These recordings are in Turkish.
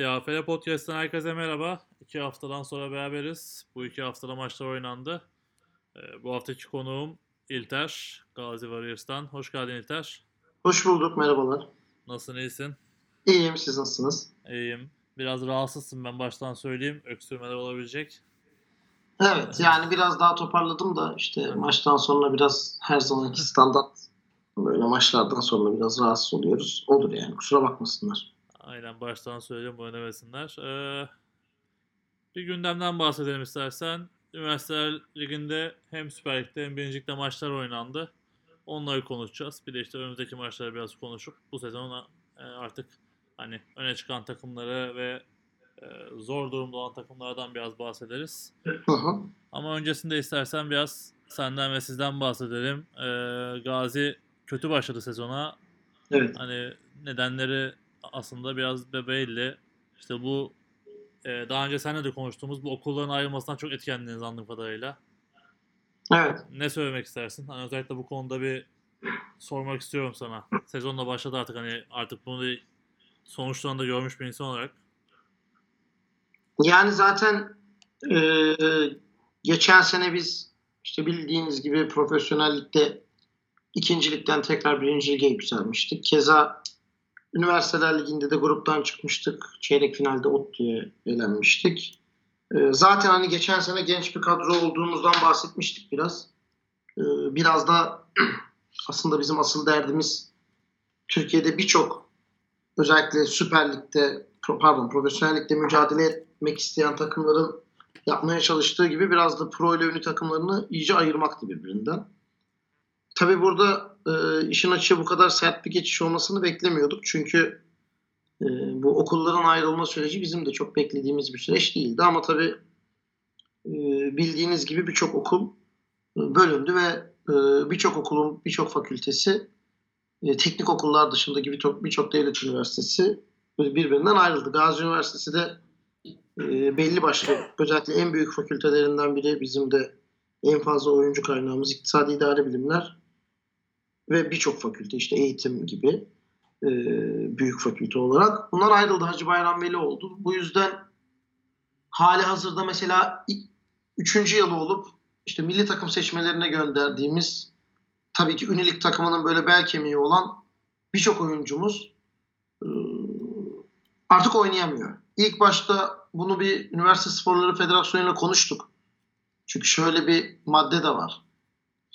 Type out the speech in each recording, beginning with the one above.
TAFL Podcast'tan herkese merhaba. İki haftadan sonra beraberiz. Bu iki haftada maçlar oynandı. Ee, bu haftaki konuğum İlter, Gazi Warriors'tan. Hoş geldin İlter. Hoş bulduk, merhabalar. Nasılsın, iyisin? İyiyim, siz nasılsınız? İyiyim. Biraz rahatsızsın ben baştan söyleyeyim. Öksürmeler olabilecek. Evet, yani biraz daha toparladım da işte maçtan sonra biraz her zamanki standart böyle maçlardan sonra biraz rahatsız oluyoruz. Olur yani, kusura bakmasınlar. Aynen baştan söyleyeyim bu önemesinler. Ee, bir gündemden bahsedelim istersen. Üniversiteler Ligi'nde hem Süper Lig'de hem Birinci Lig'de maçlar oynandı. Onları konuşacağız. Bir de işte önümüzdeki maçları biraz konuşup bu sezon e, artık hani öne çıkan takımları ve e, zor durumda olan takımlardan biraz bahsederiz. Hı hı. Ama öncesinde istersen biraz senden ve sizden bahsedelim. Ee, Gazi kötü başladı sezona. Evet. Hani nedenleri aslında biraz belli. İşte bu e, daha önce seninle de konuştuğumuz bu okulların ayrılmasından çok etkilendiniz anladığım kadarıyla. Evet. Ne söylemek istersin? Hani özellikle bu konuda bir sormak istiyorum sana. Sezon da başladı artık hani artık bunu sonuçlarını da görmüş bir insan olarak. Yani zaten e, geçen sene biz işte bildiğiniz gibi profesyonellikte ikincilikten tekrar birinci lige yükselmiştik. Keza Üniversiteler Ligi'nde de gruptan çıkmıştık. Çeyrek finalde ODTÜ'ye elenmiştik. E, zaten hani geçen sene genç bir kadro olduğumuzdan bahsetmiştik biraz. E, biraz da aslında bizim asıl derdimiz Türkiye'de birçok özellikle Süper Lig'de pardon Profesyonel Lig'de mücadele etmek isteyen takımların yapmaya çalıştığı gibi biraz da pro ile ünlü takımlarını iyice ayırmaktı birbirinden. Tabi burada e, işin açığı bu kadar sert bir geçiş olmasını beklemiyorduk. Çünkü e, bu okulların ayrılma süreci bizim de çok beklediğimiz bir süreç değildi. Ama tabi e, bildiğiniz gibi birçok okul e, bölündü ve e, birçok okulun birçok fakültesi e, teknik okullar dışındaki birçok birçok devlet üniversitesi birbirinden ayrıldı. Gazi Üniversitesi de e, belli başlı özellikle en büyük fakültelerinden biri bizim de en fazla oyuncu kaynağımız iktisadi idare bilimler ve birçok fakülte işte eğitim gibi e, büyük fakülte olarak. Bunlar ayrıldı. Hacı Bayram Veli oldu. Bu yüzden hali hazırda mesela üçüncü yılı olup işte milli takım seçmelerine gönderdiğimiz tabii ki ünilik takımının böyle bel kemiği olan birçok oyuncumuz e, artık oynayamıyor. İlk başta bunu bir Üniversite Sporları Federasyonu ile konuştuk. Çünkü şöyle bir madde de var.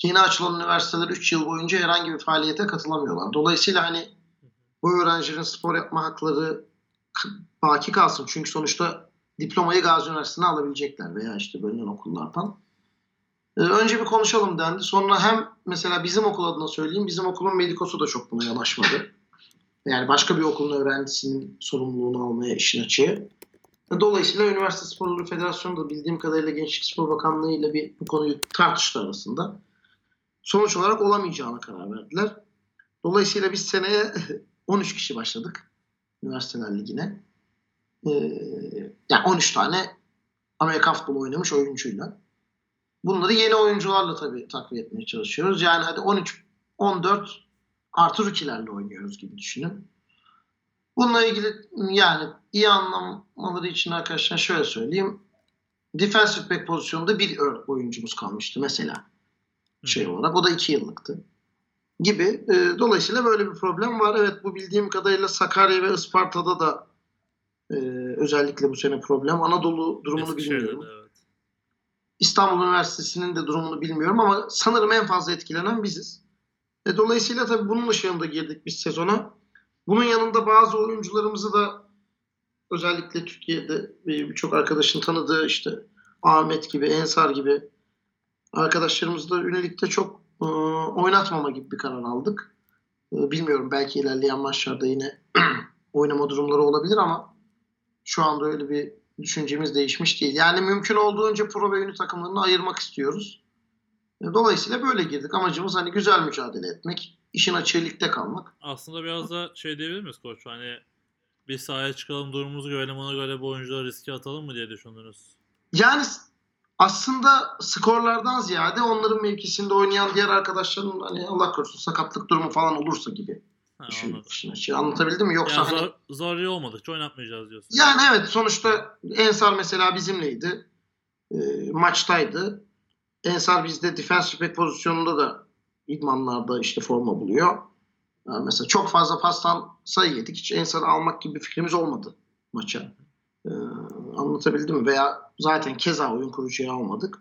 Yeni açılan üniversiteler 3 yıl boyunca herhangi bir faaliyete katılamıyorlar. Dolayısıyla hani bu öğrencilerin spor yapma hakları baki kalsın. Çünkü sonuçta diplomayı Gazi Üniversitesi'ne alabilecekler veya işte bölünen okullardan. Ee, önce bir konuşalım dendi. Sonra hem mesela bizim okul adına söyleyeyim. Bizim okulun medikosu da çok buna yanaşmadı. Yani başka bir okulun öğrencisinin sorumluluğunu almaya işin açığı. Dolayısıyla Üniversite Sporları Federasyonu da bildiğim kadarıyla Gençlik Spor Bakanlığı ile bir bu konuyu tartıştı arasında. Sonuç olarak olamayacağına karar verdiler. Dolayısıyla biz seneye 13 kişi başladık Üniversiteler Ligi'ne. Ee, yani 13 tane Amerika futbolu oynamış oyuncuyla. Bunları yeni oyuncularla tabii takviye etmeye çalışıyoruz. Yani hadi 13, 14 artı rookie'lerle oynuyoruz gibi düşünün. Bununla ilgili yani iyi anlamaları için arkadaşlar şöyle söyleyeyim. Defensive back pozisyonunda bir oyuncumuz kalmıştı mesela. Şey olarak. O da iki yıllıktı. Gibi. E, dolayısıyla böyle bir problem var. Evet bu bildiğim kadarıyla Sakarya ve Isparta'da da e, özellikle bu sene problem. Anadolu durumunu bilmiyorum. Evet. İstanbul Üniversitesi'nin de durumunu bilmiyorum ama sanırım en fazla etkilenen biziz. E, dolayısıyla tabii bunun ışığında girdik biz sezona. Bunun yanında bazı oyuncularımızı da özellikle Türkiye'de birçok arkadaşın tanıdığı işte Ahmet gibi, Ensar gibi arkadaşlarımızı da ünilikte çok e, oynatmama gibi bir karar aldık. E, bilmiyorum belki ilerleyen maçlarda yine oynama durumları olabilir ama şu anda öyle bir düşüncemiz değişmiş değil. Yani mümkün olduğunca pro ve ünlü takımlarını ayırmak istiyoruz. E, dolayısıyla böyle girdik. Amacımız hani güzel mücadele etmek, işin açığı ligde kalmak. Aslında biraz da şey diyebilir miyiz koç? Hani bir sahaya çıkalım durumumuzu görelim ona göre bu oyuncuları riske atalım mı diye düşündünüz? Yani aslında skorlardan ziyade onların mevkisinde oynayan diğer arkadaşların hani Allah korusun sakatlık durumu falan olursa gibi Ha, açığı. Anlatabildim mi? Yoksa Yani hani zor, zorluyor olmadıkça oynatmayacağız diyorsun. Yani evet sonuçta Ensar mesela bizimleydi. E, maçtaydı. Ensar bizde defensive back pozisyonunda da idmanlarda işte forma buluyor. Yani mesela çok fazla pastan sayı yedik. Hiç Ensar'ı almak gibi bir fikrimiz olmadı maça. E, anlatabildim mi? Veya zaten keza oyun kurucuyu almadık.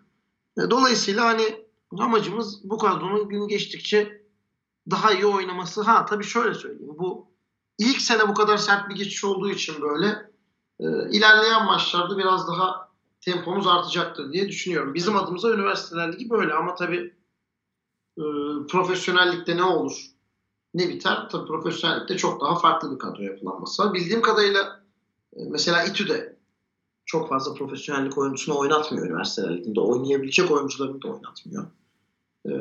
E, dolayısıyla hani amacımız bu kadronun gün geçtikçe daha iyi oynaması. Ha tabii şöyle söyleyeyim. Bu ilk sene bu kadar sert bir geçiş olduğu için böyle e, ilerleyen maçlarda biraz daha tempomuz artacaktır diye düşünüyorum. Bizim adımıza üniversiteler ligi böyle ama tabii e, profesyonellikte ne olur ne biter? Tabii profesyonellikte çok daha farklı bir kadro yapılanması. Bildiğim kadarıyla mesela İTÜ'de çok fazla profesyonellik oyuncusunu oynatmıyor üniversiteler liginde. Oynayabilecek oyuncularını da oynatmıyor. E,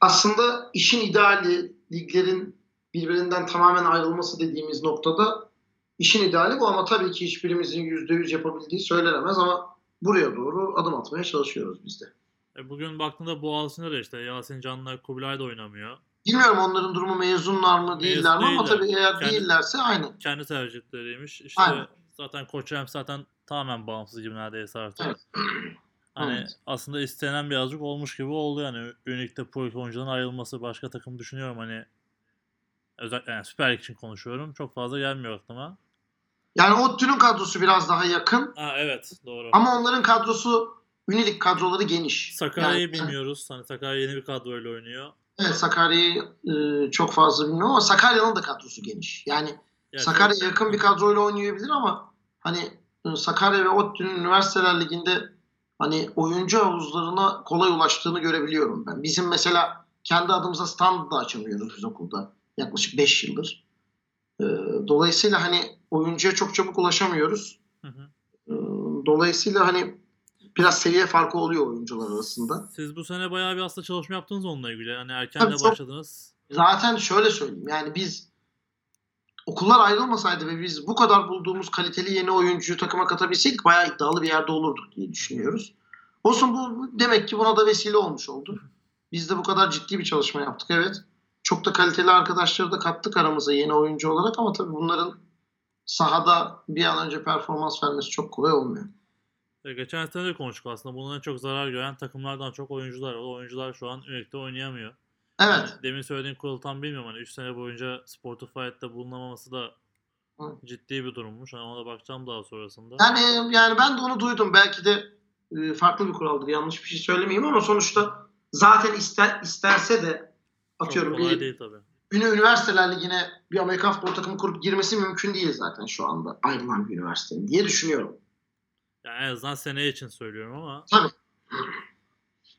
aslında işin ideali liglerin birbirinden tamamen ayrılması dediğimiz noktada işin ideali bu ama tabii ki hiçbirimizin %100 yapabildiği söylenemez ama buraya doğru adım atmaya çalışıyoruz biz de. E, bugün baktığında Boğaziçi'nde de işte Yasin Can'la Kubilay da oynamıyor. Bilmiyorum onların durumu mezunlar mı değiller mi ama değiller. tabii eğer Kendi- değillerse aynı. Kendi tercihleriymiş. İşte Aynen. zaten Koç hem zaten tamamen bağımsız gibi neredeyse artık. Evet. Hani Evet. aslında istenen birazcık olmuş gibi oldu yani. Unique'de pro oyuncuların ayrılması başka takım düşünüyorum hani. Özellikle yani Süper Lig için konuşuyorum. Çok fazla gelmiyor aklıma. Yani ODTÜ'nün kadrosu biraz daha yakın Ha evet doğru. ama onların kadrosu Ünilik kadroları geniş. Sakarya'yı Yani- bilmiyoruz. Hani Sakarya yeni bir kadroyla oynuyor. Evet Sakarya'yı e, çok fazla bilmiyorum ama Sakarya'nın da kadrosu geniş. Yani Yani Sakarya yakın bir kadroyla oynayabilir ama hani e, Sakarya ve ODTÜ'nün üniversiteler liginde hani oyuncu havuzlarına kolay ulaştığını görebiliyorum ben. Bizim mesela kendi adımıza stand da açamıyoruz biz okulda. Yaklaşık 5 yıldır. E, dolayısıyla hani oyuncuya çok çabuk ulaşamıyoruz. Hı hı. E, dolayısıyla hani biraz seviye farkı oluyor oyuncular arasında. Siz bu sene bayağı bir aslında çalışma yaptınız onunla ilgili. Hani erken Tabii de çok- başladınız. Zaten şöyle söyleyeyim yani biz okullar ayrılmasaydı ve biz bu kadar bulduğumuz kaliteli yeni oyuncuyu takıma katabilseydik bayağı iddialı bir yerde olurduk diye düşünüyoruz. Olsun bu demek ki buna da vesile olmuş oldu. Biz de bu kadar ciddi bir çalışma yaptık evet. Çok da kaliteli arkadaşları da kattık aramıza yeni oyuncu olarak ama tabii bunların sahada bir an önce performans vermesi çok kolay olmuyor. E, geçen sene de konuştuk aslında. Bundan en çok zarar gören takımlardan çok oyuncular. O oyuncular şu an Unique'de oynayamıyor. Evet. Yani demin söylediğim kurulu tam bilmiyorum. Hani 3 sene boyunca Spotify'da bulunamaması da Hı. ciddi bir durummuş. Hani ona da bakacağım daha sonrasında. Yani yani ben de onu duydum. Belki de e, farklı bir kuraldır. Yanlış bir şey söylemeyeyim ama sonuçta zaten ister isterse de Çok atıyorum kolay bir değil tabii. ünü üniversiteler ligine bir Amerikan futbol takımı kurup girmesi mümkün değil zaten şu anda ayrılan bir üniversitenin diye düşünüyorum. Yani en azından seneye için söylüyorum ama. Tabii.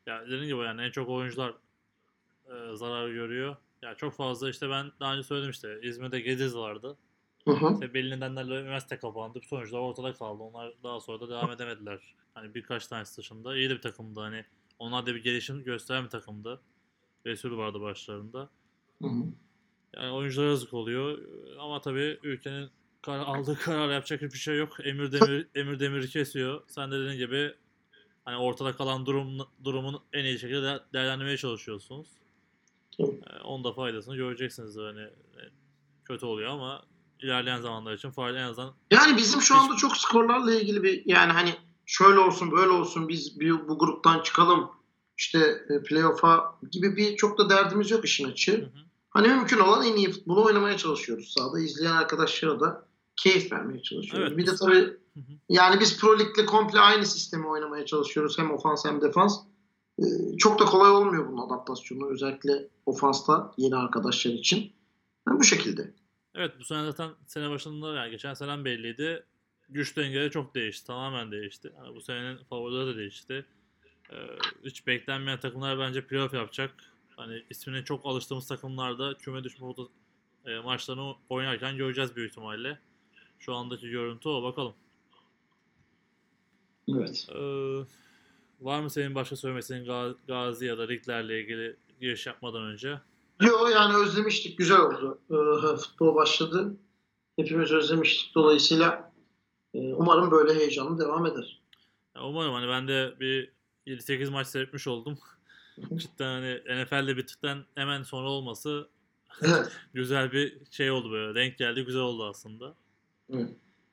Ya dediğim gibi yani en çok oyuncular e, zarar görüyor. Ya çok fazla işte ben daha önce söyledim işte İzmir'de Gediz vardı. Hı hı. İşte belli nedenlerle üniversite kapandı. Sonuçlar ortada kaldı. Onlar daha sonra da devam edemediler. Hani birkaç tanesi dışında. İyi de bir takımdı hani. Onlar da bir gelişim gösteren bir takımdı. Resul vardı başlarında. Hı hı. Yani oyunculara yazık oluyor. Ama tabii ülkenin kar- aldığı karar yapacak hiçbir şey yok. Emir Demir Emir Demir'i kesiyor. Sen de dediğin gibi hani ortada kalan durum durumun en iyi şekilde de- değerlendirmeye çalışıyorsunuz. Ee, onun da faydasını göreceksiniz hani e, kötü oluyor ama ilerleyen zamanlar için fayda en azından Yani bizim şu anda çok skorlarla ilgili bir yani hani şöyle olsun böyle olsun biz bir, bu gruptan çıkalım işte e, playoff'a gibi bir çok da derdimiz yok işin açığı. Hı hı. Hani mümkün olan en iyi futbolu oynamaya çalışıyoruz sahada. İzleyen arkadaşlara da keyif vermeye çalışıyoruz. Evet. Bir de tabii Hı hı. yani biz Pro Lig'le komple aynı sistemi oynamaya çalışıyoruz. Hem ofans hem defans. Ee, çok da kolay olmuyor bunun adaptasyonu. Özellikle ofansta yeni arkadaşlar için. Yani bu şekilde. Evet bu sene zaten sene başında yani geçen senen belliydi. Güç dengeleri çok değişti. Tamamen değişti. Yani bu senenin favorileri de değişti. Ee, hiç beklenmeyen takımlar bence playoff yapacak. Hani ismine çok alıştığımız takımlarda küme düşme e, maçlarını oynarken göreceğiz büyük ihtimalle. Şu andaki görüntü o bakalım. Evet. Ee, var mı senin başka Ga- Gazi ya da liglerle ilgili giriş yapmadan önce? Yo yani özlemiştik. Güzel oldu. Ee, futbol başladı. Hepimiz özlemiştik. Dolayısıyla e, umarım böyle heyecanlı devam eder. Ya umarım hani ben de bir 7-8 maç seyretmiş oldum. Cidden hani NFL'de bittikten hemen sonra olması Evet. güzel bir şey oldu böyle. Denk geldi, güzel oldu aslında. Evet.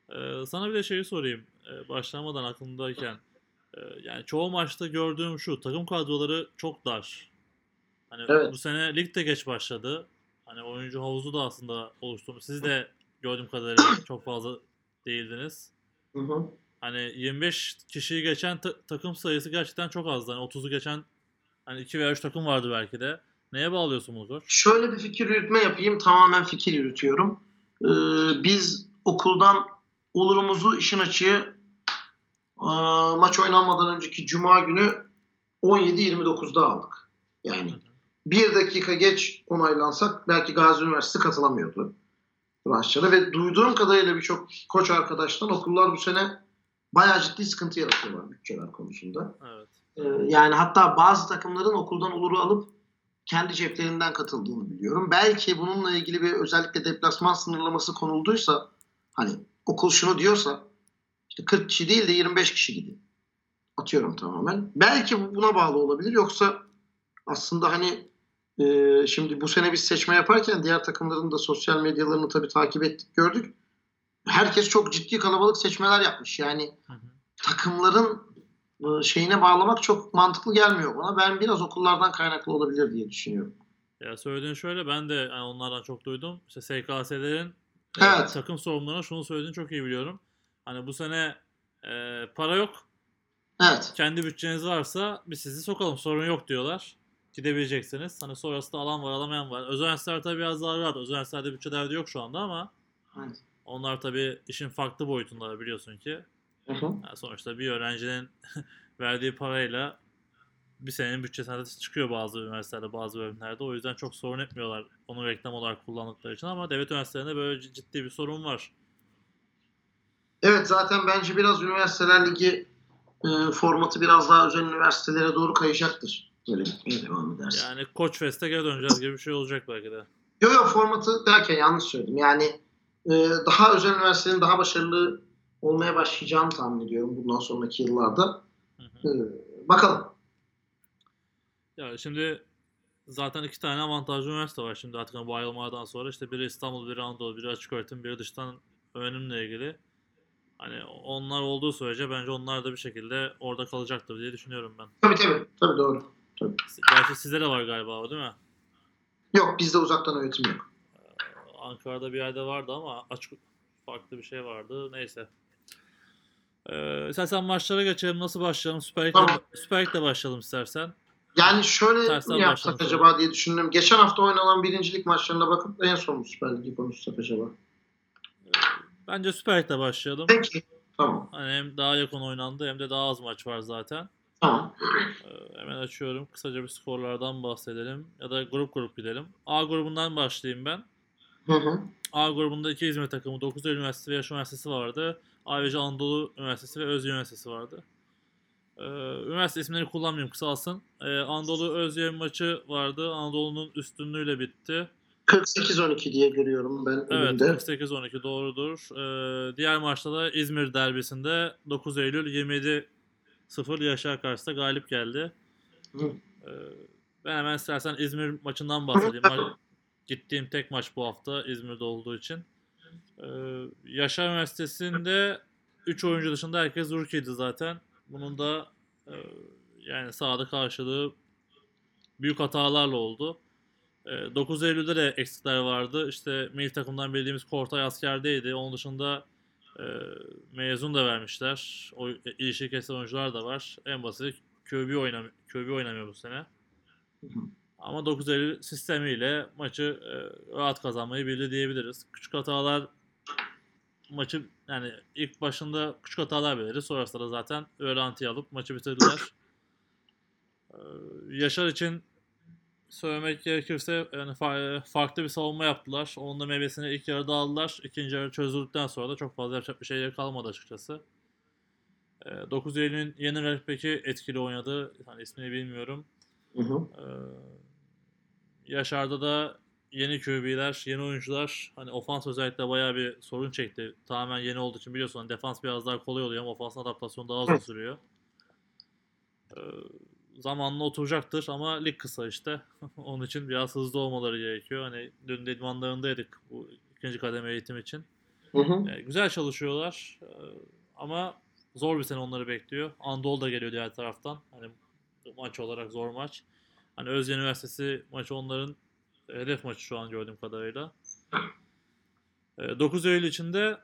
Ee, sana bir de şeyi sorayım. Ee, başlamadan aklımdayken. Ee, yani çoğu maçta gördüğüm şu. Takım kadroları çok dar. Hani Evet. bu sene lig de geç başladı. Hani oyuncu havuzu da aslında oluşturmuş. Siz de gördüğüm kadarıyla çok fazla değildiniz. Hı hı. Hani 25 kişiyi geçen ta- takım sayısı gerçekten çok azdı. Hani 30'u geçen hani 2 veya 3 takım vardı belki de. Neye bağlıyorsun bunu? Şöyle bir fikir yürütme yapayım. Tamamen fikir yürütüyorum. Ee, biz okuldan olurumuzu işin açığı e, maç oynanmadan önceki cuma günü 17-29'da aldık. Yani bir dakika geç onaylansak belki Gazi Üniversitesi katılamıyordu branşlara ve duyduğum kadarıyla birçok koç arkadaştan okullar bu sene bayağı ciddi sıkıntı yaratıyorlar bütçeler konusunda. Evet. Ee, yani hatta bazı takımların okuldan oluru alıp kendi ceplerinden katıldığını biliyorum. Belki bununla ilgili bir özellikle deplasman sınırlaması konulduysa hani okul şunu diyorsa işte 40 kişi değil de 25 kişi gidin. Atıyorum tamamen. Belki bu buna bağlı olabilir. Yoksa aslında hani e, şimdi bu sene biz seçme yaparken diğer takımların da sosyal medyalarını tabii takip ettik gördük. Herkes çok ciddi kalabalık seçmeler yapmış. Yani Hı hı. takımların e, şeyine bağlamak çok mantıklı gelmiyor bana. Ben biraz okullardan kaynaklı olabilir diye düşünüyorum. Ya söylediğin şöyle ben de yani onlardan çok duydum. İşte SKS'lerin e, Evet. takım sorumlularına şunu söylediğini çok iyi biliyorum. Hani bu sene e, para yok. Evet. Kendi bütçeniz varsa biz sizi sokalım sorun yok diyorlar. Gidebileceksiniz. Hani sonrasında alan var alamayan var. Özel tabii biraz daha rahat. Özel bütçe derdi yok şu anda ama Evet. onlar tabii işin farklı boyutunda biliyorsun ki. Hı hı. Yani sonuçta bir öğrencinin verdiği parayla bir senenin bütçesinden de çıkıyor bazı üniversitelerde, bazı bölümlerde. O yüzden çok sorun etmiyorlar onu reklam olarak kullandıkları için ama devlet üniversitelerinde böyle ciddi bir sorun var. Evet zaten bence biraz üniversiteler ligi e, formatı biraz daha özel üniversitelere doğru kayacaktır. Böyle gitmeye devam ederse. Yani Koç Fest'e geri döneceğiz gibi bir şey olacak belki de. Yok yok formatı derken yanlış söyledim. Yani e, daha özel üniversitelerin daha başarılı olmaya başlayacağını tahmin ediyorum bundan sonraki yıllarda. Hı hı. E, bakalım. Ya şimdi zaten iki tane avantajlı üniversite var şimdi artık bu ayrılmadan sonra. işte biri İstanbul, biri Anadolu, biri açık öğretim, biri dıştan öğrenimle ilgili. Hani onlar olduğu sürece bence onlar da bir şekilde orada kalacaktır diye düşünüyorum ben. Tabii tabii. Tabii doğru. Gerçi sizde de var galiba o değil mi? Yok bizde uzaktan öğretim yok. Ankara'da bir yerde vardı ama açık farklı bir şey vardı. Neyse. Ee, istersen maçlara geçelim. Nasıl başlayalım? Süper Lig'le, Tamam. Süper Lig'le başlayalım istersen. Yani şöyle Tersten mi yapsak acaba diye düşündüm. Geçen hafta oynanan birincilik maçlarına bakıp en son Süper Ligi konuşsak acaba. Bence Süper Lig'le başlayalım. Peki. Tamam. Hani hem daha yakın oynandı hem de daha az maç var zaten. Tamam. Ee, hemen açıyorum. Kısaca bir skorlardan bahsedelim. Ya da grup grup gidelim. A grubundan başlayayım ben. Hı hı. A grubunda iki İzmir takımı, 9 Eylül Üniversitesi ve Yaşar Üniversitesi vardı. Ayrıca Anadolu Üniversitesi ve Özyeğin Üniversitesi vardı. Ee, üniversite isimleri kullanmayayım kısalsın. Ee, Anadolu Özyeğin maçı vardı. Anadolu'nun üstünlüğüyle bitti. 48-12 diye görüyorum ben Evet önümde. 48-12 doğrudur. Ee, diğer maçta da İzmir derbisinde 9 Eylül 27-0 Yaşar karşısında galip geldi. Hı. Ee, ben hemen istersen İzmir maçından bahsedeyim. Ma- Gittiğim tek maç bu hafta İzmir'de olduğu için. Ee, Yaşar Üniversitesi'nde 3 oyuncu dışında herkes rookie'ydi zaten. Bunun da e, yani sahada karşılığı büyük hatalarla oldu. E, 9 Eylül'de de eksikler vardı. İşte milli takımdan bildiğimiz Kortay askerdeydi. Onun dışında e, mezun da vermişler. O, ilişki kesen oyuncular da var. En basit QB, oynam QB oynamıyor bu sene. Ama 9 Eylül sistemiyle maçı e, rahat kazanmayı bildi diyebiliriz. Küçük hatalar maçı yani ilk başında küçük hatalar belirdi. Sonrasında da zaten öğrenti alıp maçı bitirdiler. Ee, Yaşar için söylemek gerekirse yani fa- farklı bir savunma yaptılar. Onun da meyvesini ilk yarıda aldılar. İkinci yarı çözüldükten sonra da çok fazla yapacak bir şeyleri kalmadı açıkçası. Ee, 9 Eylül'ün yeni rakipteki etkili oynadı. Hani ismini bilmiyorum. Hı hı. Ee, Yaşar'da da yeni QB'ler, yeni oyuncular hani ofans özellikle bayağı bir sorun çekti. Tamamen yeni olduğu için biliyorsun hani defans biraz daha kolay oluyor ama ofansın adaptasyonu daha uzun sürüyor. Ee, zamanla oturacaktır ama lig kısa işte. Onun için biraz hızlı olmaları gerekiyor. Hani dün de idmanlarındaydık bu ikinci kademe eğitim için. Hı hı. E, güzel çalışıyorlar E, ama zor bir sene onları bekliyor. Andol da geliyor diğer taraftan. Hani maç olarak zor maç. Hani Özyeğin Üniversitesi maçı onların hedef maçı şu an gördüğüm kadarıyla. E, 9 Eylül içinde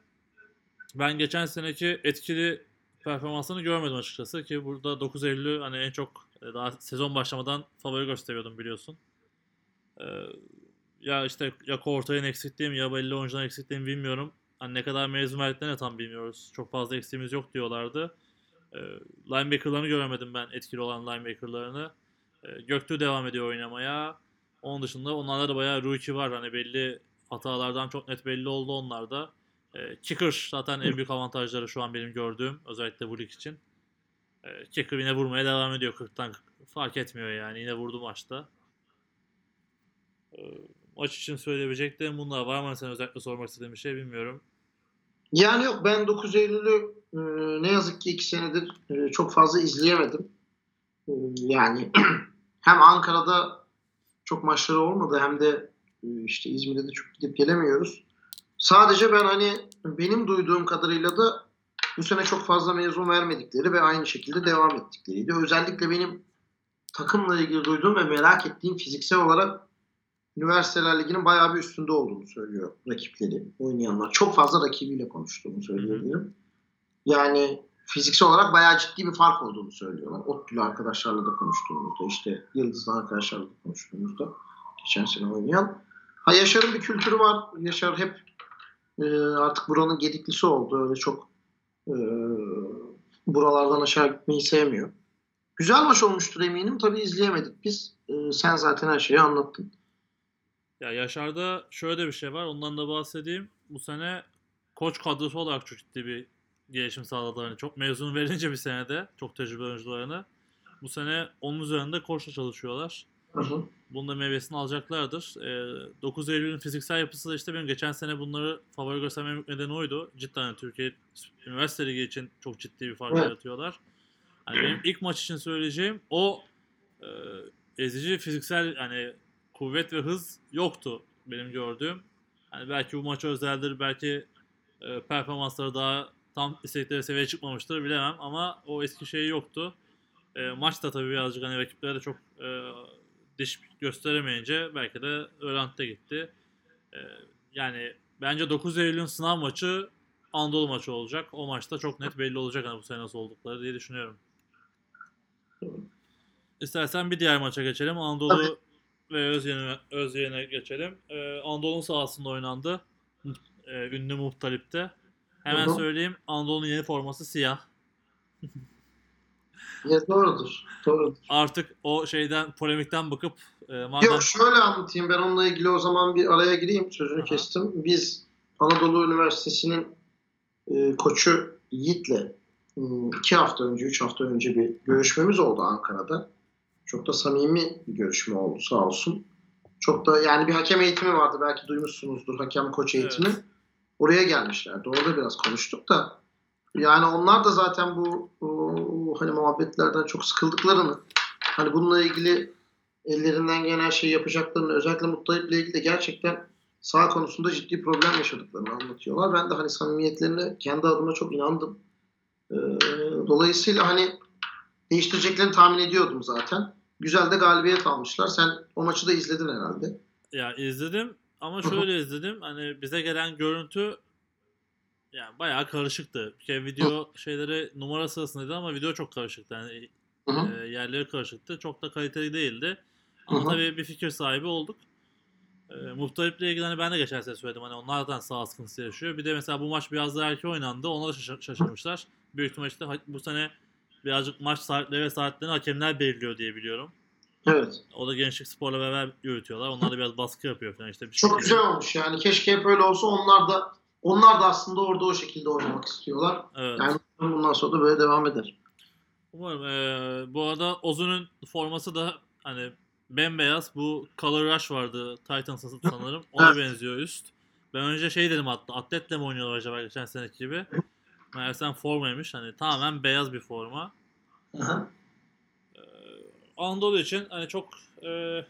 ben geçen seneki etkili performansını görmedim açıkçası ki burada 9 Eylül'ü hani en çok e, daha sezon başlamadan favori gösteriyordum biliyorsun. E, ya işte ya Kortay'ın eksikliği mi ya belli oyuncuların eksikliği mi bilmiyorum. Hani ne kadar mezun verdiklerini tam bilmiyoruz. Çok fazla eksiğimiz yok diyorlardı. E, linebacker'larını göremedim ben etkili olan linebacker'larını. E, Göktuğ devam ediyor oynamaya. Onun dışında onlarda da bayağı rookie var. Hani belli hatalardan çok net belli oldu onlarda. E, kicker zaten en büyük avantajları şu an benim gördüğüm. Özellikle bu lig için. E, kicker yine vurmaya devam ediyor 40'tan. Fark etmiyor yani. Yine vurdu maçta. E, maç için söyleyebileceklerim bunlar. Var mı sen özellikle sormak istediğin bir şey bilmiyorum. Yani yok ben 9 Eylül'ü e, ne yazık ki iki senedir e, çok fazla izleyemedim. E, yani hem Ankara'da çok maçları olmadı hem de e, işte İzmir'de de çok gidip gelemiyoruz. Sadece ben hani benim duyduğum kadarıyla da bu sene çok fazla mezun vermedikleri ve aynı şekilde devam ettikleriydi. Özellikle benim takımla ilgili duyduğum ve merak ettiğim fiziksel olarak Üniversiteler Ligi'nin bayağı bir üstünde olduğunu söylüyor rakipleri, oynayanlar. Çok fazla rakibiyle konuştuğunu söyleyebilirim. Yani fiziksel olarak bayağı ciddi bir fark olduğunu söylüyorlar. ODTÜ'lü arkadaşlarla da konuştuğumuzda, işte Yıldızlı arkadaşlarla da konuştuğumuzda geçen sene oynayan. Ha Yaşar'ın bir kültürü var. Yaşar hep e, artık buranın gediklisi oldu. Öyle çok e, buralardan aşağı gitmeyi sevmiyor. Güzel maç olmuştur eminim. Tabii izleyemedik biz. E, sen zaten her şeyi anlattın. Ya Yaşar'da şöyle bir şey var. Ondan da bahsedeyim. Bu sene koç kadrosu olarak çok ciddi bir gelişim sağladılar. çok mezun verince bir senede çok tecrübeli oyuncularını. Bu sene onun üzerinde koçla çalışıyorlar. Hı hı. Bunun da meyvesini alacaklardır. E, 9 Eylül'ün fiziksel yapısı da işte benim geçen sene bunları favori göstermemin nedeni oydu. Cidden Türkiye Üniversite Ligi için çok ciddi bir fark Evet. yaratıyorlar. Hani benim ilk maç için söyleyeceğim o e, ezici fiziksel hani kuvvet ve hız yoktu benim gördüğüm. Hani belki bu maça özeldir, belki e, performansları daha tam istedikleri seviyeye çıkmamıştır bilemem ama o eski şey yoktu. E, maç da tabii birazcık hani rakiplere de çok e, diş gösteremeyince belki de Öğrent'te gitti. E, yani bence 9 Eylül'ün sınav maçı Anadolu maçı olacak. O maçta çok net belli olacak hani bu sene nasıl oldukları diye düşünüyorum. İstersen bir diğer maça geçelim. Anadolu ve Özyeğin'e Özyeğin'e geçelim. Ee, Anadolu'nun sahasında oynandı. Ee, ünlü Muhtalip'te. Hemen Hı hı. söyleyeyim. Anadolu'nun yeni forması siyah. Ya doğrudur. Doğrudur. Artık o şeyden polemikten bakıp e, madem Yok şöyle anlatayım. Ben onunla ilgili o zaman bir araya gireyim. Sözünü Aha. kestim. Biz Anadolu Üniversitesi'nin e, koçu Yiğit'le e, iki hafta önce, üç hafta önce bir görüşmemiz oldu Ankara'da. Çok da samimi bir görüşme oldu sağ olsun. Çok da yani bir hakem eğitimi vardı. Belki duymuşsunuzdur hakem koç eğitimi. Evet. Oraya gelmişlerdi. Orada biraz konuştuk da yani onlar da zaten bu, hani muhabbetlerden çok sıkıldıklarını hani bununla ilgili ellerinden gelen şeyi yapacaklarını özellikle Muttalip'le ilgili de gerçekten sağ konusunda ciddi problem yaşadıklarını anlatıyorlar. Ben de hani samimiyetlerine kendi adıma çok inandım. Ee, dolayısıyla hani değiştireceklerini tahmin ediyordum zaten. Güzel de galibiyet almışlar. Sen o maçı da izledin herhalde. ya izledim ama şöyle izledim. Hani bize gelen görüntü yani bayağı karışıktı. Bir kere video şeyleri numara sırasındaydı ama video çok karışıktı. Yani e, yerleri karışıktı. Çok da kaliteli değildi. Ama tabii bir fikir sahibi olduk. E, Muhtarip'le ilgili hani ben de geçen sene söyledim. Hani onlardan sağ sıkıntısı yaşıyor. Bir de mesela bu maç biraz daha erken oynandı. Ona da şaş- şaşırmışlar. Büyük ihtimalle işte bu sene birazcık maç saatleri ve saatlerini hakemler belirliyor diye biliyorum. Evet. O da Gençlik Spor'la beraber yürütüyorlar. Onlar da biraz baskı yapıyor falan işte. Bir Çok şekilde. güzel olmuş yani. Keşke hep öyle olsa. Onlar da onlar da aslında orada o şekilde oynamak istiyorlar. Evet. Yani bundan sonra da böyle devam eder. Umarım. Ee, bu arada Ozun'un forması da hani bembeyaz. Bu Color Rush vardı Titans'ın sanırım. Ona Evet. benziyor üst. Ben önce şey dedim hatta atletle mi oynuyorlar acaba geçen seneki gibi. Meğersem formaymış. Hani tamamen beyaz bir forma. Ee, Anadolu için hani çok e,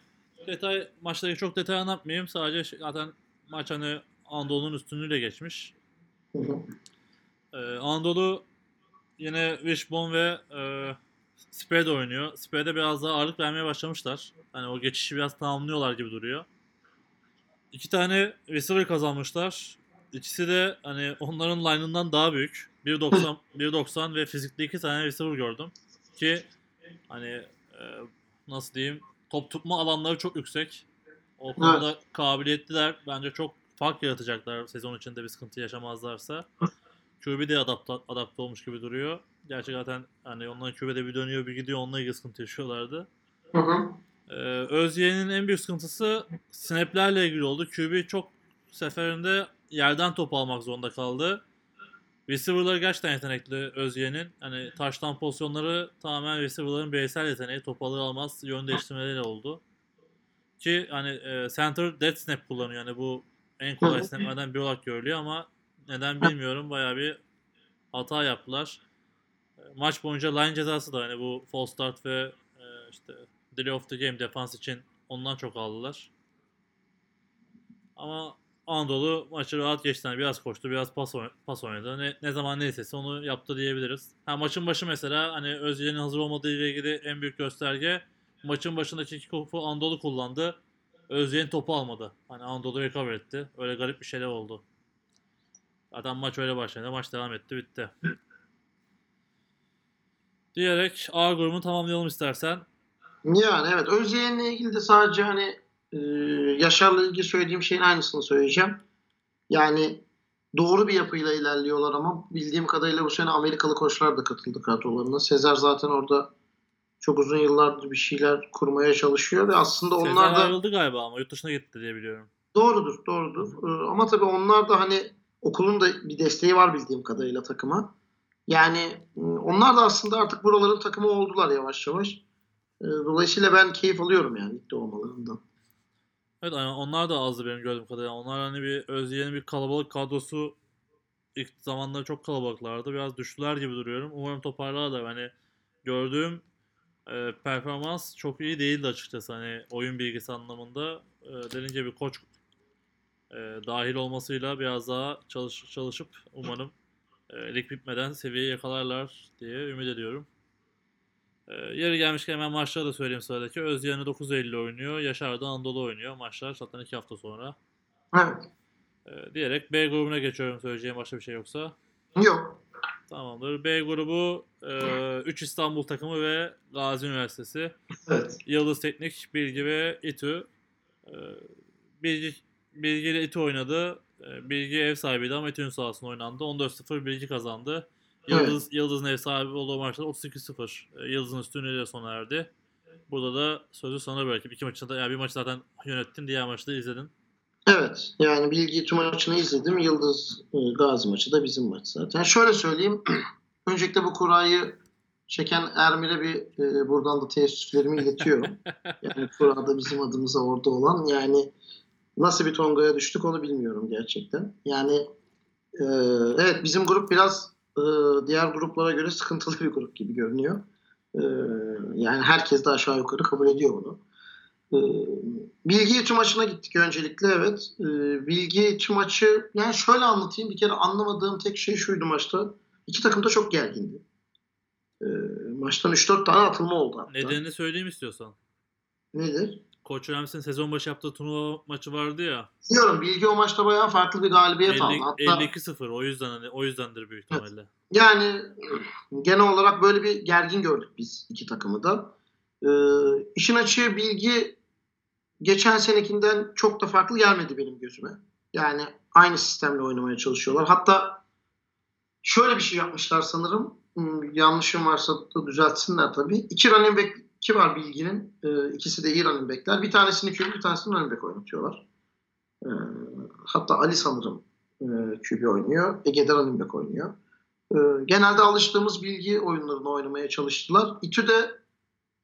detay maçları çok detay anlatmayayım. Sadece şey- zaten maç hani Anadolu'nun üstünlüğüyle geçmiş. Hı hı. Ee, Anadolu yine Wishbone ve e, Spread oynuyor. Spread'e biraz daha ağırlık vermeye başlamışlar. Hani o geçişi biraz tamamlıyorlar gibi duruyor. İki tane receiver kazanmışlar. İkisi de hani onların line'ından daha büyük. 1.90 1.90 ve fizikli iki tane receiver gördüm. Ki hani e, nasıl diyeyim top tutma alanları çok yüksek. O konuda kabiliyetliler. Bence çok fark yaratacaklar sezon içinde bir sıkıntı yaşamazlarsa. QB de adapte, adapte olmuş gibi duruyor. Gerçi zaten hani onların QB'de bir dönüyor bir gidiyor onunla ilgili sıkıntı yaşıyorlardı. Hı hı. Ee, Özyeğin'in en büyük sıkıntısı snaplerle ilgili oldu. QB çok seferinde yerden top almak zorunda kaldı. Receiver'ları gerçekten yetenekli Özyeğin'in. Hani taştan pozisyonları tamamen receiver'ların bireysel yeteneği. Top alır almaz yön değiştirmeleri oldu. Ki hani e, center dead snap kullanıyor. Yani bu en kolay snaplerden biri olarak görülüyor ama neden bilmiyorum. Bayağı bir hata yaptılar. E, Maç boyunca line cezası da hani bu false start ve e, işte delay of the game defans için ondan çok aldılar. Ama Anadolu maçı rahat geçti. Yani biraz koştu, biraz pas, pas oynadı. Ne, ne zaman neyse onu yaptı diyebiliriz. Ha, maçın başı mesela hani Özyeğin'in hazır olmadığı ile ilgili en büyük gösterge maçın başındaki kickoff'u Anadolu kullandı. Özyeğin topu almadı. Hani Anadolu recover etti. Öyle garip bir şeyler oldu. Zaten maç öyle başladı. Maç devam etti, bitti. Diyerek A grubunu tamamlayalım istersen. Yani evet Özyeğin'le ilgili de sadece hani e, Yaşar'la ilgili söylediğim şeyin aynısını söyleyeceğim. Yani doğru bir yapıyla ilerliyorlar ama bildiğim kadarıyla bu sene Amerikalı koçlar da katıldı kadrolarına. Sezer zaten orada çok uzun yıllardır bir şeyler kurmaya çalışıyor ve aslında onlar Sezer da ayrıldı galiba ama yurt dışına gitti diye biliyorum. Doğrudur, doğrudur. Ee, ama tabii onlar da hani okulun da bir desteği var bildiğim kadarıyla takıma. Yani e, onlar da aslında artık buraların takımı oldular yavaş yavaş. Ee, Dolayısıyla ben keyif alıyorum yani ligde olmalarından. Evet yani onlar da azdı benim gördüğüm kadarıyla. Onlar hani bir Özyeğin'in bir kalabalık kadrosu ilk zamanları çok kalabalıklardı. Biraz düştüler gibi duruyorum. Umarım toparlarlar. Hani gördüğüm e, performans çok iyi değildi açıkçası. Hani oyun bilgisi anlamında. E, dediğim gibi koç e, dahil olmasıyla biraz daha çalış, çalışıp umarım e, lig bitmeden seviyeyi yakalarlar diye ümit ediyorum. E, yeri gelmişken hemen maçları da söyleyeyim sıradaki. Özyeğin'i 9 Eylül oynuyor. Yaşar da Anadolu oynuyor. Maçlar zaten 2 hafta sonra. Evet. E, diyerek B grubuna geçiyorum söyleyeceğim başka bir şey yoksa. Yok. Tamamdır. B grubu 3 İstanbul takımı ve Gazi Üniversitesi. Evet. Yıldız Teknik, Bilgi ve İTÜ. E, Bilgi, Bilgi ile İTÜ oynadı. E, Bilgi ev sahibiydi ama İTÜ'nün sahasında oynandı. 14-0 Bilgi kazandı. Yıldız, Yıldız'ın ev sahibi olduğu maçta 32-0. E, Yıldız'ın üstünlüğüyle sona erdi. Burada da sözü sana bırakıp iki maçı da yani bir maçı zaten yönettin, diğer maçı da izledin. Evet. Yani Bilgi tüm maçını izledim. Yıldız e, Gazi maçı da bizim maç zaten. Şöyle söyleyeyim. Öncelikle bu kurayı çeken Ermir'e bir e, buradan da teessüflerimi iletiyorum. yani kurada bizim adımıza orada olan yani nasıl bir tongaya düştük onu bilmiyorum gerçekten. Yani e, evet bizim grup biraz diğer gruplara göre sıkıntılı bir grup gibi görünüyor. E, yani herkes de aşağı yukarı kabul ediyor bunu. E, Bilgi İTÜ maçına gittik öncelikle evet. Bilgi İTÜ maçı yani şöyle anlatayım bir kere anlamadığım tek şey şuydu maçta. İki takım da çok gergindi. Maçtan 3-4 tane atılma oldu hatta. Nedenini söyleyeyim istiyorsan. Nedir? Koç Rams'in sezon başı yaptığı turnuva maçı vardı ya. Biliyorum Bilgi o maçta bayağı farklı bir galibiyet 50, aldı. Hatta 52-0 o yüzden hani o yüzdendir büyük ihtimalle. yani genel olarak böyle bir gergin gördük biz iki takımı da. Ee, işin açığı Bilgi geçen senekinden çok da farklı gelmedi benim gözüme. Yani aynı sistemle oynamaya çalışıyorlar. Hatta şöyle bir şey yapmışlar sanırım. Hmm, Yanlışım varsa da düzeltsinler tabii. İki running back iki var Bilgi'nin. Ee, ikisi de iyi running back'ler. Bir tanesini QB, bir tanesini running back oynatıyorlar. Ee, hatta Ali sanırım e, oynuyor. Ege'de running back oynuyor. Ee, genelde alıştığımız bilgi oyunlarını oynamaya çalıştılar. İTÜ de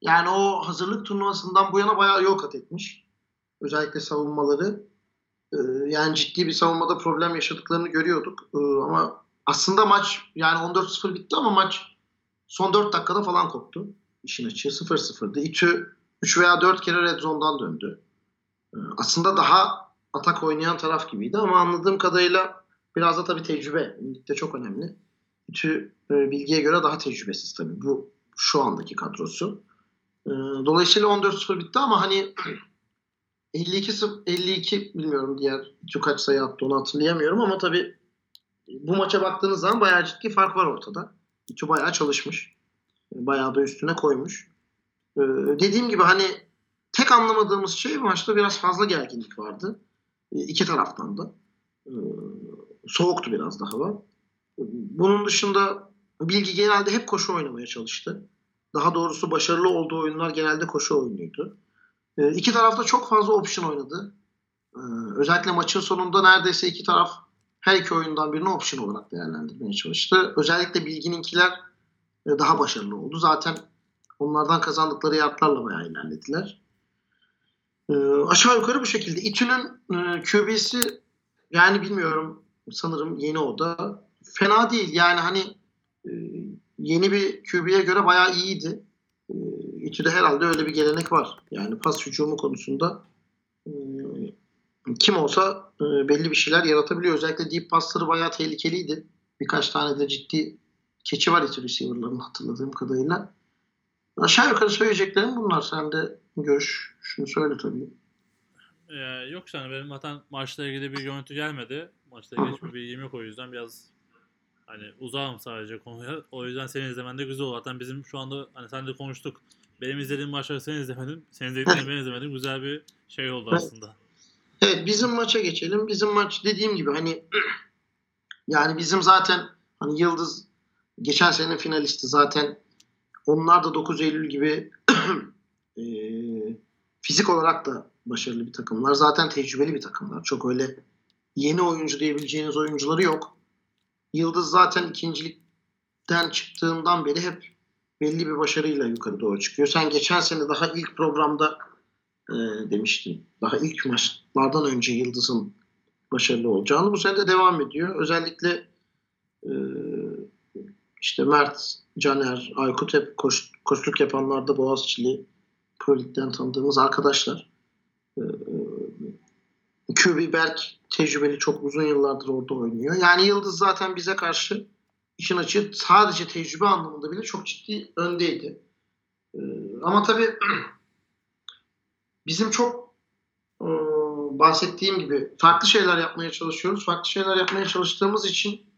yani o hazırlık turnuvasından bu yana bayağı yol kat etmiş. Özellikle savunmaları. Ee, yani ciddi bir savunmada problem yaşadıklarını görüyorduk. Ee, ama aslında maç yani 14-0 bitti ama maç son 4 dakikada falan koptu. İşin açığı 0-0'dı. İTÜ 3 veya 4 kere red zone'dan döndü. Ee, Aslında daha atak oynayan taraf gibiydi ama anladığım kadarıyla biraz da tabii tecrübe. Ligde çok önemli. İTÜ e, bilgiye göre daha tecrübesiz tabii. Bu şu andaki kadrosu. Ee, Dolayısıyla 14-0 bitti ama hani 52 sı- 52 bilmiyorum diğer İTÜ kaç sayı attı onu hatırlayamıyorum ama tabii bu maça baktığınız zaman bayağı ciddi fark var ortada. İTÜ bayağı çalışmış. Bayağı da üstüne koymuş. Ee, dediğim gibi hani tek anlamadığımız şey maçta biraz fazla gerginlik vardı. Ee, iki taraftan da. Ee, soğuktu biraz daha hava. Bunun dışında Bilgi genelde hep koşu oynamaya çalıştı. Daha doğrusu başarılı olduğu oyunlar genelde koşu oyunuydu. Ee, iki tarafta çok fazla option oynadı. Ee, özellikle maçın sonunda neredeyse iki taraf her iki oyundan birini option olarak değerlendirmeye çalıştı. Özellikle Bilgi'ninkiler daha başarılı oldu. Zaten onlardan kazandıkları yardlarla bayağı ilerlediler. Ee, aşağı yukarı bu şekilde. İTÜ'nün e, QB'si yani bilmiyorum sanırım yeni o da fena değil. Yani hani e, yeni bir QB'ye göre bayağı iyiydi. E, İTÜ'de herhalde öyle bir gelenek var. Yani pas hücumu konusunda e, kim olsa e, belli bir şeyler yaratabiliyor. Özellikle deep pasları bayağı tehlikeliydi. Birkaç tane de ciddi keçi var İTÜ receiver'ların hatırladığım kadarıyla. Aşağı yukarı söyleyeceklerim bunlar. Sen de görüş şunu söyle tabii. Ee, yok yani benim zaten maçla ilgili bir görüntü gelmedi. Maçla ilgili hiçbir bilgim yok o yüzden biraz hani uzağım sadece konuya. O yüzden senin izlemen de güzel oldu. Zaten bizim şu anda hani sen de konuştuk. Benim izlediğim maçları sen izlemedin. Senin izlediğini ben izlemedim. Güzel bir şey oldu Evet. aslında. Evet bizim maça geçelim. Bizim maç dediğim gibi hani yani bizim zaten hani Yıldız geçen sene finalisti zaten onlar da 9 Eylül gibi e, fizik olarak da başarılı bir takımlar. Zaten tecrübeli bir takımlar. Çok öyle yeni oyuncu diyebileceğiniz oyuncuları yok. Yıldız zaten ikincilikten çıktığından beri hep belli bir başarıyla yukarı doğru çıkıyor. Sen geçen sene daha ilk programda e, demiştin. Daha ilk maçlardan önce Yıldız'ın başarılı olacağını. Bu sene de devam ediyor. Özellikle işte Mert, Caner, Aykut hep koş, koçluk yapanlarda Boğaziçi'li Pro tanıdığımız arkadaşlar. E, QB Berk tecrübeli çok uzun yıllardır orada oynuyor. Yani Yıldız zaten bize karşı işin açığı sadece tecrübe anlamında bile çok ciddi öndeydi. E, ama tabii bizim çok e, bahsettiğim gibi farklı şeyler yapmaya çalışıyoruz. Farklı şeyler yapmaya çalıştığımız için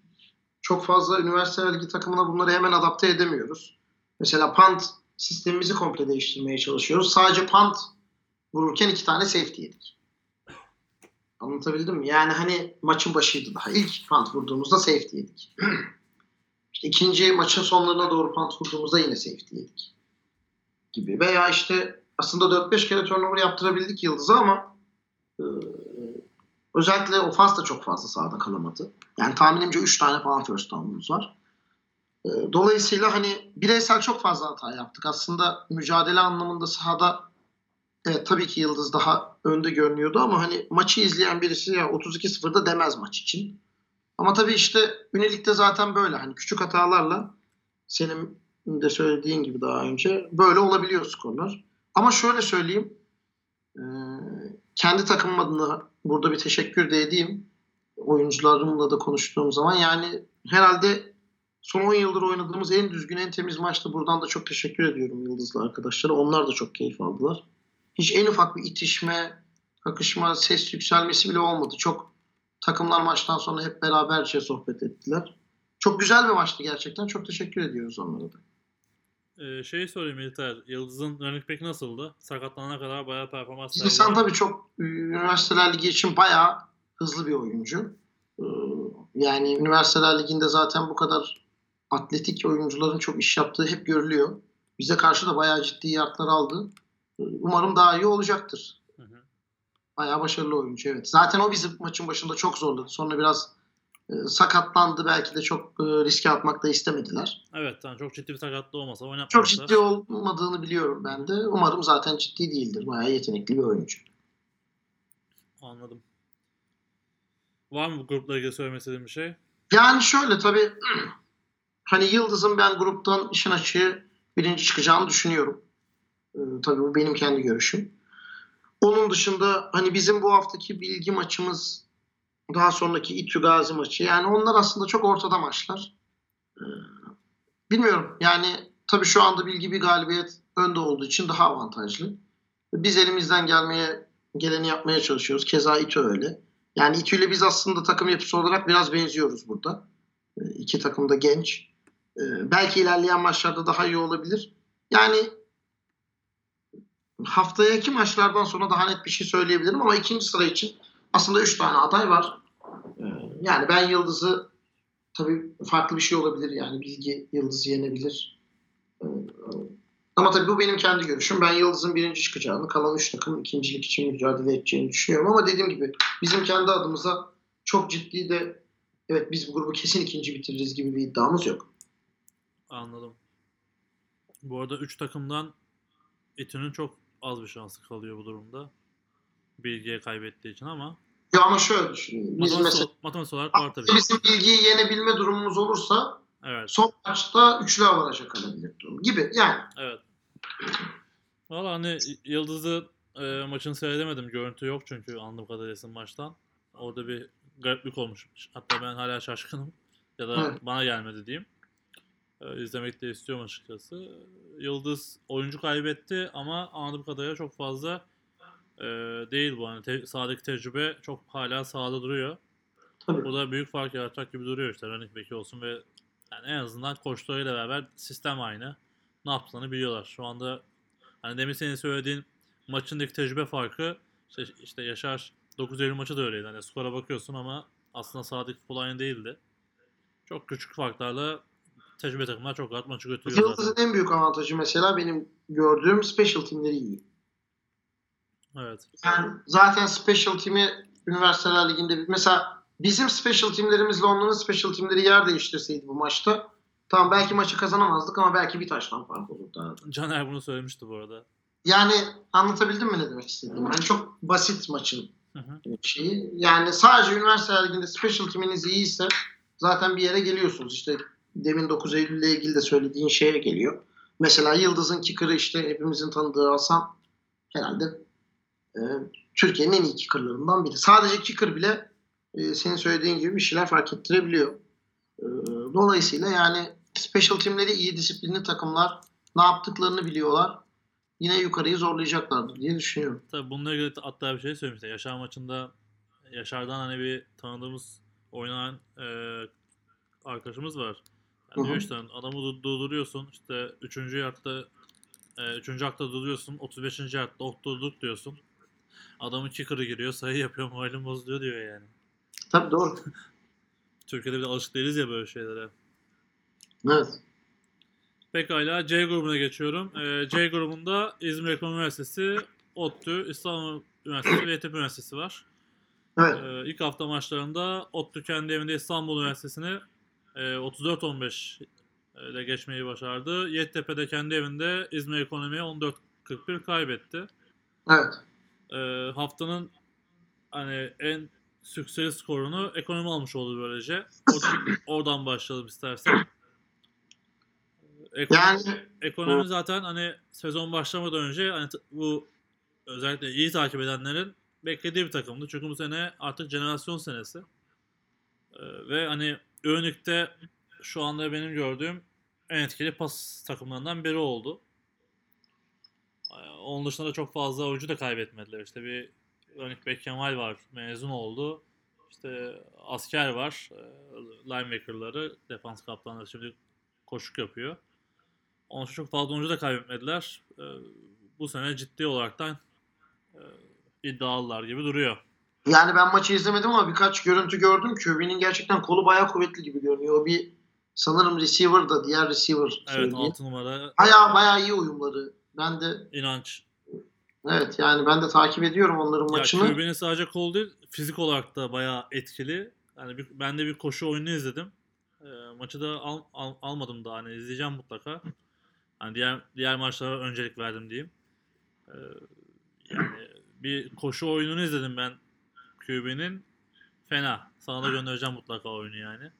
çok fazla üniversite ligi takımına bunları hemen adapte edemiyoruz. Mesela punt sistemimizi komple değiştirmeye çalışıyoruz. Sadece punt vururken iki tane safety yedik. Anlatabildim mi? Yani hani maçın başıydı daha. İlk punt vurduğumuzda safety yedik. işte ikinci maçın sonlarına doğru punt vurduğumuzda yine safety yedik. Gibi. Veya işte aslında 4-5 kere turnover yaptırabildik Yıldız'a ama özellikle ofans da çok fazla sahada kalamadı. Yani tahminimce 3 tane falan first down'umuz var. E, dolayısıyla hani bireysel çok fazla hata yaptık. Aslında mücadele anlamında sahada evet tabii ki Yıldız daha önde görünüyordu ama hani maçı izleyen birisi ya 32-0'da demez maç için. Ama tabii işte ünelikte zaten böyle hani küçük hatalarla senin de söylediğin gibi daha önce böyle olabiliyor skorlar. Ama şöyle söyleyeyim. Kendi takımım adına burada bir teşekkür de edeyim. Oyuncularımla da konuştuğum zaman yani herhalde son 10 yıldır oynadığımız en düzgün, en temiz maçtı. Buradan da çok teşekkür ediyorum Yıldızlı arkadaşlara. Onlar da çok keyif aldılar. Hiç en ufak bir itişme, kakışma, ses yükselmesi bile olmadı. Çok takımlar maçtan sonra hep beraberce sohbet ettiler. Çok güzel bir maçtı gerçekten. Çok teşekkür ediyoruz onlara da. Ee, şey sorayım İlter. Yıldız'ın running back nasıldı? Sakatlanana kadar bayağı performans sergiledi. tabii çok e, üniversiteler ligi için bayağı hızlı bir oyuncu. Ee, Yani üniversiteler liginde zaten bu kadar atletik oyuncuların çok iş yaptığı hep görülüyor. Bize karşı da bayağı ciddi yardlar aldı. Ee, Umarım daha iyi olacaktır. Hı hı. Bayağı başarılı oyuncu evet. Zaten o bizi maçın başında çok zorladı. Sonra biraz sakatlandı. Belki de çok e, riske atmak da istemediler. Evet tamam çok ciddi bir sakatlığı olmasa Çok oynatmamışlar. ciddi olmadığını biliyorum ben de. Umarım zaten ciddi değildir. Bayağı yetenekli bir oyuncu. Anladım. Var mı bu grupla ilgili söylemek istediğin bir şey? Yani şöyle tabii hani Yıldız'ın ben gruptan işin açığı birinci çıkacağını düşünüyorum. Ee, tabii bu benim kendi görüşüm. Onun dışında hani bizim bu haftaki bilgi maçımız daha sonraki İTÜ Gazi maçı yani onlar aslında çok ortada maçlar. Ee, bilmiyorum yani tabii şu anda bilgi bir galibiyet önde olduğu için daha avantajlı. Biz elimizden gelmeye geleni yapmaya çalışıyoruz. Keza İTÜ öyle. Yani İTÜ ile biz aslında takım yapısı olarak biraz benziyoruz burada. Ee, İki takım da genç. Ee, belki ilerleyen maçlarda daha iyi olabilir. Yani haftaki maçlardan sonra daha net bir şey söyleyebilirim ama ikinci sıra için aslında üç tane aday var. Yani ben Yıldız'ı tabii farklı bir şey olabilir yani Bilgi Yıldız'ı yenebilir. Ee, ama tabii bu benim kendi görüşüm. Ben Yıldız'ın birinci çıkacağını, kalan üç takım ikincilik için mücadele edeceğini düşünüyorum. Ama dediğim gibi bizim kendi adımıza çok ciddi de evet biz bu grubu kesin ikinci bitiririz gibi bir iddiamız yok. Anladım. Bu arada 3 takımdan İTÜ'nün çok az bir şansı kalıyor bu durumda. Bilgiye kaybettiği için ama Ya ama şöyle düşünün. Biz matematik, mesela matematik olarak var tabii. bizim bilgiyi yenebilme durumumuz olursa Evet. son maçta üçlü avaraja kalabilir durum gibi. Yani Evet. Valla hani Yıldız'ı e, maçını seyredemedim. Görüntü yok çünkü anladığım kadarıyla maçtan. Orada bir gariplik olmuş. Hatta ben hala şaşkınım. Ya da Evet. bana gelmedi diyeyim. E, izlemek de istiyorum açıkçası. Yıldız oyuncu kaybetti ama anladığım kadarıyla çok fazla e, değil bu. Hani te- sahadaki tecrübe çok hala sahada duruyor. tabii. Bu da büyük fark yaratacak gibi duruyor işte running back'i olsun ve yani en azından koçlarıyla beraber sistem aynı. Ne yaptığını biliyorlar. Şu anda hani demin senin söylediğin maçındaki tecrübe farkı işte, işte Yaşar 9 Eylül maçı da öyleydi. Hani skora bakıyorsun ama aslında sahadaki futbol aynı değildi. Çok küçük farklarla tecrübe takımlar çok rahat maçı götürüyor Yıldız'ın en büyük avantajı mesela benim gördüğüm special teamleri iyi. Evet. Yani zaten special team'i Üniversiteler Ligi'nde mesela bizim special teamlerimizle onların special teamleri yer değiştirseydi bu maçta tamam belki maçı kazanamazdık ama belki bir taştan fark olurdu. arada. Caner bunu söylemişti bu arada. Yani anlatabildim mi ne demek istediğimi? Yani çok basit maçın Hı hı. şeyi. Yani sadece Üniversiteler Ligi'nde special team'iniz iyiyse zaten bir yere geliyorsunuz. İşte demin 9 Eylül ile ilgili de söylediğin şeye geliyor. Mesela Yıldız'ın kicker'ı işte hepimizin tanıdığı Hasan herhalde e, Türkiye'nin en iyi kicker'larından biri. Sadece kicker bile e, senin söylediğin gibi bir şeyler fark ettirebiliyor. E, dolayısıyla yani special team'leri iyi disiplinli takımlar ne yaptıklarını biliyorlar. Yine yukarıyı zorlayacaklardır diye düşünüyorum. Tabii bununla ilgili hatta bir şey söylemişti. Yaşar maçında Yaşar'dan hani bir tanıdığımız oynayan e, arkadaşımız var. Yani diyor işte adamı du- durduruyorsun işte 3. yakta e, 3. hakta durduruyorsun 35. yakta ok durduk diyorsun. Adamın kicker'ı giriyor sayı yapıyor moralim bozuluyor diyor yani. Tabii doğru. Türkiye'de bir de alışık değiliz ya böyle şeylere. Evet. Pekala C grubuna geçiyorum. E, C grubunda İzmir Ekonomi Üniversitesi, ODTÜ, İstanbul Üniversitesi ve Yeditepe Üniversitesi var. Evet. Ee, ilk hafta maçlarında ODTÜ kendi evinde İstanbul Üniversitesi'ni e, 34-15 ile geçmeyi başardı. Yeditepe'de kendi evinde İzmir Ekonomi'ye 14-41 kaybetti. Evet. Ee, haftanın hani en sükseli skorunu ekonomi almış oldu böylece. Or- oradan başlayalım istersen. Ekonomi, Yani ekonomi zaten hani sezon başlamadan önce hani bu özellikle iyi takip edenlerin beklediği bir takımdı. Çünkü bu sene artık jenerasyon senesi. Ee, ve hani Önük'te şu anda benim gördüğüm en etkili pas takımlarından biri oldu. Ee, Onun dışında da çok fazla oyuncu da kaybetmediler. İşte bir Önük Bek Kemal var mezun oldu. İşte asker var. e, Linebacker'ları, defans kaptanları şimdi koşuk yapıyor. Onun için çok fazla oyuncu da kaybetmediler. Ee, Bu sene ciddi olaraktan e, iddialılar gibi duruyor. yani ben maçı izlemedim ama birkaç görüntü gördüm. QB'nin gerçekten kolu bayağı kuvvetli gibi görünüyor. O bir sanırım receiver da diğer receiver Evet söyleyeyim. 6 numara Bayağı bayağı iyi uyumları. Ben de inanç. evet yani ben de takip ediyorum onların Ya maçını. QB'nin sadece kol değil fizik olarak da bayağı etkili. Yani bir, ben de bir koşu oyunu izledim. Ee, maçı da al, al- almadım da hani izleyeceğim mutlaka. Hani diğer diğer maçlara öncelik verdim diyeyim. Ee, yani bir koşu oyununu izledim ben QB'nin. Fena. Sana da göndereceğim mutlaka oyunu yani.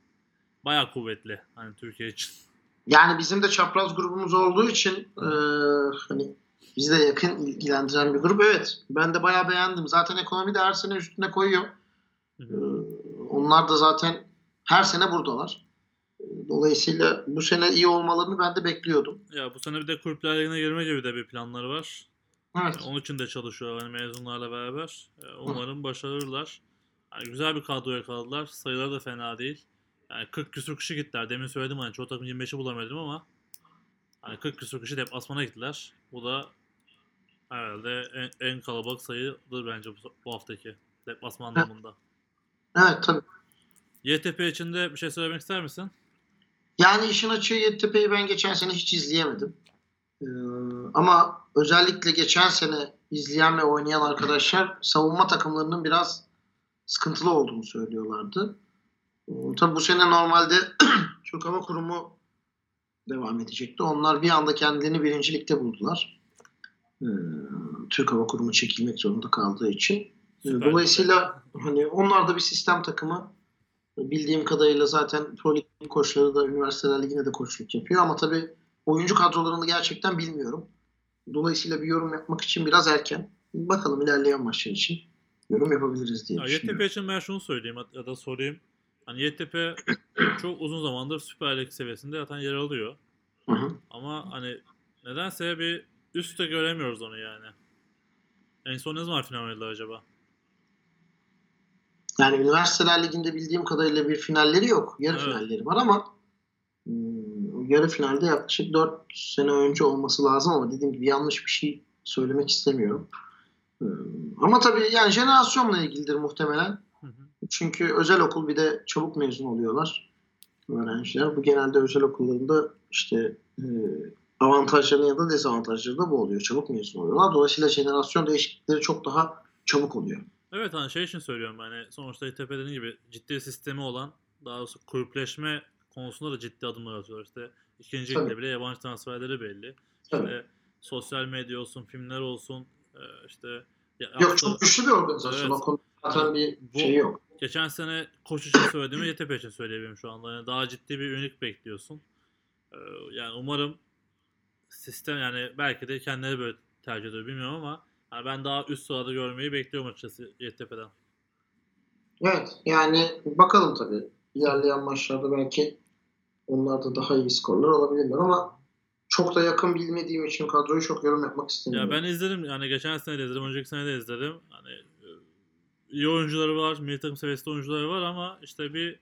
Bayağı kuvvetli hani Türkiye için. Yani bizim de çapraz grubumuz olduğu için e, hani bizi de yakın ilgilendiren bir grup. Evet. Ben de bayağı beğendim. Zaten ekonomi de her sene üstüne koyuyor. Hı E, hı. onlar da zaten her sene buradalar. E, Dolayısıyla bu sene iyi olmalarını ben de bekliyordum. Ya bu sene bir de kulüpler ligine girme gibi de bir planları var. Evet. Onun için de çalışıyorlar hani mezunlarla beraber. Ee, Umarım başarırlar. Yani güzel bir kadro yakaladılar. Sayıları da fena değil. Yani 40 küsur kişi gittiler. Demin söyledim hani çoğu takım 25'i bulamadım ama hani 40 küsur kişi deplasmana gittiler. Bu da herhalde en, en kalabalık sayıdır bence bu, bu haftaki deplasman anlamında. Evet tabii. YTP için de bir şey söylemek ister misin? Yani işin açığı Yeditepe'yi ben geçen sene hiç izleyemedim. Ee, ama özellikle geçen sene izleyen ve oynayan arkadaşlar savunma takımlarının biraz sıkıntılı olduğunu söylüyorlardı. Ee, tabii bu sene normalde Türk Hava Kurumu devam edecekti. Onlar bir anda kendilerini birincilikte buldular. Ee, Türk Hava Kurumu çekilmek zorunda kaldığı için. Ee, Süper. Dolayısıyla hani onlar da bir sistem takımı. Bildiğim kadarıyla zaten Pro Lig koçları da Üniversiteler Ligi'ne de koçluk yapıyor ama tabii oyuncu kadrolarını gerçekten bilmiyorum. Dolayısıyla bir yorum yapmak için biraz erken. Bakalım ilerleyen maçlar için yorum yapabiliriz diye Ya düşünüyorum. YTP için ben şunu söyleyeyim ya da sorayım. Hani YTP çok uzun zamandır Süper Lig seviyesinde zaten yer alıyor. Hı hı. Ama hani nedense bir üstte göremiyoruz onu yani. En son ne zaman final oynadılar acaba? Yani Üniversiteler Ligi'nde bildiğim kadarıyla bir finalleri yok. Yarı Evet. finalleri var ama hmm, yarı finalde yaklaşık 4 sene önce olması lazım ama dediğim gibi yanlış bir şey söylemek istemiyorum. Hmm, Ama tabii yani jenerasyonla ilgilidir muhtemelen. Çünkü özel okul bir de çabuk mezun oluyorlar öğrenciler. Bu genelde özel okullarında işte e, avantajları ya da dezavantajları da bu oluyor. Çabuk mezun oluyorlar. Dolayısıyla jenerasyon değişiklikleri çok daha çabuk oluyor. Evet hani şey için söylüyorum hani sonuçta dediğim gibi ciddi sistemi olan daha doğrusu kulüpleşme konusunda da ciddi adımlar atıyorlar. İşte ikinci Tabii. ligde bile yabancı transferleri belli. Tabii. İşte sosyal medya olsun, filmler olsun, e, işte ya- Yok çok güçlü bir organizasyon. Evet. O konuda zaten bir Bu- şey yok. Geçen sene koç için söylediğimi YTP için söyleyebilirim şu anda. Yani daha ciddi bir ünik bekliyorsun. Ee, yani umarım sistem yani belki de kendileri böyle tercih ediyor bilmiyorum ama yani ben daha üst sırada görmeyi bekliyorum açıkçası YTP'den. Evet yani bakalım tabii. İlerleyen maçlarda belki onlar da daha iyi skorlar alabilirler ama çok da yakın bilmediğim için kadroyu çok yorum yapmak istemiyorum. Ya ben izledim yani geçen sene de izledim, önceki sene de izledim. Hani e, iyi oyuncuları var, milli takım seviyesinde oyuncuları var ama işte bir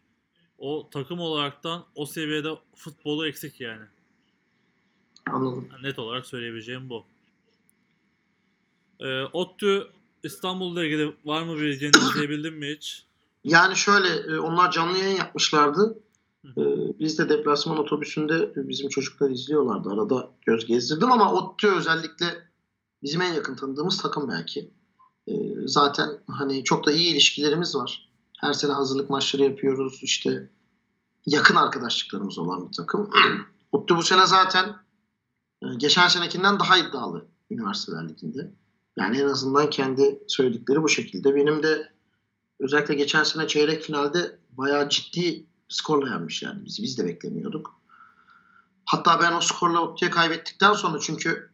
o takım olaraktan o seviyede futbolu eksik yani. Anladım. Yani net olarak söyleyebileceğim bu. Ee, ODTÜ İstanbul'la ilgili var mı bir bilgini izleyebildin mi hiç? Yani şöyle e, onlar canlı yayın yapmışlardı. Hı E, Biz de deplasman otobüsünde bizim çocuklar izliyorlardı. Arada göz gezdirdim ama ODTÜ özellikle bizim en yakın tanıdığımız takım belki. E, Zaten hani çok da iyi ilişkilerimiz var. Her sene hazırlık maçları yapıyoruz. İşte yakın arkadaşlıklarımız olan bir takım. ODTÜ bu sene zaten e, geçen senekinden daha iddialı Üniversiteler Ligi'nde. Yani en azından kendi söyledikleri bu şekilde. Benim de özellikle geçen sene çeyrek finalde bayağı ciddi skorla yenmiş yani bizi. Biz de beklemiyorduk. Hatta ben o skorla ODTÜ'ye kaybettikten sonra çünkü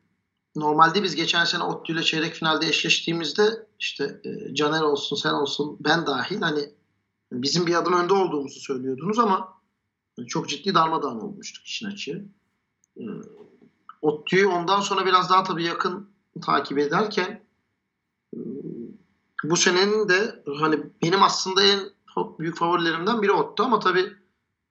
normalde biz geçen sene ODTÜ ile çeyrek finalde eşleştiğimizde işte e, Caner olsun sen olsun ben dahil hani bizim bir adım önde olduğumuzu söylüyordunuz ama çok ciddi darmadağın olmuştuk işin açığı. E, ODTÜ'yü ondan sonra biraz daha tabii yakın takip ederken e, bu senenin de hani benim aslında en büyük favorilerimden biri ODTÜ ama tabii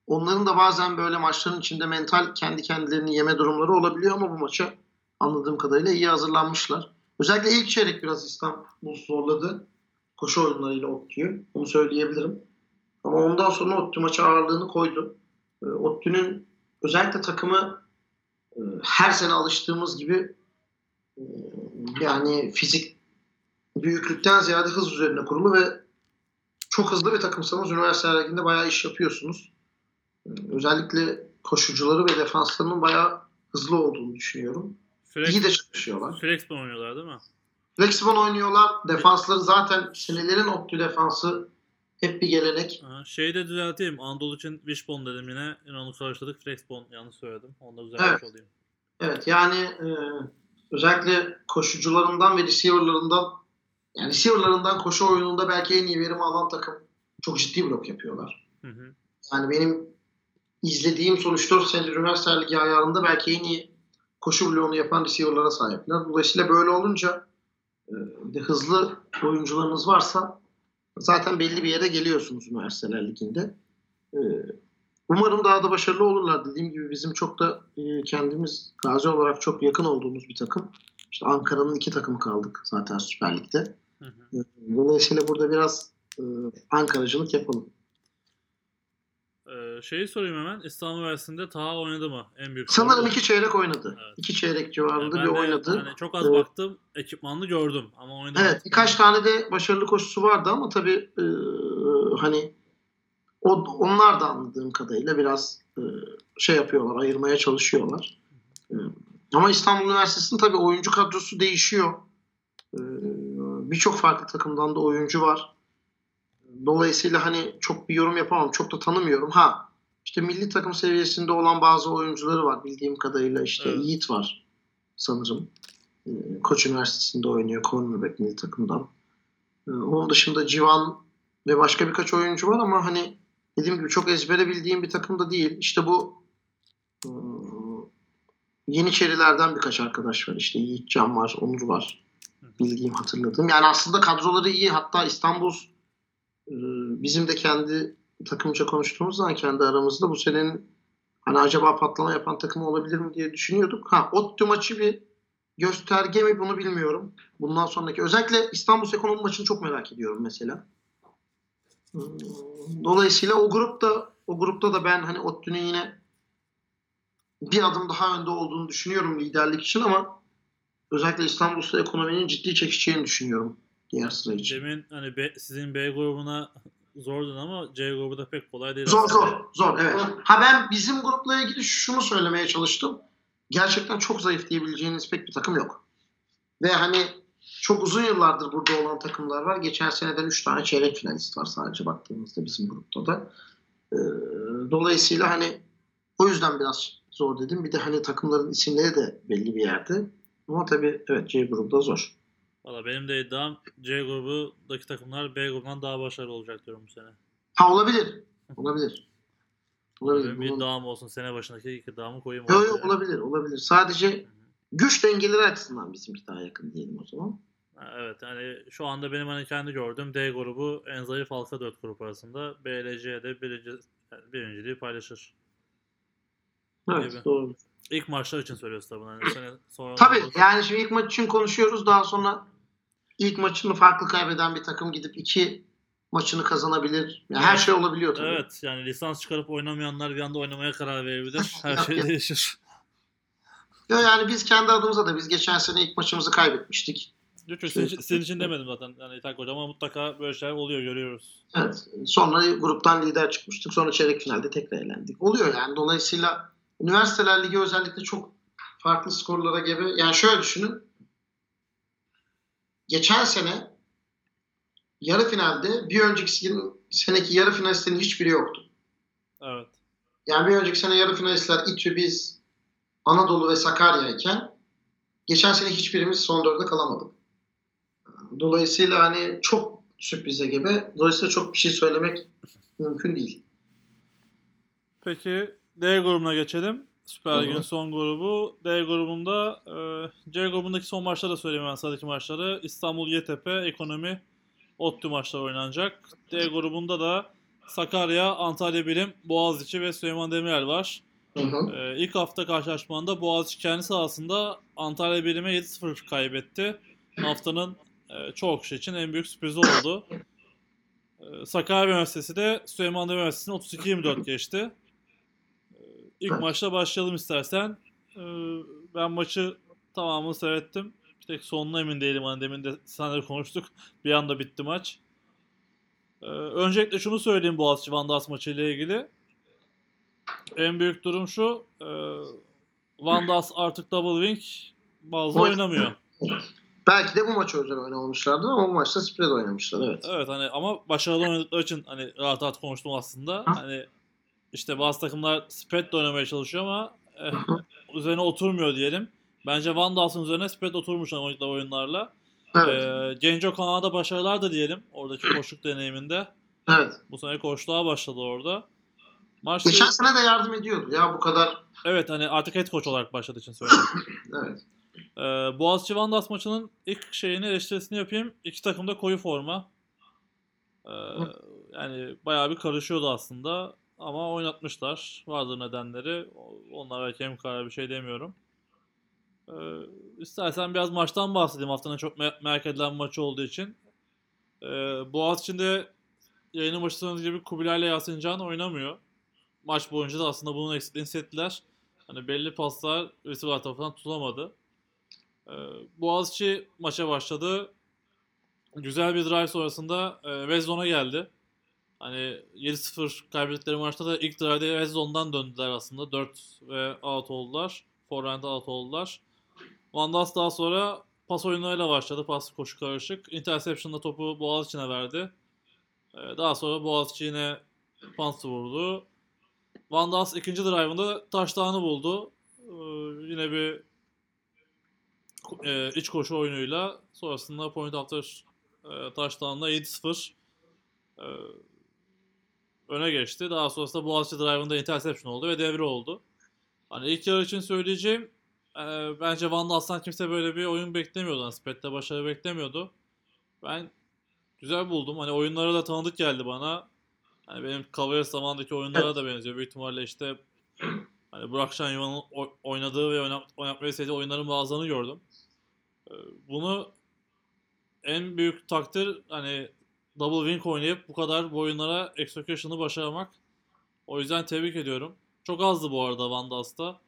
onların da bazen böyle maçların içinde mental kendi kendilerini yeme durumları olabiliyor ama bu maça anladığım kadarıyla iyi hazırlanmışlar. Özellikle ilk çeyrek biraz İstanbul zorladı. Koşu oyunlarıyla ODTÜ'yü. Onu söyleyebilirim. Ama ondan sonra ODTÜ maça ağırlığını koydu. E, ODTÜ'nün özellikle takımı e, her sene alıştığımız gibi e, yani fizik büyüklükten ziyade hız üzerine kurulu ve çok hızlı bir takımsanız üniversite liginde bayağı iş yapıyorsunuz. E, Özellikle koşucuları ve defanslarının bayağı hızlı olduğunu düşünüyorum. Flex, İyi de çalışıyorlar. Flexbone oynuyorlar değil mi? Flexible oynuyorlar. Defansları zaten senelerin ODTÜ defansı Hep bir gelenek. Şeyi de düzelteyim. Anadolu için Wishbone dedim yine. Onu karıştırdık. Flexbone yanlış söyledim. Onu da düzeltmiş Evet. olayım. Evet yani e, özellikle koşucularından ve receiver'larından yani receiver'larından koşu oyununda belki en iyi verimi alan takım çok ciddi blok yapıyorlar. Hı hı. Yani benim izlediğim son 3-4 senedir üniversite ligi ayarında belki en iyi koşu bloğunu yapan receiver'lara sahipler. Dolayısıyla böyle olunca e, bir de hızlı oyuncularınız varsa zaten belli bir yere geliyorsunuz üniversiteler liginde. E, Umarım daha da başarılı olurlar. Dediğim gibi bizim çok da e, kendimiz gazi olarak çok yakın olduğumuz bir takım. İşte Ankara'nın iki takımı kaldık zaten Süper Lig'de. Hı hı. Dolayısıyla burada biraz e, Ankaracılık yapalım. Ee, şeyi sorayım hemen. İstanbul Üniversitesi'nde Taha oynadı mı? En büyük Sanırım sorun. iki çeyrek oynadı. Evet. İki çeyrek Yani civarında ben bir de oynadı. hani çok az Evet. baktım. Ekipmanlı gördüm. Ama oynadı. Evet birkaç tane de başarılı koşusu vardı ama tabii e, hani o, onlar da anladığım kadarıyla biraz e, şey yapıyorlar, ayırmaya çalışıyorlar. E, ama İstanbul Üniversitesi'nin tabii oyuncu kadrosu değişiyor. E, Birçok farklı takımdan da oyuncu var. Dolayısıyla hani çok bir yorum yapamam. Çok da tanımıyorum. Ha işte milli takım seviyesinde olan bazı oyuncuları var bildiğim kadarıyla. işte Evet. Yiğit var sanırım. E, Koç Üniversitesi'nde oynuyor. Cornerback milli takımdan. E, Onun dışında Civan ve başka birkaç oyuncu var ama hani dediğim gibi çok ezbere bildiğim bir takım da değil. İşte bu Yeniçerilerden birkaç arkadaş var. İşte Yiğit Can var, Onur var. Bildiğim, hatırladığım. Yani aslında kadroları iyi. Hatta İstanbul e, bizim de kendi takımca konuştuğumuz zaman kendi aramızda bu senenin hani acaba patlama yapan takım olabilir mi diye düşünüyorduk. Ha ODTÜ maçı bir gösterge mi bunu bilmiyorum. Bundan sonraki özellikle İstanbul Ekonomi maçını çok merak ediyorum mesela. Dolayısıyla o grupta o grupta da ben hani ODTÜ'nün yine bir adım daha önde olduğunu düşünüyorum liderlik için ama özellikle İstanbul'da ekonominin ciddi çekişeceğini düşünüyorum diğer sıra için. Demin hani B- sizin B grubuna zordun ama C grubu da pek kolay değil. Zor aslında. zor zor evet. Ha ben bizim grupla ilgili şunu söylemeye çalıştım. Gerçekten çok zayıf diyebileceğiniz pek bir takım yok. Ve hani çok uzun yıllardır burada olan takımlar var. Geçen seneden 3 tane çeyrek finalist var sadece baktığımızda bizim grupta da. Ee, dolayısıyla hani o yüzden biraz zor dedim. Bir de hani takımların isimleri de belli bir yerde. Ama tabii evet C grubunda zor. Valla benim de iddiam C grubundaki takımlar B grubundan daha başarılı olacak diyorum bu sene. Ha olabilir. Olabilir. Olabilir. Benim bir iddiam olsun sene başındaki ilk iddiamı koyayım. Yo, ortaya. yo, olabilir. Olabilir. Sadece güç dengeleri açısından bizimki daha yakın diyelim o zaman. Evet yani şu anda benim hani kendi gördüğüm D grubu en zayıf halka 4 grup arasında. BLC de birinci, yani birinciliği paylaşır. Evet Gibi. doğru. İlk maçlar için söylüyoruz tabii. Hani sene sonra Tabii yani şimdi ilk maç için konuşuyoruz. Daha sonra ilk maçını farklı kaybeden bir takım gidip iki maçını kazanabilir. Yani her şey olabiliyor tabii. Evet yani lisans çıkarıp oynamayanlar bir anda oynamaya karar verebilir. Her şey değişir. Yo, yani biz kendi adımıza da biz geçen sene ilk maçımızı kaybetmiştik. Yok, yok, senin, için- senin için demedim zaten. Yani İthak Hoca ama mutlaka böyle şeyler oluyor görüyoruz. Evet. Sonra gruptan lider çıkmıştık. Sonra çeyrek finalde tekrar elendik. Oluyor yani. Dolayısıyla üniversiteler ligi özellikle çok farklı skorlara gebe. Yani şöyle düşünün. Geçen sene yarı finalde bir önceki seneki yarı finalistlerin hiçbiri yoktu. Evet. Yani bir önceki sene yarı finalistler İTÜ, biz, Anadolu ve Sakarya iken geçen sene hiçbirimiz son dörde kalamadık. Dolayısıyla hani çok sürprize gebe. Dolayısıyla çok bir şey söylemek mümkün değil. Peki D grubuna geçelim. Süper Lig'in son grubu. D grubunda e, C grubundaki son maçları da söyleyeyim ben sıradaki maçları. İstanbul YTP, Ekonomi, ODTÜ maçları oynanacak. D grubunda da Sakarya, Antalya Bilim, Boğaziçi ve Süleyman Demirel var. Hı hı. E, ilk hafta karşılaşmanda Boğaziçi kendi sahasında Antalya Bilim'e 7-0 kaybetti. Haftanın e, çoğu kişi için en büyük sürprizi oldu. E, Sakarya Üniversitesi de Süleyman Demirel Üniversitesi'ni 32-24 geçti. İlk maçla başlayalım istersen. E, ben maçı tamamını seyrettim. Bir tek sonuna emin değilim. Hani demin de seninle konuştuk. Bir anda bitti maç. E, öncelikle şunu söyleyeyim Boğaziçi Vandas maçı ile ilgili. En büyük durum şu. E, Vandas artık double wing bazı Oy- oynamıyor. Belki de bu maçı özel oynamamışlardı ama bu maçta spread oynamışlar evet. Evet hani ama başarılı oynadıkları için hani rahat rahat konuştum aslında. Hani işte bazı takımlar spread de oynamaya çalışıyor ama eh, üzerine oturmuyor diyelim. Bence Van Dals'ın üzerine spread oturmuş oynadıkları oyunlarla. Evet. Ee, Genco Kanada başarılar da diyelim oradaki koşluk deneyiminde. evet. Bu sene koçluğa başladı orada. Maç Geçen sene de yardım ediyordu ya bu kadar. evet hani artık head coach olarak başladığı için söylüyorum. Evet. Ee, Boğaziçi Vandas maçının ilk şeyini eleştirisini yapayım. İki takım da koyu forma. Ee, yani bayağı bir karışıyordu aslında. Ama oynatmışlar. Vardır nedenleri. Onlar belki hem karar bir şey demiyorum. Ee, istersen biraz maçtan bahsedeyim. Haftanın çok me- merak edilen maçı olduğu için. Ee, Boğaziçi'nde yayını başladığınız gibi Kubilay ile Yasin Can oynamıyor. Maç boyunca da aslında bunun eksikliğini hissettiler. Hani belli paslar receiver tarafından tutulamadı. Ee, Boğaziçi maça başladı. Güzel bir drive sonrasında e, Red Zone'a geldi. Hani 7-0 kaybettikleri maçta da ilk drive'de Red Zone'dan döndüler aslında. 4 ve out oldular. Forehand out oldular. Vandas daha sonra pas oyunlarıyla başladı. Pas koşu karışık. Interception'da topu Boğaziçi'ne verdi. Ee, daha sonra Boğaziçi yine punt vurdu. Van Dals ikinci drive'ında taştağını buldu. Ee, yine bir e, iç koşu oyunuyla sonrasında point after e, touchdown'la 7-0 e, öne geçti. Daha sonrasında Boğaziçi drive'ında interception oldu ve devre oldu. Hani ilk yarı için söyleyeceğim e, bence Van Dals'tan kimse böyle bir oyun beklemiyordu. Yani Spet'te başarı beklemiyordu. Ben güzel buldum. Hani oyunları da tanıdık geldi bana. Hani benim Cavaliers zamandaki oyunlara da benziyor. Büyük ihtimalle işte hani Burak Şanyuva'nın o- oynadığı ve oynat, oynatmayı sevdiği oyunların bazılarını gördüm. Ee, Bunu en büyük takdir hani double wing oynayıp bu kadar bu oyunlara execution'ı başarmak. O yüzden tebrik ediyorum. Çok azdı bu arada Van Dals'ta.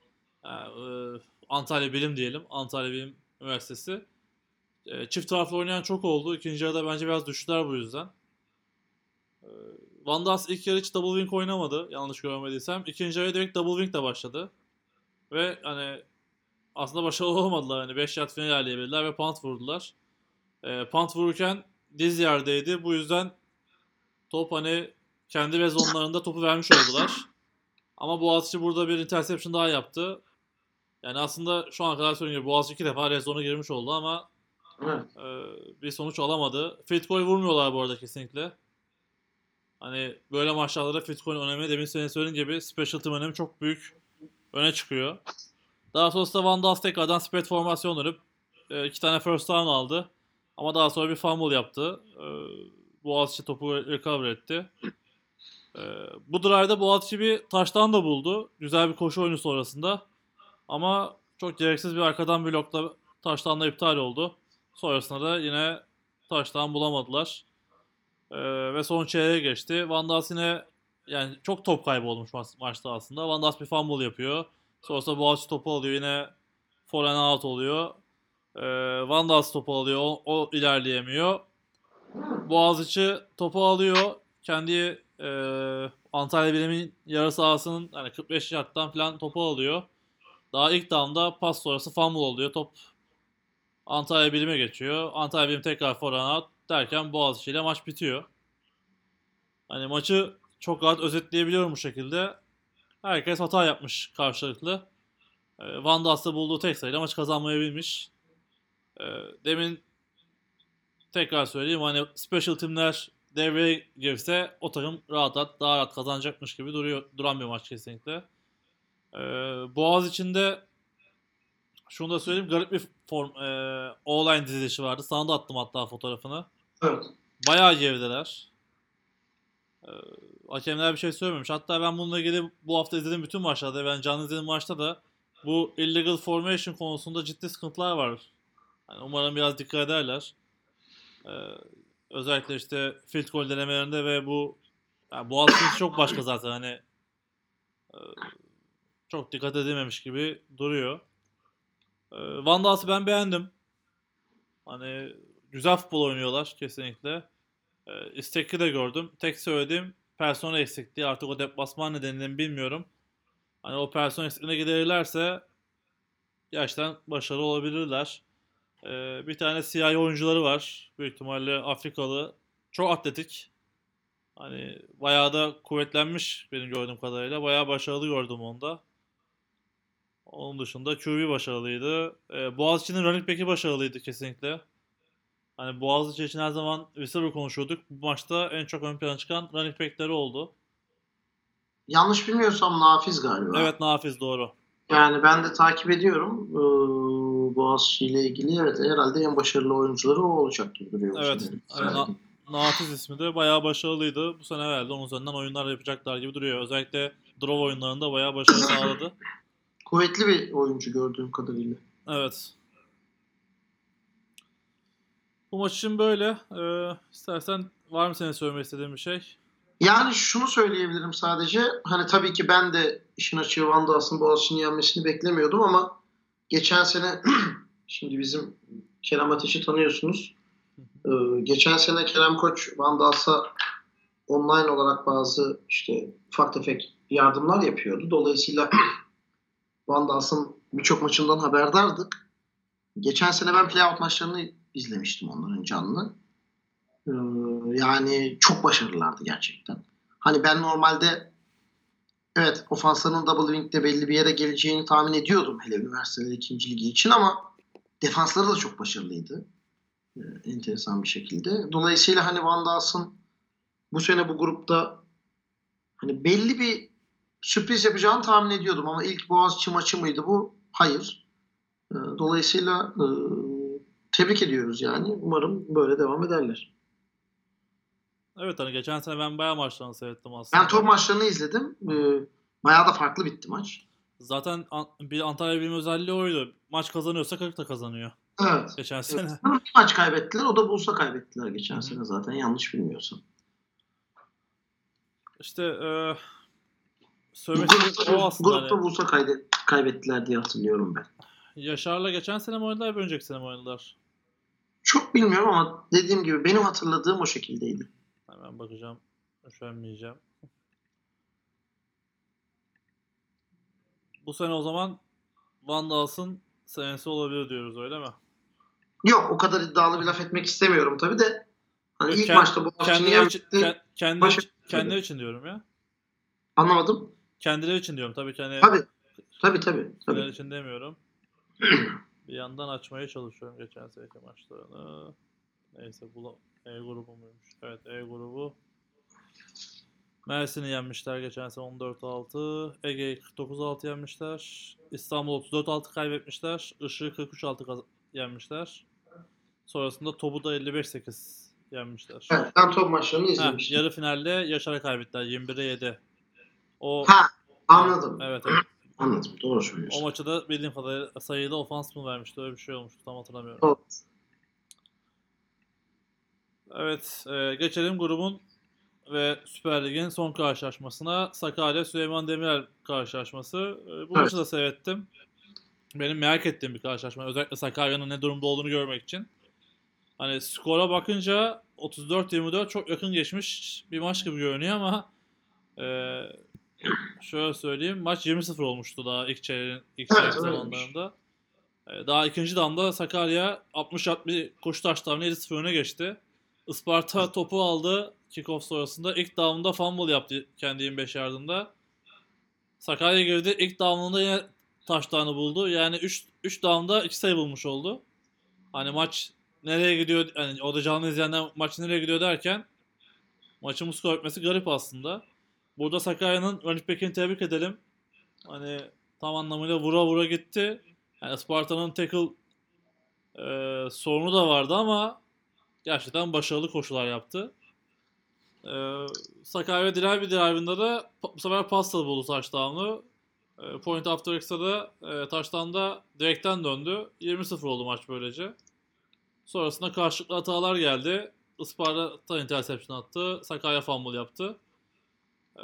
Yani, e, Antalya Bilim diyelim. Antalya Bilim Üniversitesi. E, Çift taraflı oynayan çok oldu. İkinci yarıda bence biraz düştüler bu yüzden. E, Van Dals ilk yarı hiç double wing oynamadı. Yanlış görmediysem. İkinci yarı direkt double wing de başladı. Ve hani aslında başarılı olmadılar. Hani 5 yard final ilerleyebildiler ve punt vurdular. E, punt vururken diz yerdeydi. Bu yüzden top hani kendi red zone'larında topu vermiş oldular. Ama Boğaziçi burada bir interception daha yaptı. Yani aslında şu ana kadar söylediğim gibi Boğaziçi iki defa red zone'a girmiş oldu ama Evet. e, bir sonuç alamadı. Field goal vurmuyorlar bu arada kesinlikle. Hani böyle maçlarda field goal önemi demin senin söylediğin gibi special team önemi çok büyük öne çıkıyor. Daha sonrasında Van Dals tekrardan spread formasyon dönüp e, iki tane first down aldı. Ama daha sonra bir fumble yaptı. E, Boğaziçi topu recover etti. E, bu drive'da Boğaziçi bir taştan da buldu. Güzel bir koşu oyunu sonrasında. Ama çok gereksiz bir arkadan blokla taştanla iptal oldu. Sonrasında da yine taştan bulamadılar. E, ve son çeyreğe geçti. Van Dals yine yani çok top kaybı olmuş ma- maçta aslında. Van Dals bir fumble yapıyor. Sonrasında Boğaziçi topu alıyor. Yine foreign out oluyor. Ee, Van Dals topu alıyor. O, o ilerleyemiyor. Boğaziçi topu alıyor. Kendi e, Antalya Bilim'in yarı sahasının hani 45 yardtan falan topu alıyor. Daha ilk down'da pas sonrası fumble oluyor. Top Antalya Bilim'e geçiyor. Antalya Bilim tekrar out derken Boğaziçi ile maç bitiyor. Hani maçı çok rahat özetleyebiliyorum bu şekilde. Herkes hata yapmış karşılıklı. Ee, Van Dals'ta bulduğu tek sayıyla maç kazanmayabilmiş. Ee, demin tekrar söyleyeyim hani special teamler devreye girse o takım rahat rahat daha rahat kazanacakmış gibi duruyor duran bir maç kesinlikle. Ee, Boğaz içinde şunu da söyleyeyim garip bir form e, online dizilişi vardı. Sana da attım hatta fotoğrafını. Evet. Bayağı gerideler. Ee, hakemler bir şey söylememiş. Hatta ben bununla ilgili bu hafta izlediğim bütün maçlarda, ben canlı izlediğim maçta da bu illegal formation konusunda ciddi sıkıntılar var. Yani umarım biraz dikkat ederler. Ee, özellikle işte field goal denemelerinde ve bu yani Boğaziçi'nin çok başka zaten hani e, çok dikkat edilmemiş gibi duruyor. Ee, Van Dals'ı ben beğendim. Hani güzel futbol oynuyorlar kesinlikle. Ee, istekli de gördüm. Tek söylediğim personel eksikliği. Artık o deplasman nedeniyle mi bilmiyorum. Hani o personel eksikliğine giderirlerse gerçekten başarılı olabilirler. Ee, bir tane siyahi oyuncuları var. Büyük ihtimalle Afrikalı. Çok atletik. Hani bayağı da kuvvetlenmiş benim gördüğüm kadarıyla. Bayağı başarılı gördüm onda. Onun dışında QB başarılıydı. Ee, Boğaziçi'nin running back'i başarılıydı kesinlikle. Hani Boğaziçi için her zaman receiver konuşuyorduk. Bu maçta en çok ön plana çıkan running back'leri oldu. Yanlış bilmiyorsam Nafiz galiba. Evet Nafiz doğru. Yani ben de takip ediyorum. Ee, Boğaziçi ile ilgili. Evet herhalde en başarılı oyuncuları o olacak gibi duruyor. bu Evet, sene. aynen. Yani Nafiz ismi de bayağı başarılıydı. Bu sene herhalde onun üzerinden oyunlar yapacaklar gibi duruyor. Özellikle draw oyunlarında bayağı başarı sağladı. Kuvvetli bir oyuncu gördüğüm kadarıyla. Evet. Bu maç için böyle. Ee, istersen var mı senin söylemek istediğin bir şey? Yani şunu söyleyebilirim sadece. Hani tabii ki ben de işin açığı Van Dals'ın Boğaziçi'ni yenmesini beklemiyordum ama geçen sene şimdi bizim Kerem Ateş'i tanıyorsunuz. Ee, geçen sene Kerem Koç Van Dals'a online olarak bazı işte ufak tefek yardımlar yapıyordu. Dolayısıyla Van Dals'ın birçok maçından haberdardık. Geçen sene ben playout maçlarını izlemiştim onların canlı. Ee, yani çok başarılılardı gerçekten. Hani ben normalde evet ofanslarının double wing'de belli bir yere geleceğini tahmin ediyordum hele üniversiteler ikinci ligi için ama defansları da çok başarılıydı. Ee, enteresan bir şekilde. Dolayısıyla hani Van Dals'ın bu sene bu grupta hani belli bir sürpriz yapacağını tahmin ediyordum ama ilk Boğaziçi maçı mıydı bu? Hayır. Ee, Dolayısıyla e, tebrik ediyoruz yani. Umarım böyle devam ederler. Evet hani geçen sene ben bayağı maçlarını seyrettim aslında. Ben top maçlarını izledim. Ee, bayağı da farklı bitti maç. Zaten an- bir Antalya Bilim özelliği oydu. Maç kazanıyorsa 40 da kazanıyor. Evet. Geçen sene. Bir maç kaybettiler. O da Bulsa kaybettiler geçen Hı hı. sene zaten. Yanlış bilmiyorsam. İşte e, söylemek istediğim o aslında. Grupta Hani. Bulsa kayde- kaybettiler diye hatırlıyorum ben. Yaşar'la geçen sene mi oynadılar, bir önceki sene mi oynadılar? Çok bilmiyorum ama dediğim gibi benim hatırladığım o şekildeydi. Hemen bakacağım. Üşenmeyeceğim. Bu sene o zaman Van Dals'ın senesi olabilir diyoruz öyle mi? Yok o kadar iddialı bir laf etmek istemiyorum tabii de. Hani ilk Kend- maçta Boğaziçi'ni Kendileri için, yenmişti. ken- kendileri, Başa- için- kendileri diyorum ya. Anlamadım. Kendileri için diyorum tabii ki hani Tabii. Tabii tabii. kendileri tabii. için demiyorum. bir yandan açmaya çalışıyorum geçen seneki maçlarını. Neyse bu E grubu muymuş? Evet E grubu. Mersin'i yenmişler geçen sene 14-6. Ege'yi 49-6 yenmişler. İstanbul 34-6 kaybetmişler. Işık'ı 43-6 kaz- yenmişler. Sonrasında Top'u da 55-8 yenmişler. Evet, ben top maçlarını Ha, izlemiştim. yarı finalde Yaşar'a kaybettiler 21'e 7. O Ha, anladım. Evet evet. Anladım. Doğru O söylüyorsun. maçta da bildiğim kadarıyla sayıda ofans mı vermişti öyle bir şey olmuştu tam hatırlamıyorum. Doğru. Evet, e, geçelim grubun ve Süper Lig'in son karşılaşmasına. Sakarya Süleyman Demirel karşılaşması. E, bu Evet. maçı da seyrettim. Benim merak ettiğim bir karşılaşma. Özellikle Sakarya'nın ne durumda olduğunu görmek için. Hani skora bakınca 34-24 çok yakın geçmiş bir maç gibi görünüyor ama e, şöyle söyleyeyim maç 20-0 olmuştu daha ilk çeyreğin ilk Evet, çeyrek zamanlarında. E, Daha ikinci damda Sakarya 60 bir koşu taşlarına 7-0 öne geçti. Isparta topu aldı kickoff sonrasında. ilk down'da fumble yaptı kendi 25 yardında. Sakarya girdi. ilk down'unda yine taşlarını buldu. Yani 3 3 down'da 2 sayı bulmuş oldu. Hani maç nereye gidiyor hani o da canlı izleyenler maç nereye gidiyor derken maçın bu skor etmesi garip aslında. Burada Sakarya'nın running back'ini tebrik edelim. Hani tam anlamıyla vura vura gitti. Yani Sparta'nın tackle e, sorunu da vardı ama gerçekten başarılı koşular yaptı. E, Sakarya drive'ında da pa- bu sefer pasta buldu touchdown'u. E, point after extra'da da e, touchdown'da direkten döndü. 20-0 oldu maç böylece. Sonrasında karşılıklı hatalar geldi. Isparta interception attı. Sakarya fumble yaptı. Ee,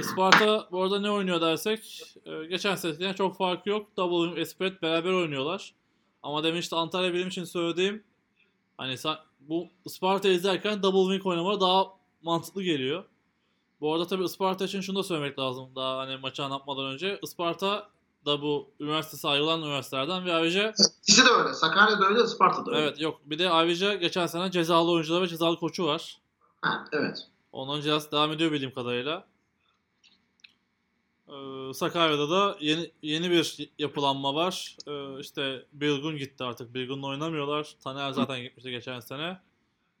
Isparta bu arada ne oynuyor dersek e, geçen seneden çok fark yok. Double Spirit beraber oynuyorlar. Ama demin işte Antalya Bilim için söylediğim hani sa- bu Isparta izlerken Double Wing oynamaları daha mantıklı geliyor. Bu arada tabii Isparta için şunu da söylemek lazım daha hani maçı anlatmadan önce. Isparta da bu üniversitesi ayrılan üniversitelerden ve ayrıca İkisi de öyle. Sakarya'da öyle, Isparta'da öyle. evet yok bir de ayrıca geçen sene cezalı oyuncular ve cezalı koçu var. Ha, evet. Onların cezası devam ediyor bildiğim kadarıyla. Ee, Sakarya'da da yeni yeni bir yapılanma var. Ee, işte Bilgun gitti artık. Bilgun'la oynamıyorlar. Taner zaten gitmişti geçen sene.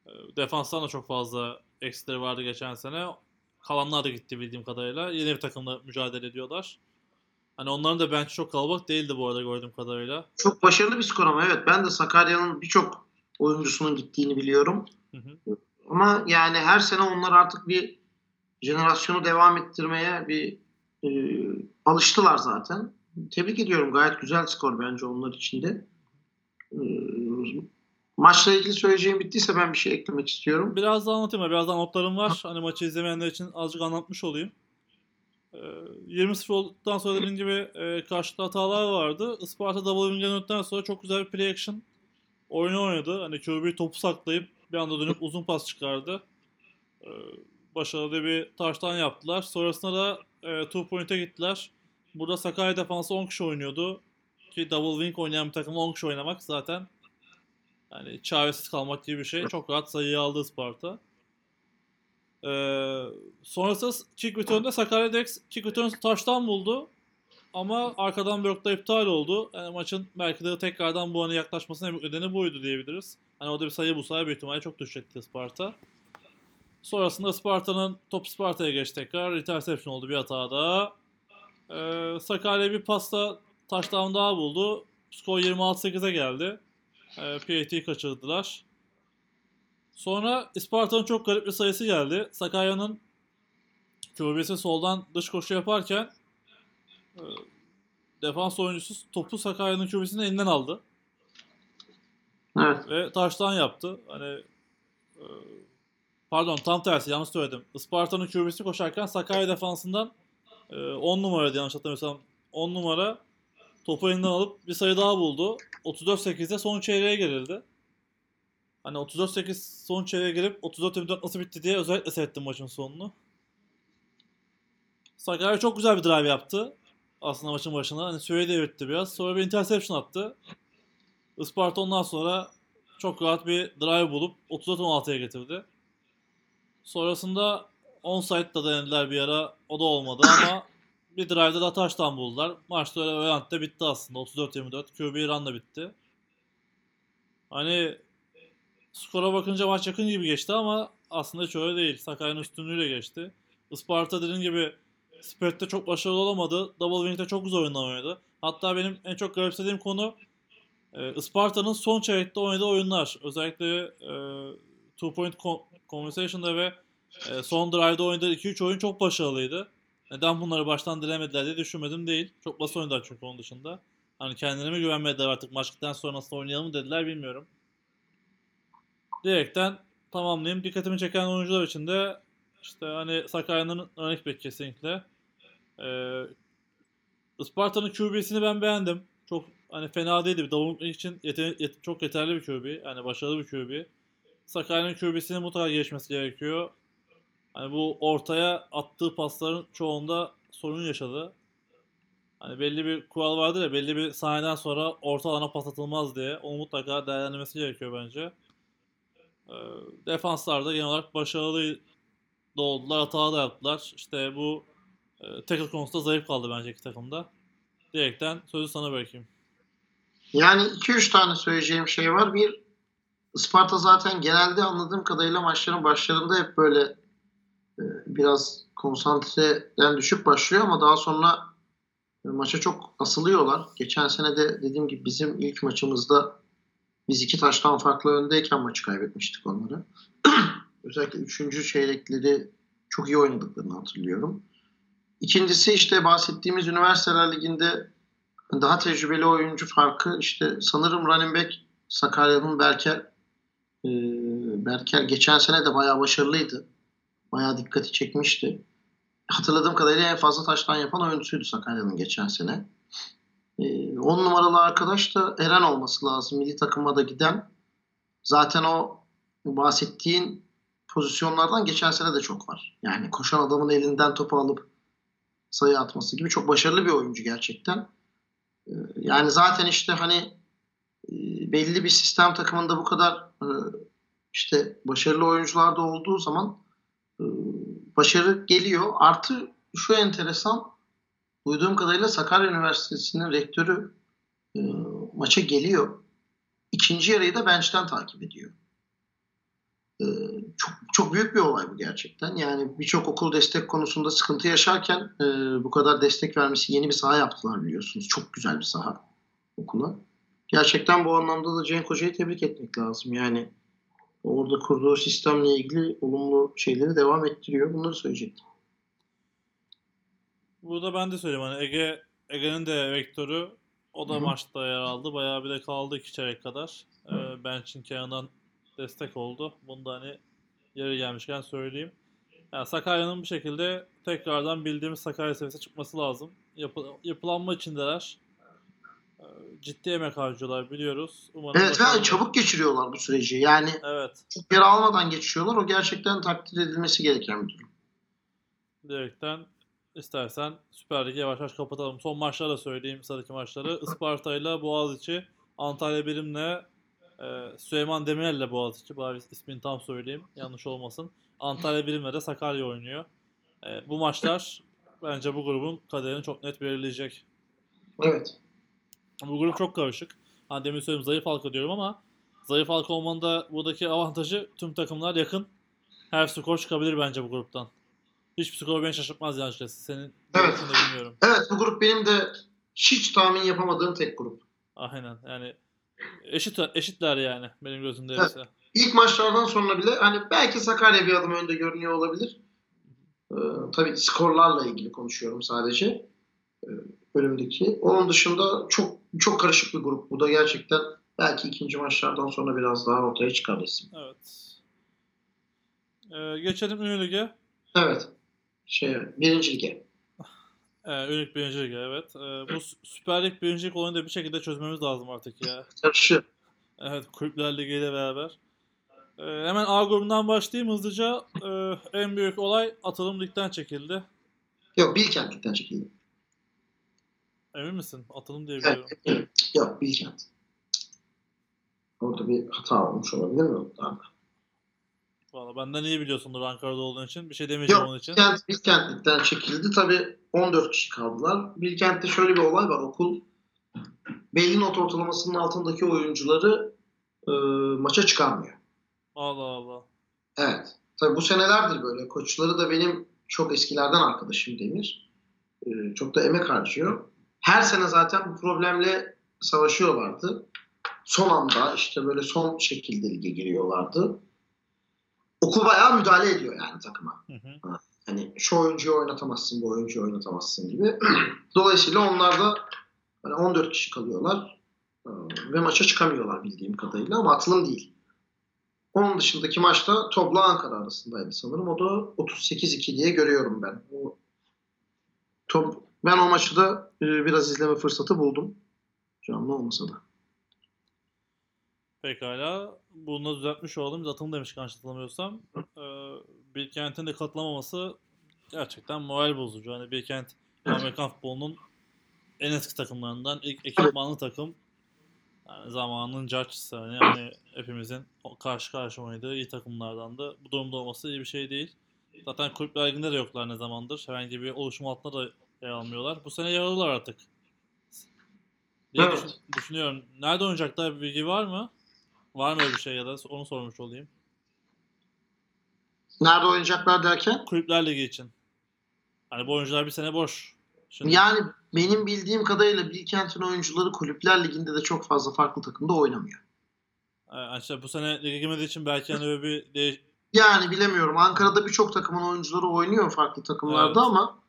Ee, defanstan da çok fazla eksileri vardı geçen sene. Kalanlar da gitti bildiğim kadarıyla. Yeni bir takımla mücadele ediyorlar. Hani onların da bench çok kalabalık değildi bu arada gördüğüm kadarıyla. Çok başarılı bir skor ama evet. Ben de Sakarya'nın birçok oyuncusunun gittiğini biliyorum. Hı hı. Ama yani her sene onlar artık bir jenerasyonu devam ettirmeye bir e, alıştılar zaten. Tebrik ediyorum. Gayet güzel skor bence onlar için de. E, maçla ilgili söyleyeceğim bittiyse ben bir şey eklemek istiyorum. Biraz daha anlatayım. Biraz daha notlarım var. Hani maçı izlemeyenler için azıcık anlatmış olayım. Ee, 20-0 olduktan sonra dediğim gibi e, karşıda hatalar vardı. Isparta double wing'e döndükten sonra çok güzel bir play action oyunu oynadı. Hani QB topu saklayıp bir anda dönüp uzun pas çıkardı. Ee, başarılı bir taştan yaptılar. Sonrasında da e, two point'e gittiler. Burada Sakarya defansı 10 kişi oynuyordu. Ki double wing oynayan bir takımla 10 kişi oynamak zaten yani çaresiz kalmak gibi bir şey. Çok rahat sayıyı aldı Isparta. Ee, sonrasında kick return'da Sakarya Dex kick return taştan buldu. Ama arkadan blokta iptal oldu. Yani maçın belki de tekrardan bu ana yaklaşmasının en nedeni buydu diyebiliriz. Hani orada bir sayı bulsaydı büyük ihtimalle çok düşecekti Sparta. Sonrasında Sparta'nın top Sparta'ya geçti tekrar. Interception oldu bir hata daha. Ee, Sakarya bir pasta touchdown daha buldu. Skor 26-8'e geldi. Ee, PAT'yi kaçırdılar. Sonra Isparta'nın çok garip bir sayısı geldi. Sakarya'nın QB'si soldan dış koşu yaparken e, defans oyuncusu topu Sakarya'nın QB'sinin elinden aldı. Evet. Ve taştan yaptı. Hani e, pardon tam tersi yanlış söyledim. Isparta'nın QB'si koşarken Sakarya defansından 10 numaraydı yanlış hatırlamıyorsam 10 numara topu elinden alıp bir sayı daha buldu. 34-8'de son çeyreğe girildi. Hani 34-8 son çeyreğe girip 34-24 nasıl bitti diye özellikle seyrettim maçın sonunu. Sakarya çok güzel bir drive yaptı. Aslında maçın başında. Hani süreyi devirtti biraz. Sonra bir interception attı. Isparta ondan sonra çok rahat bir drive bulup 34-16'ya getirdi. Sonrasında onside da denediler bir ara. O da olmadı ama bir drive'da da touchdown buldular. Maç da öyle Öğrent'te bitti aslında. 34-24. QB run da bitti. Hani skora bakınca maç yakın gibi geçti ama aslında hiç öyle değil. Sakarya'nın üstünlüğüyle geçti. Isparta dediğim gibi Spirit'te çok başarılı olamadı. Double Wing'de çok güzel oyunlar oynadı. Hatta benim en çok garipsediğim konu e, Isparta'nın son çeyrekte oynadığı oyunlar. Özellikle e, Two Point Conversation'da ve e, son drive'da oynadığı 2-3 oyun çok başarılıydı. Neden bunları baştan dilemediler diye düşünmedim değil. Çok basit oynadılar çünkü onun dışında. Hani kendilerine güvenmediler artık maçtan sonra nasıl oynayalım dediler bilmiyorum. Direkten tamamlayayım. Dikkatimi çeken oyuncular için de işte hani Sakarya'nın örnek bir kesinlikle. Ee, Isparta'nın QB'sini ben beğendim. Çok hani fena değildi. Davuluk için yete- yet- çok yeterli bir QB. Yani başarılı bir QB. Sakarya'nın QB'sinin mutlaka geçmesi gerekiyor. Hani bu ortaya attığı pasların çoğunda sorun yaşadı. Hani belli bir kural vardır ya belli bir sahneden sonra orta alana pas atılmaz diye. Onu mutlaka değerlendirmesi gerekiyor bence. Ee, defanslar da genel olarak başarılı da oldular. Hata da yaptılar. İşte bu e, tackle konusunda zayıf kaldı bence iki takımda. Direkten sözü sana bırakayım. Yani 2-3 tane söyleyeceğim şey var. Bir, Isparta zaten genelde anladığım kadarıyla maçların başlarında hep böyle e, biraz konsantreden düşük başlıyor ama daha sonra e, maça çok asılıyorlar. Geçen sene de dediğim gibi bizim ilk maçımızda biz iki taştan farklı öndeyken maçı kaybetmiştik onları. Özellikle üçüncü çeyrekleri çok iyi oynadıklarını hatırlıyorum. İkincisi işte bahsettiğimiz Üniversiteler Ligi'nde daha tecrübeli oyuncu farkı işte sanırım running back Sakarya'nın Berker e, Berker geçen sene de bayağı başarılıydı. Bayağı dikkati çekmişti. Hatırladığım kadarıyla en fazla taştan yapan oyuncusuydu Sakarya'nın geçen sene. 10 e, numaralı arkadaş da Eren olması lazım. Milli takıma da giden. Zaten o bahsettiğin pozisyonlardan geçen sene de çok var. Yani koşan adamın elinden topu alıp sayı atması gibi çok başarılı bir oyuncu gerçekten. E, yani zaten işte hani belli bir sistem takımında bu kadar e, işte başarılı oyuncular da olduğu zaman e, başarı geliyor. Artı şu enteresan duyduğum kadarıyla Sakarya Üniversitesi'nin rektörü e, maça geliyor. İkinci yarıyı da bench'ten takip ediyor. Çok çok büyük bir olay bu gerçekten. Yani birçok okul destek konusunda sıkıntı yaşarken bu kadar destek vermesi yeni bir saha yaptılar biliyorsunuz. Çok güzel bir saha okula. Gerçekten bu anlamda da Cenk Hoca'yı tebrik etmek lazım. Yani orada kurduğu sistemle ilgili olumlu şeyleri devam ettiriyor. Bunları söyleyecektim. Burada ben de söyleyeyim hani Ege Ege'nin de vektörü o da Hı hı. maçta yer aldı. Bayağı bir de kaldı iki çeyrek kadar. Ee, bench'in kenarından destek oldu. Bunu da hani yeri gelmişken söyleyeyim. Yani Sakarya'nın bir şekilde tekrardan bildiğimiz Sakarya seviyesine çıkması lazım. Yapı, yapılanma içindeler. Ee, ciddi emek harcıyorlar biliyoruz. Umarım Evet ve çabuk geçiriyorlar bu süreci. Yani Evet. çok yer almadan geçiyorlar. O gerçekten takdir edilmesi gereken bir durum. Direkten istersen Süper Lig'i yavaş yavaş kapatalım. Son maçları da söyleyeyim sıradaki maçları. Isparta ile Boğaziçi, Antalya Birim'le e, Süleyman Demirel'le Boğaziçi. Bari ismini tam söyleyeyim yanlış olmasın. Antalya Birim'le de Sakarya oynuyor. E, bu maçlar bence bu grubun kaderini çok net belirleyecek. Evet. Bu grup çok karışık. Hani demin söyledim zayıf halka diyorum ama zayıf halka olmanın da buradaki avantajı tüm takımlar yakın. Her skor çıkabilir bence bu gruptan. Hiçbir skor beni şaşırtmaz yani açıkçası. Senin Evet. bilmiyorum. Evet bu grup benim de hiç tahmin yapamadığım tek grup. Aynen yani eşit eşitler yani benim gözümde Evet. hepsi. İlk maçlardan sonra bile hani belki Sakarya bir adım önde görünüyor olabilir. Ee, tabii skorlarla ilgili konuşuyorum sadece. Ee, önümdeki. Onun dışında çok çok karışık bir grup. Bu da gerçekten belki ikinci maçlardan sonra biraz daha ortaya çıkar isim. Evet. Ee, geçelim Ünlü Lig'e. Evet. Şey, birinci lige. Ee, Ünlük birinci Lig'e evet. Ee, bu Sü- Süper Lig birinci lig olayını da bir şekilde çözmemiz lazım artık ya. Karşı. Evet Kulüpler Ligi ile beraber. Ee, hemen A grubundan başlayayım hızlıca. Ee, en büyük olay atılım ligden çekildi. Yok Bilkent'ten çekildi. Emin misin? Atılım diye biliyorum. Yok Bilkent. Orada bir hata olmuş olabilir mi? Orada? Valla benden iyi biliyorsundur Ankara'da olduğun için. Bir şey demeyeceğim Yok onun için. Bilkent, Bilkent'ten çekildi. Tabii 14 kişi kaldılar. Bilkent'te şöyle bir olay var. Okul belli not ortalamasının altındaki oyuncuları e, maça çıkarmıyor. Allah Allah. Evet. Tabii bu senelerdir böyle. Koçları da benim çok eskilerden arkadaşım Demir. E, çok da emek harcıyor. Her sene zaten bu problemle savaşıyorlardı. Son anda işte böyle son şekilde lige giriyorlardı. Okul bayağı müdahale ediyor yani takıma. Hı hı. Hani şu oyuncuyu oynatamazsın, bu oyuncuyu oynatamazsın gibi. Dolayısıyla onlar da hani 14 kişi kalıyorlar Ee, ve maça çıkamıyorlar bildiğim kadarıyla ama atılım değil. Onun dışındaki maçta Topla Ankara arasındaydı sanırım. O da 38-2 diye görüyorum ben. O, top, ben o maçı da e, biraz izleme fırsatı buldum. Canlı olmasa da. Pekala. Bunu da düzeltmiş olalım. Atılım demiş yanlış hatırlamıyorsam. Ee, Bilkent'in de katılamaması gerçekten moral bozucu. Hani Bilkent Amerikan futbolunun en eski takımlarından ilk ekipmanlı takım. Yani zamanının judge'sı. Hani, yani hepimizin karşı karşı oynadığı iyi takımlardandı. Bu durumda olması iyi bir şey değil. Zaten kulüpler liginde de yoklar ne zamandır. Herhangi bir oluşum altında da yer almıyorlar. Bu sene yer alırlar artık. Diye Evet. düşün- düşünüyorum. Nerede oynayacaklar bir bilgi var mı? Var mı öyle bir şey ya da onu sormuş olayım. Nerede oynayacaklar derken? Kulüpler Ligi için. Hani bu oyuncular bir sene boş. Şimdi, Yani benim bildiğim kadarıyla Bilkent'in oyuncuları kulüpler liginde de çok fazla farklı takımda oynamıyor. e, işte bu sene lige girmediği için belki hani öyle bir değiş... Yani bilemiyorum. Ankara'da birçok takımın oyuncuları oynuyor farklı takımlarda Evet. ama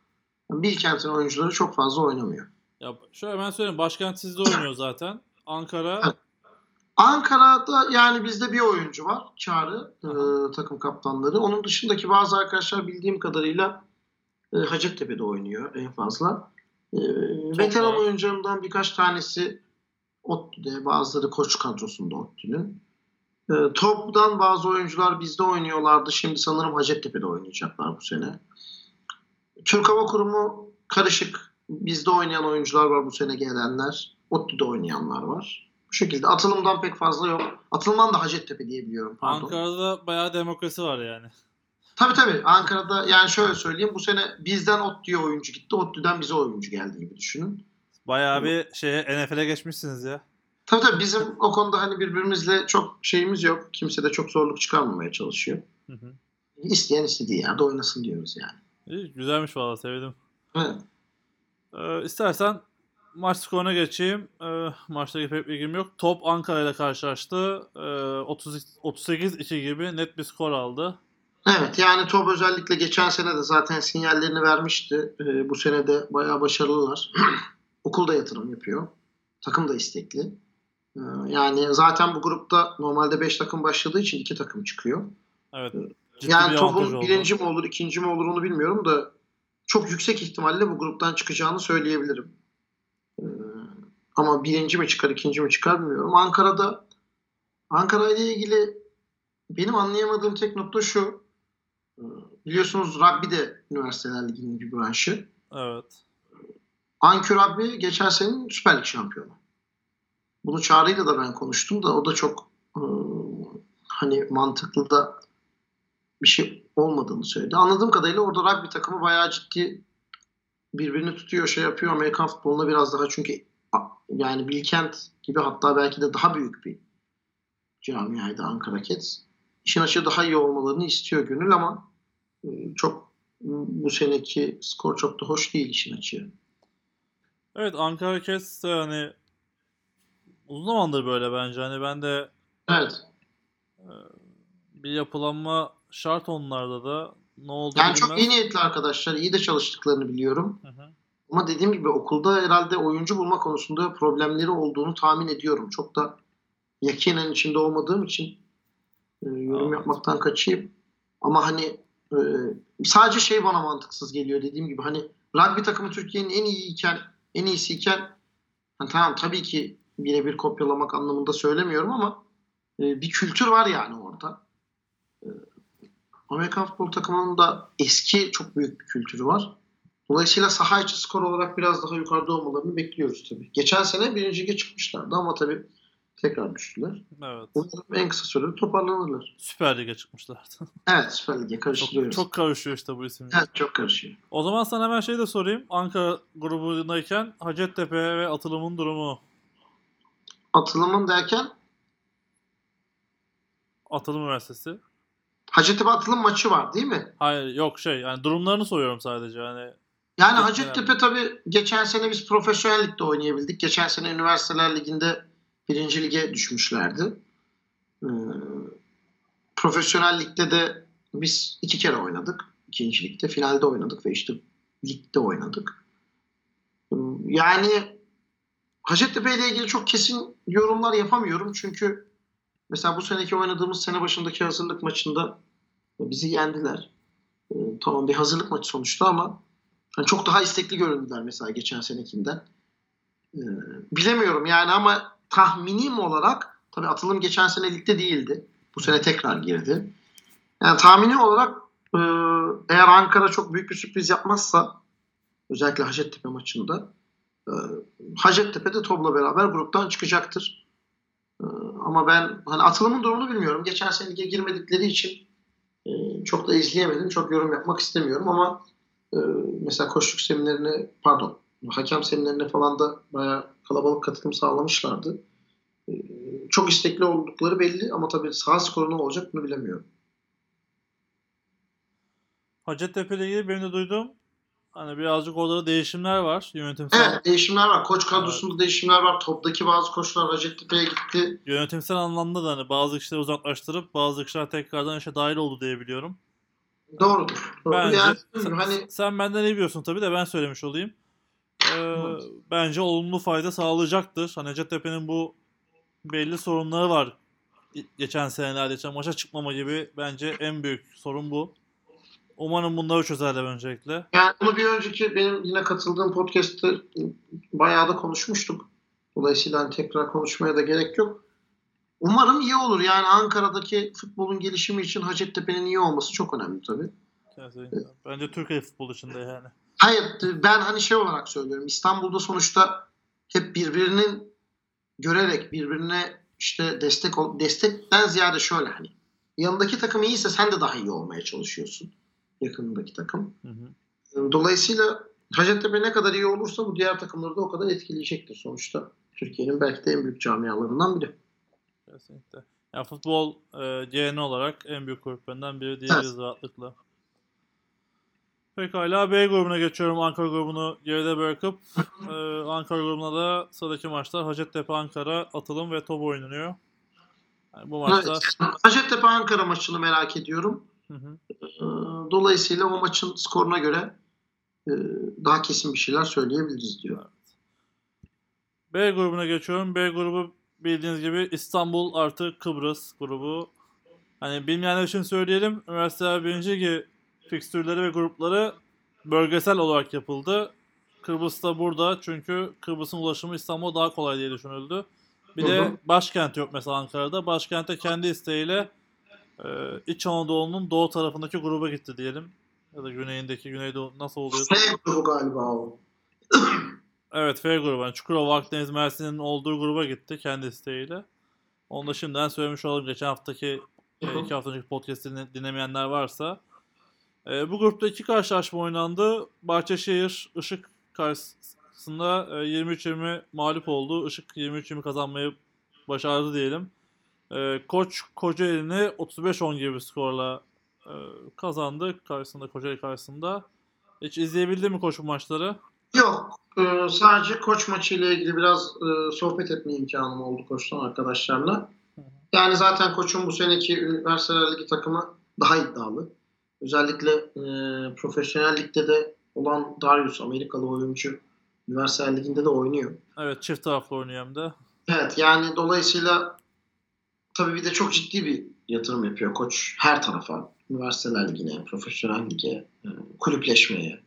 Bilkent'in oyuncuları çok fazla oynamıyor. Ya şöyle ben söyleyeyim. Başkent sizde oynuyor zaten. Ankara Evet. Ankara'da yani bizde bir oyuncu var. Çağrı e, takım kaptanları. Onun dışındaki bazı arkadaşlar bildiğim kadarıyla e, Hacettepe'de oynuyor en fazla. E, veteran var. oyuncularından birkaç tanesi ODTÜ'de, bazıları koç kadrosunda ODTÜ'nün. E, topdan bazı oyuncular bizde oynuyorlardı. Şimdi sanırım Hacettepe'de oynayacaklar bu sene. Türk Hava Kurumu karışık. bizde oynayan oyuncular var bu sene gelenler. ODTÜ'de oynayanlar var. Bu şekilde atılımdan pek fazla yok. Atılımdan da Hacettepe diye biliyorum. Pardon. Ankara'da bayağı demokrasi var yani. Tabii tabii. Ankara'da yani şöyle söyleyeyim. Bu sene bizden ODTÜ'ye oyuncu gitti. ODTÜ'den bize oyuncu geldi gibi düşünün. Bayağı bir şeye NFL'e geçmişsiniz ya. Tabii tabii bizim o konuda hani birbirimizle çok şeyimiz yok. Kimse de çok zorluk çıkarmamaya çalışıyor. Hı hı. İsteyen istediği yerde oynasın diyoruz yani. İyi, güzelmiş valla sevdim. Evet. Ee, istersen maç skoruna geçeyim. Ee, maçta pek bilgim yok. Top Ankara ile karşılaştı. Ee, 30 38-2 gibi net bir skor aldı. Evet yani top özellikle geçen sene de zaten sinyallerini vermişti. Ee, bu sene de bayağı başarılılar. Okul da yatırım yapıyor. Takım da istekli. Ee, yani zaten bu grupta normalde 5 takım başladığı için 2 takım çıkıyor. Evet. Ciddi yani bir oldu. birinci mi olur, ikinci mi olur onu bilmiyorum da çok yüksek ihtimalle bu gruptan çıkacağını söyleyebilirim. Ee, ama birinci mi çıkar, ikinci mi çıkar bilmiyorum. Ankara'da Ankara ile ilgili benim anlayamadığım tek nokta şu. Ee, Biliyorsunuz rugby de Üniversiteler Ligi'nin bir branşı. Evet. Ankara Rugby geçen senenin Süper Lig şampiyonu. Bunu Çağrı'yla da ben konuştum da o da çok e, hani mantıklı da bir şey olmadığını söyledi. Anladığım kadarıyla orada rugby takımı bayağı ciddi birbirini tutuyor, şey yapıyor. Amerikan futboluna biraz daha çünkü yani Bilkent gibi hatta belki de daha büyük bir camiaydı Ankara Cats. İşin açığı daha iyi olmalarını istiyor gönül ama e, çok bu seneki skor çok da hoş değil işin açığı. Evet Ankara Cats de hani uzun zamandır böyle bence. Hani ben de Evet. bir yapılanma şart onlarda da ne oldu Yani çok iyi niyetli arkadaşlar. iyi de çalıştıklarını biliyorum. Hı hı. Ama dediğim gibi okulda herhalde oyuncu bulma konusunda problemleri olduğunu tahmin ediyorum. Çok da yakinen içinde olmadığım için e, yorum Evet. yapmaktan kaçayım. Ama hani e, sadece şey bana mantıksız geliyor dediğim gibi hani rugby takımı Türkiye'nin en iyi iken en iyisi iken hani tamam tabii ki birebir kopyalamak anlamında söylemiyorum ama e, bir kültür var yani orada. E, Amerikan futbol takımının da eski çok büyük bir kültürü var. Dolayısıyla saha içi skor olarak biraz daha yukarıda olmalarını bekliyoruz tabii. Geçen sene birinci lige çıkmışlardı ama tabii tekrar düştüler. Evet. Umarım en kısa sürede toparlanırlar. Süper Lig'e çıkmışlardı. Evet Süper Lig'e çok, karıştırıyoruz. çok karışıyor işte bu isim. Evet çok karışıyor. O zaman sana hemen şey de sorayım. Ankara grubundayken Hacettepe ve atılımın durumu. Atılımın derken Atılım Üniversitesi. Hacettepe atılım maçı var değil mi? Hayır yok şey yani durumlarını soruyorum sadece. Hani Yani Hacettepe tabii geçen sene biz profesyonel ligde oynayabildik. Geçen sene Üniversiteler Ligi'nde birinci lige düşmüşlerdi. Ee, profesyonel ligde de biz iki kere oynadık. İkinci ligde. Finalde oynadık ve işte ligde oynadık. Yani Hacettepe ile ilgili çok kesin yorumlar yapamıyorum. Çünkü mesela bu seneki oynadığımız sene başındaki hazırlık maçında bizi yendiler. Ee, tamam bir hazırlık maçı sonuçta ama yani çok daha istekli göründüler mesela geçen senekinden. Ee, bilemiyorum yani ama tahminim olarak tabii atılım geçen sene ligde değildi. Bu sene tekrar girdi. Yani tahmini olarak e, eğer Ankara çok büyük bir sürpriz yapmazsa özellikle Hacettepe maçında e, Hacettepe de topla beraber gruptan çıkacaktır. E, ama ben hani atılımın durumunu bilmiyorum. Geçen sene lige girmedikleri için e, çok da izleyemedim. Çok yorum yapmak istemiyorum ama e, mesela koşluk seminerine pardon hakem seminerine falan da bayağı kalabalık katılım sağlamışlardı. E, çok istekli oldukları belli ama tabii sağ skoru ne olacak bunu bilemiyorum. Hacettepe ile ilgili benim de duyduğum hani birazcık orada da değişimler var. Yönetimsel Evet değişimler var. Koç kadrosunda değişimler var. Toptaki bazı koçlar Hacettepe'ye gitti. yönetimsel anlamda da hani bazı kişileri uzaklaştırıp bazı kişiler tekrardan işe dahil oldu diye biliyorum. Doğrudur. Doğru. Bence yani sen, hani sen benden iyi biliyorsun tabii de ben söylemiş olayım. Ee, Evet. bence olumlu fayda sağlayacaktır. Hani Hacettepe'nin bu belli sorunları var. Geçen senelerde işte maça çıkmama gibi bence en büyük sorun bu. Umarım bunları çözerler öncelikle. Yani bunu bir önceki benim yine katıldığım podcast'te bayağı da konuşmuştuk. Dolayısıyla hani tekrar konuşmaya da gerek yok. Umarım iyi olur. Yani Ankara'daki futbolun gelişimi için Hacettepe'nin iyi olması çok önemli tabii. Kesinlikle. Bence Türkiye futbolu içinde yani. Hayır ben hani şey olarak söylüyorum. İstanbul'da sonuçta hep birbirinin görerek birbirine işte destek ol- destekten ziyade şöyle hani yanındaki takım iyiyse sen de daha iyi olmaya çalışıyorsun. Yakınındaki takım. Hı hı. Dolayısıyla Hacettepe ne kadar iyi olursa bu diğer takımları da o kadar etkileyecektir sonuçta. Türkiye'nin belki de en büyük camialarından biri. Kesinlikle. Ya futbol e, genel olarak en büyük kulüplerinden biri diyebiliriz rahatlıkla. Pekala B grubuna geçiyorum. Ankara grubunu geride bırakıp e, Ankara grubuna da sıradaki maçlar Hacettepe Ankara atılım ve top oynanıyor. Yani bu Evet. Hacettepe Ankara maçını merak ediyorum. Hı hı. Ee, Dolayısıyla o maçın skoruna göre e, daha kesin bir şeyler söyleyebiliriz diyor. B grubuna geçiyorum. B grubu bildiğiniz gibi İstanbul artı Kıbrıs grubu. Hani bilmeyenler için söyleyelim. Üniversiteler 1. Ligi fikstürleri ve grupları bölgesel olarak yapıldı. Kıbrıs da burada çünkü Kıbrıs'ın ulaşımı İstanbul'a daha kolay diye düşünüldü. Bir Hı de hı. başkent yok mesela Ankara'da. Başkente kendi isteğiyle e, İç Anadolu'nun doğu tarafındaki gruba gitti diyelim. Ya da güneyindeki, güneydoğu nasıl oluyor? F grubu galiba o. Evet F grubu. Yani Çukurova, Akdeniz, Mersin'in olduğu gruba gitti kendi isteğiyle. Onu da şimdiden söylemiş olalım. Geçen haftaki, e, iki hafta önceki podcast'i dinle- dinlemeyenler varsa. E, bu grupta iki karşılaşma oynandı. Bahçeşehir Işık karşısında e, 23-20 mağlup oldu. Işık 23-20 kazanmayı başardı diyelim. E, Koç Kocaeli'ni 35-10 gibi bir skorla e, kazandı karşısında Kocaeli karşısında. Hiç izleyebildin mi Koç maçları? Yok. e, sadece koç maçı ile ilgili biraz e, sohbet etme imkanım oldu koçtan arkadaşlarla. Yani zaten koçun bu seneki Üniversiteler Ligi takımı daha iddialı. Özellikle e, profesyonel ligde de olan Darius Amerikalı oyuncu Üniversiteler Ligi'nde de oynuyor. Evet çift taraflı oynuyor hem de. Evet yani dolayısıyla tabii bir de çok ciddi bir yatırım yapıyor koç her tarafa. Üniversiteler ligine, profesyonel lige, e, kulüpleşmeye.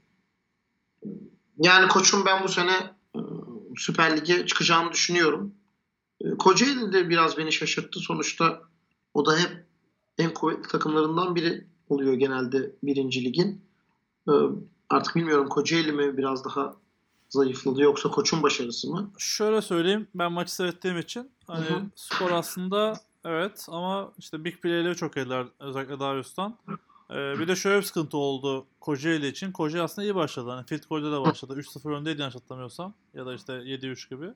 Yani koçun ben bu sene e, Süper Lig'e çıkacağını düşünüyorum. E, Kocaeli de biraz beni şaşırttı. Sonuçta o da hep en kuvvetli takımlarından biri oluyor genelde birinci ligin. Artık bilmiyorum Kocaeli mi biraz daha zayıfladı yoksa koçun başarısı mı? Şöyle söyleyeyim ben maçı seyrettiğim için hani Hı hı. skor aslında evet ama işte big play'leri çok yediler özellikle Darius'tan. Ee, bir de şöyle bir sıkıntı oldu Kocaeli için. Kocaeli aslında iyi başladı. Hani Fit golde de başladı. 3-0 öndeydi yanlış hatırlamıyorsam. Ya da işte 7-3 gibi.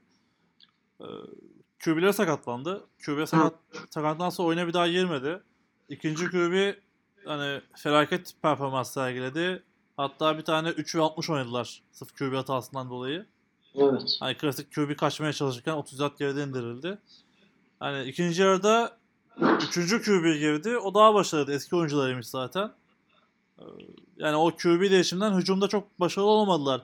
Ee, QB'ler sakatlandı. QB sakat, sakatlandan sonra oyuna bir daha girmedi. İkinci QB hani felaket performans sergiledi. Hatta bir tane 3 ve 60 oynadılar. Sırf QB hatasından dolayı. Evet. Hani klasik QB kaçmaya çalışırken 30 yard geride indirildi. Hani ikinci yarıda üçüncü QB girdi. O daha başarılıydı. Eski oyuncularıymış zaten. Ee, Yani o QB değişiminden hücumda çok başarılı olamadılar.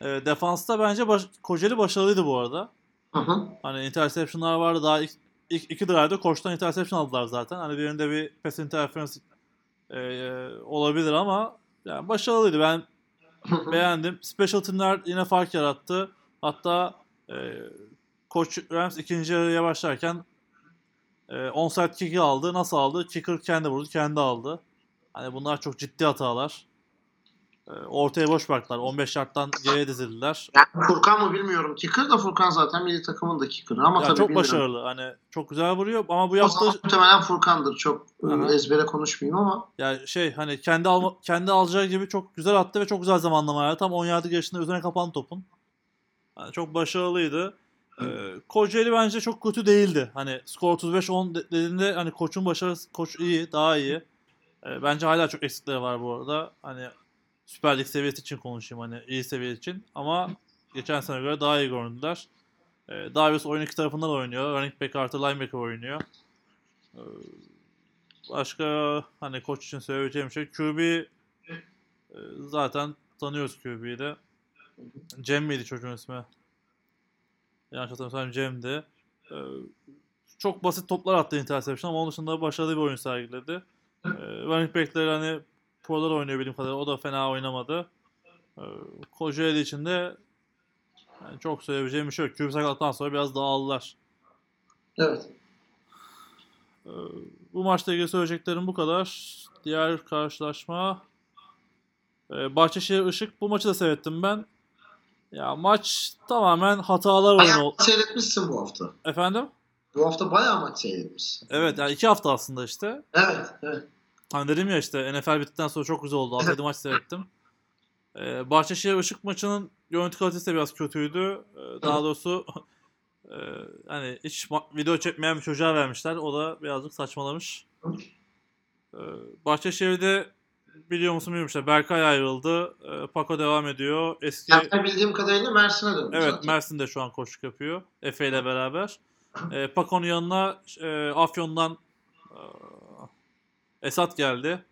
Ee, Defansta bence baş, Kocaeli başarılıydı bu arada. Hı hı. Hani interception'lar vardı. Daha ilk, ilk iki drive'da koçtan interception aldılar zaten. Hani birinde bir pass interference e, e, olabilir ama yani başarılıydı. Ben beğendim. Special team'ler yine fark yarattı. Hatta e, Koç Rams ikinci yarıya başlarken e, onside kick'i aldı. Nasıl aldı? Kicker kendi vurdu, kendi aldı. Hani bunlar çok ciddi hatalar. E, ortaya boş bıraktılar. 15 yardtan geriye dizildiler. Yani Furkan mı bilmiyorum. Kicker da Furkan zaten milli takımın da kicker'ı ama Ya tabii çok bilmiyorum. başarılı. Hani çok güzel vuruyor ama bu O yaptığı zaman muhtemelen Furkan'dır. Çok e, Aha. ezbere konuşmayayım ama yani şey hani kendi alma, kendi alacağı gibi çok güzel attı ve çok güzel zamanlama yaptı. Tam 10 yardı geçtiğinde üzerine kapan topun. Yani çok başarılıydı. Ee, Kocaeli bence çok kötü değildi. Hani skor 35-10 de- dediğinde hani koçun başarısı koç iyi, daha iyi. Bence hala çok eksikleri var bu arada. Hani Süper Lig seviyesi için konuşayım hani iyi seviye için ama geçen sene göre daha iyi göründüler. Ee, Darius oyun iki tarafından da oynuyor. Running back artı linebacker oynuyor. Başka hani koç için söyleyeceğim şey QB zaten tanıyoruz QB'yi de. Cem miydi çocuğun ismi? Yanlış hatırlamıyorsam Cem'di. Ee, çok basit toplar attı interception ama onun dışında başarılı bir oyun sergiledi. Ee, running back'leri hani prolar oynuyor bildiğim kadarıyla. O da fena oynamadı. Ee, Kocaeli için de yani çok söyleyebileceğim bir şey yok. QB sakatlıktan sonra biraz dağıldılar. evet. Ee, bu maçla ilgili söyleyeceklerim bu kadar. Diğer karşılaşma Ee, Bahçeşehir Işık bu maçı da seyrettim ben. Ya maç tamamen hatalar oyunu Bayağı oldu. maç seyretmişsin bu hafta. Efendim? Bu hafta bayağı maç seyretmişsin. Evet yani iki hafta aslında işte. Evet, evet. Hani dedim ya işte NFL bittikten sonra çok güzel oldu. 6 maç seyrettim. Ee, Bahçeşehir Işık maçının görüntü kalitesi de biraz kötüydü. Ee, daha doğrusu e, hani hiç video çekmeyen bir çocuğa vermişler. O da birazcık saçmalamış. Ee, Bahçeşehir'de biliyor musun bilmiyorum işte Berkay ayrıldı. Ee, Paco devam ediyor. Eski Yani bildiğim kadarıyla Mersin'e döndü Evet zaten. Mersin de şu an koşuk yapıyor. Efe ile beraber. E, Paco'nun yanına e, Afyon'dan e, Esat geldi.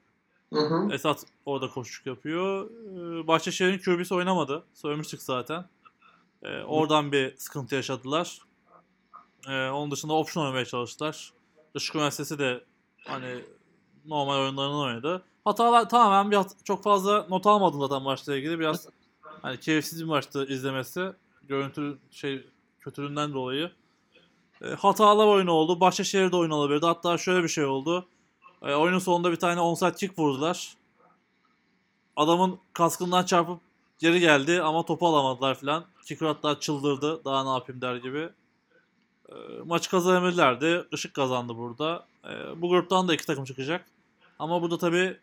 Hı hı. Esat orada koşuk yapıyor. E, Bahçeşehir'in QB'si oynamadı. Söylemiştik zaten. E, oradan bir sıkıntı yaşadılar. E, onun dışında option oynamaya çalıştılar. Işık Üniversitesi de hani normal oyunlarını oynadı. Hatalar tamamen bir hat- çok fazla not almadım zaten maçla ilgili. Biraz hani keyifsiz bir maçtı izlemesi. Görüntü şey kötülüğünden dolayı. E, hatalar oyunu oldu. Başakşehir'de oyun olabilirdi. Hatta şöyle bir şey oldu. E, oyunun sonunda bir tane onside kick vurdular. Adamın kaskından çarpıp geri geldi ama topu alamadılar filan. Kicker hatta çıldırdı. Daha ne yapayım der gibi. E, maçı kazanabilirlerdi. Işık kazandı burada. E, bu gruptan da iki takım çıkacak. Ama burada tabii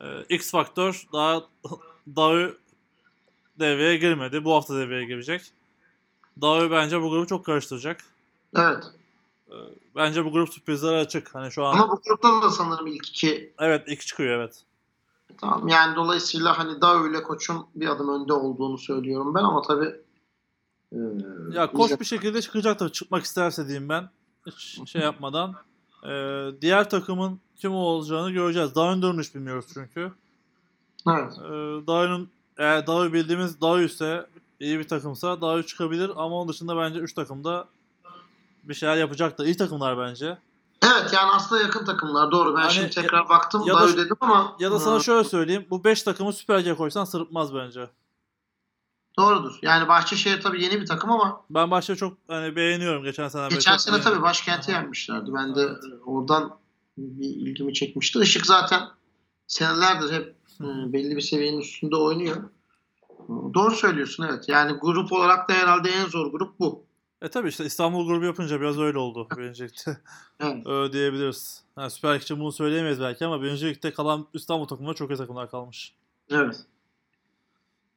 e, X faktör daha daha devreye girmedi. Bu hafta devreye girecek. Davi bence bu grubu çok karıştıracak. Evet. Ee, Bence bu grup sürprizlere açık. Hani şu an Ama bu grupta da sanırım ilk iki evet iki çıkıyor evet. Tamam yani dolayısıyla hani daha öyle koçun bir adım önde olduğunu söylüyorum ben ama tabii e, Ya koç bir şekilde çıkacaktır çıkmak isterse diyeyim ben. Hiç şey yapmadan. Ee, diğer takımın kim olacağını göreceğiz. Önce dönmüş bilmiyoruz çünkü. Evet. Ee, Dağ'ın eğer Dağ'ı bildiğimiz Dağ ise iyi bir takımsa Dağ çıkabilir ama onun dışında bence 3 takım da bir şeyler yapacaktır. İyi takımlar bence. Evet yani aslında yakın takımlar doğru. Ben Hani şimdi tekrar baktım ya da- ödedim ama Ya da sana şöyle söyleyeyim. Bu 5 takımı Süper Lig'e koysan sırıtmaz bence. doğrudur. Yani Bahçeşehir tabii yeni bir takım ama Ben başta çok hani beğeniyorum geçen sene. geçen sene tabii başkenti yenmişlerdi. Ben de Evet. oradan bir ilgimi çekmişti. Işık zaten senelerdir hep e, belli bir seviyenin üstünde oynuyor. E, Doğru söylüyorsun evet. Yani grup olarak da herhalde en zor grup bu. E tabii işte İstanbul grubu yapınca biraz öyle oldu birincilikte. Evet. öyle diyebiliriz. Yani Süper Lig için bunu söyleyemeyiz belki ama birincilikte kalan İstanbul takımları çok iyi takımlar kalmış. Evet.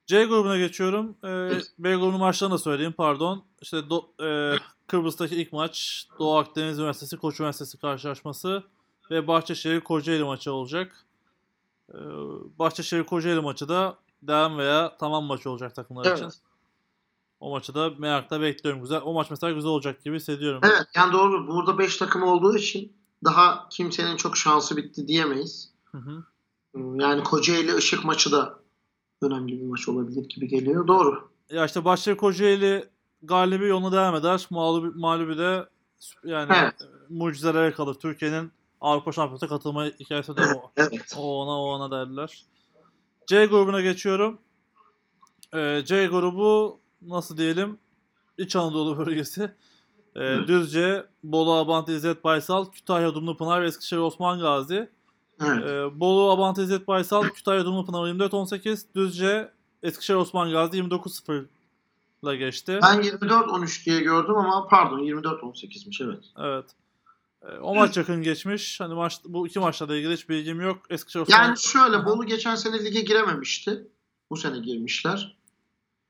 C grubuna geçiyorum. Ee, Evet. B grubunun maçlarını da söyleyeyim pardon. İşte Do- e, Kıbrıs'taki ilk maç Doğu Akdeniz Üniversitesi Koç Üniversitesi karşılaşması ve Bahçeşehir Kocaeli maçı olacak. Ee, Bahçeşehir Kocaeli maçı da devam veya tamam maç olacak takımlar için. Evet. O maçı da merakla bekliyorum. Güzel. O maç mesela güzel olacak gibi hissediyorum. Evet yani doğru. Burada 5 takım olduğu için daha kimsenin çok şansı bitti diyemeyiz. Hı hı. Yani Kocaeli Işık maçı da önemli bir maç olabilir gibi geliyor. Doğru. Ya işte Başakşehir Kocaeli galibi yoluna devam eder. Mağlubi, mağlubi de yani Evet. mucizelere kalır. Türkiye'nin Avrupa Şampiyonası'na katılma hikayesi de o. Evet. O ona o ona derler. C grubuna geçiyorum. Ee, C grubu nasıl diyelim? İç Anadolu bölgesi. Ee. Düzce, Bolu, Abant, İzzet, Baysal, Kütahya, Dumlupınar ve Eskişehir, Osman Gazi. Evet. Ee, Bolu, Abant, İzzet, Baysal, Kütahya, Dumlupınar 24-18, Düzce, Eskişehir, Osman Gazi 29-0 ile geçti. Ben 24-13 diye gördüm ama pardon 24-18'miş evet. Evet. Ee, o maç yakın geçmiş. Hani maç bu iki maçla da ilgili hiç bilgim yok. Eskişehir, Osman Yani şöyle. Bolu geçen sene lige girememişti. Bu sene girmişler.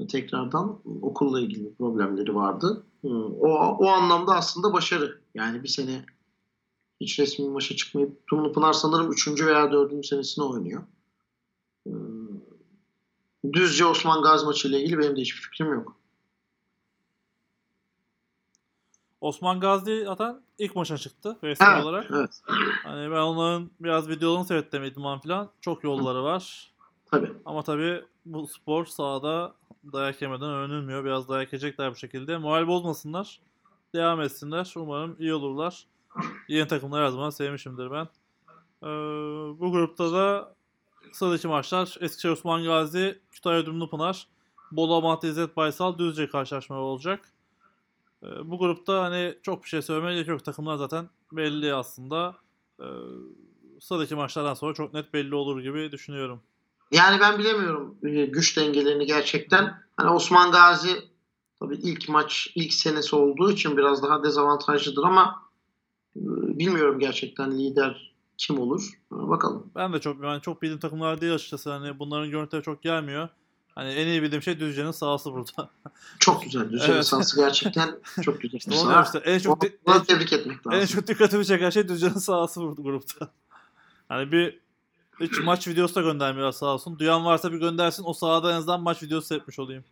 Tekrardan okulla ilgili problemleri vardı. Hı, O, o anlamda aslında başarı. Yani bir sene hiç resmi maça çıkmayıp Dumlupınar sanırım 3. veya 4. senesini oynuyor. Hı, Düzce Osman Gazi maçı ile ilgili benim de hiçbir fikrim yok. Osman Gazi zaten ilk maça çıktı resmi Evet, olarak. evet. Hani ben onların biraz videolarını seyrettim idman falan. Çok yolları var. Tabii. Ama tabii bu spor sahada dayak yemeden öğrenilmiyor. Biraz dayak yiyecekler bu şekilde. Moral bozmasınlar. Devam etsinler. Umarım iyi olurlar. Yeni takımları her zaman sevmişimdir ben. Ee, bu grupta da sıradaki maçlar Eskişehir Osman Gazi, Kütahya Dumlupınar, Bolu Abant İzzet Baysal, Düzce karşılaşmaları olacak. Ee, bu grupta hani çok bir şey söylemeye gerek yok. Takımlar zaten belli aslında. Ee, sıradaki maçlardan sonra çok net belli olur gibi düşünüyorum. Yani ben bilemiyorum e, güç dengelerini gerçekten. Hani Osman Gazi tabii ilk maç, ilk senesi olduğu için biraz daha dezavantajlıdır ama e, bilmiyorum gerçekten lider kim olur. E, Bakalım. Ben de çok ben çok bildiğim takımlar değil açıkçası. Hani bunların görüntüleri çok gelmiyor. Hani en iyi bildiğim şey Düzce'nin sahası burada. Çok güzel. Düzce Evet. lisansı gerçekten çok güzel. Diyorum işte. En çok di- en, tebrik etmek lazım. en çok dikkatimi çeken şey Düzce'nin sahası bu grupta. Hani bir hiç maç videosu da göndermiyorlar sağ olsun. Duyan varsa bir göndersin. O sahada en azından maç videosu seyretmiş olayım.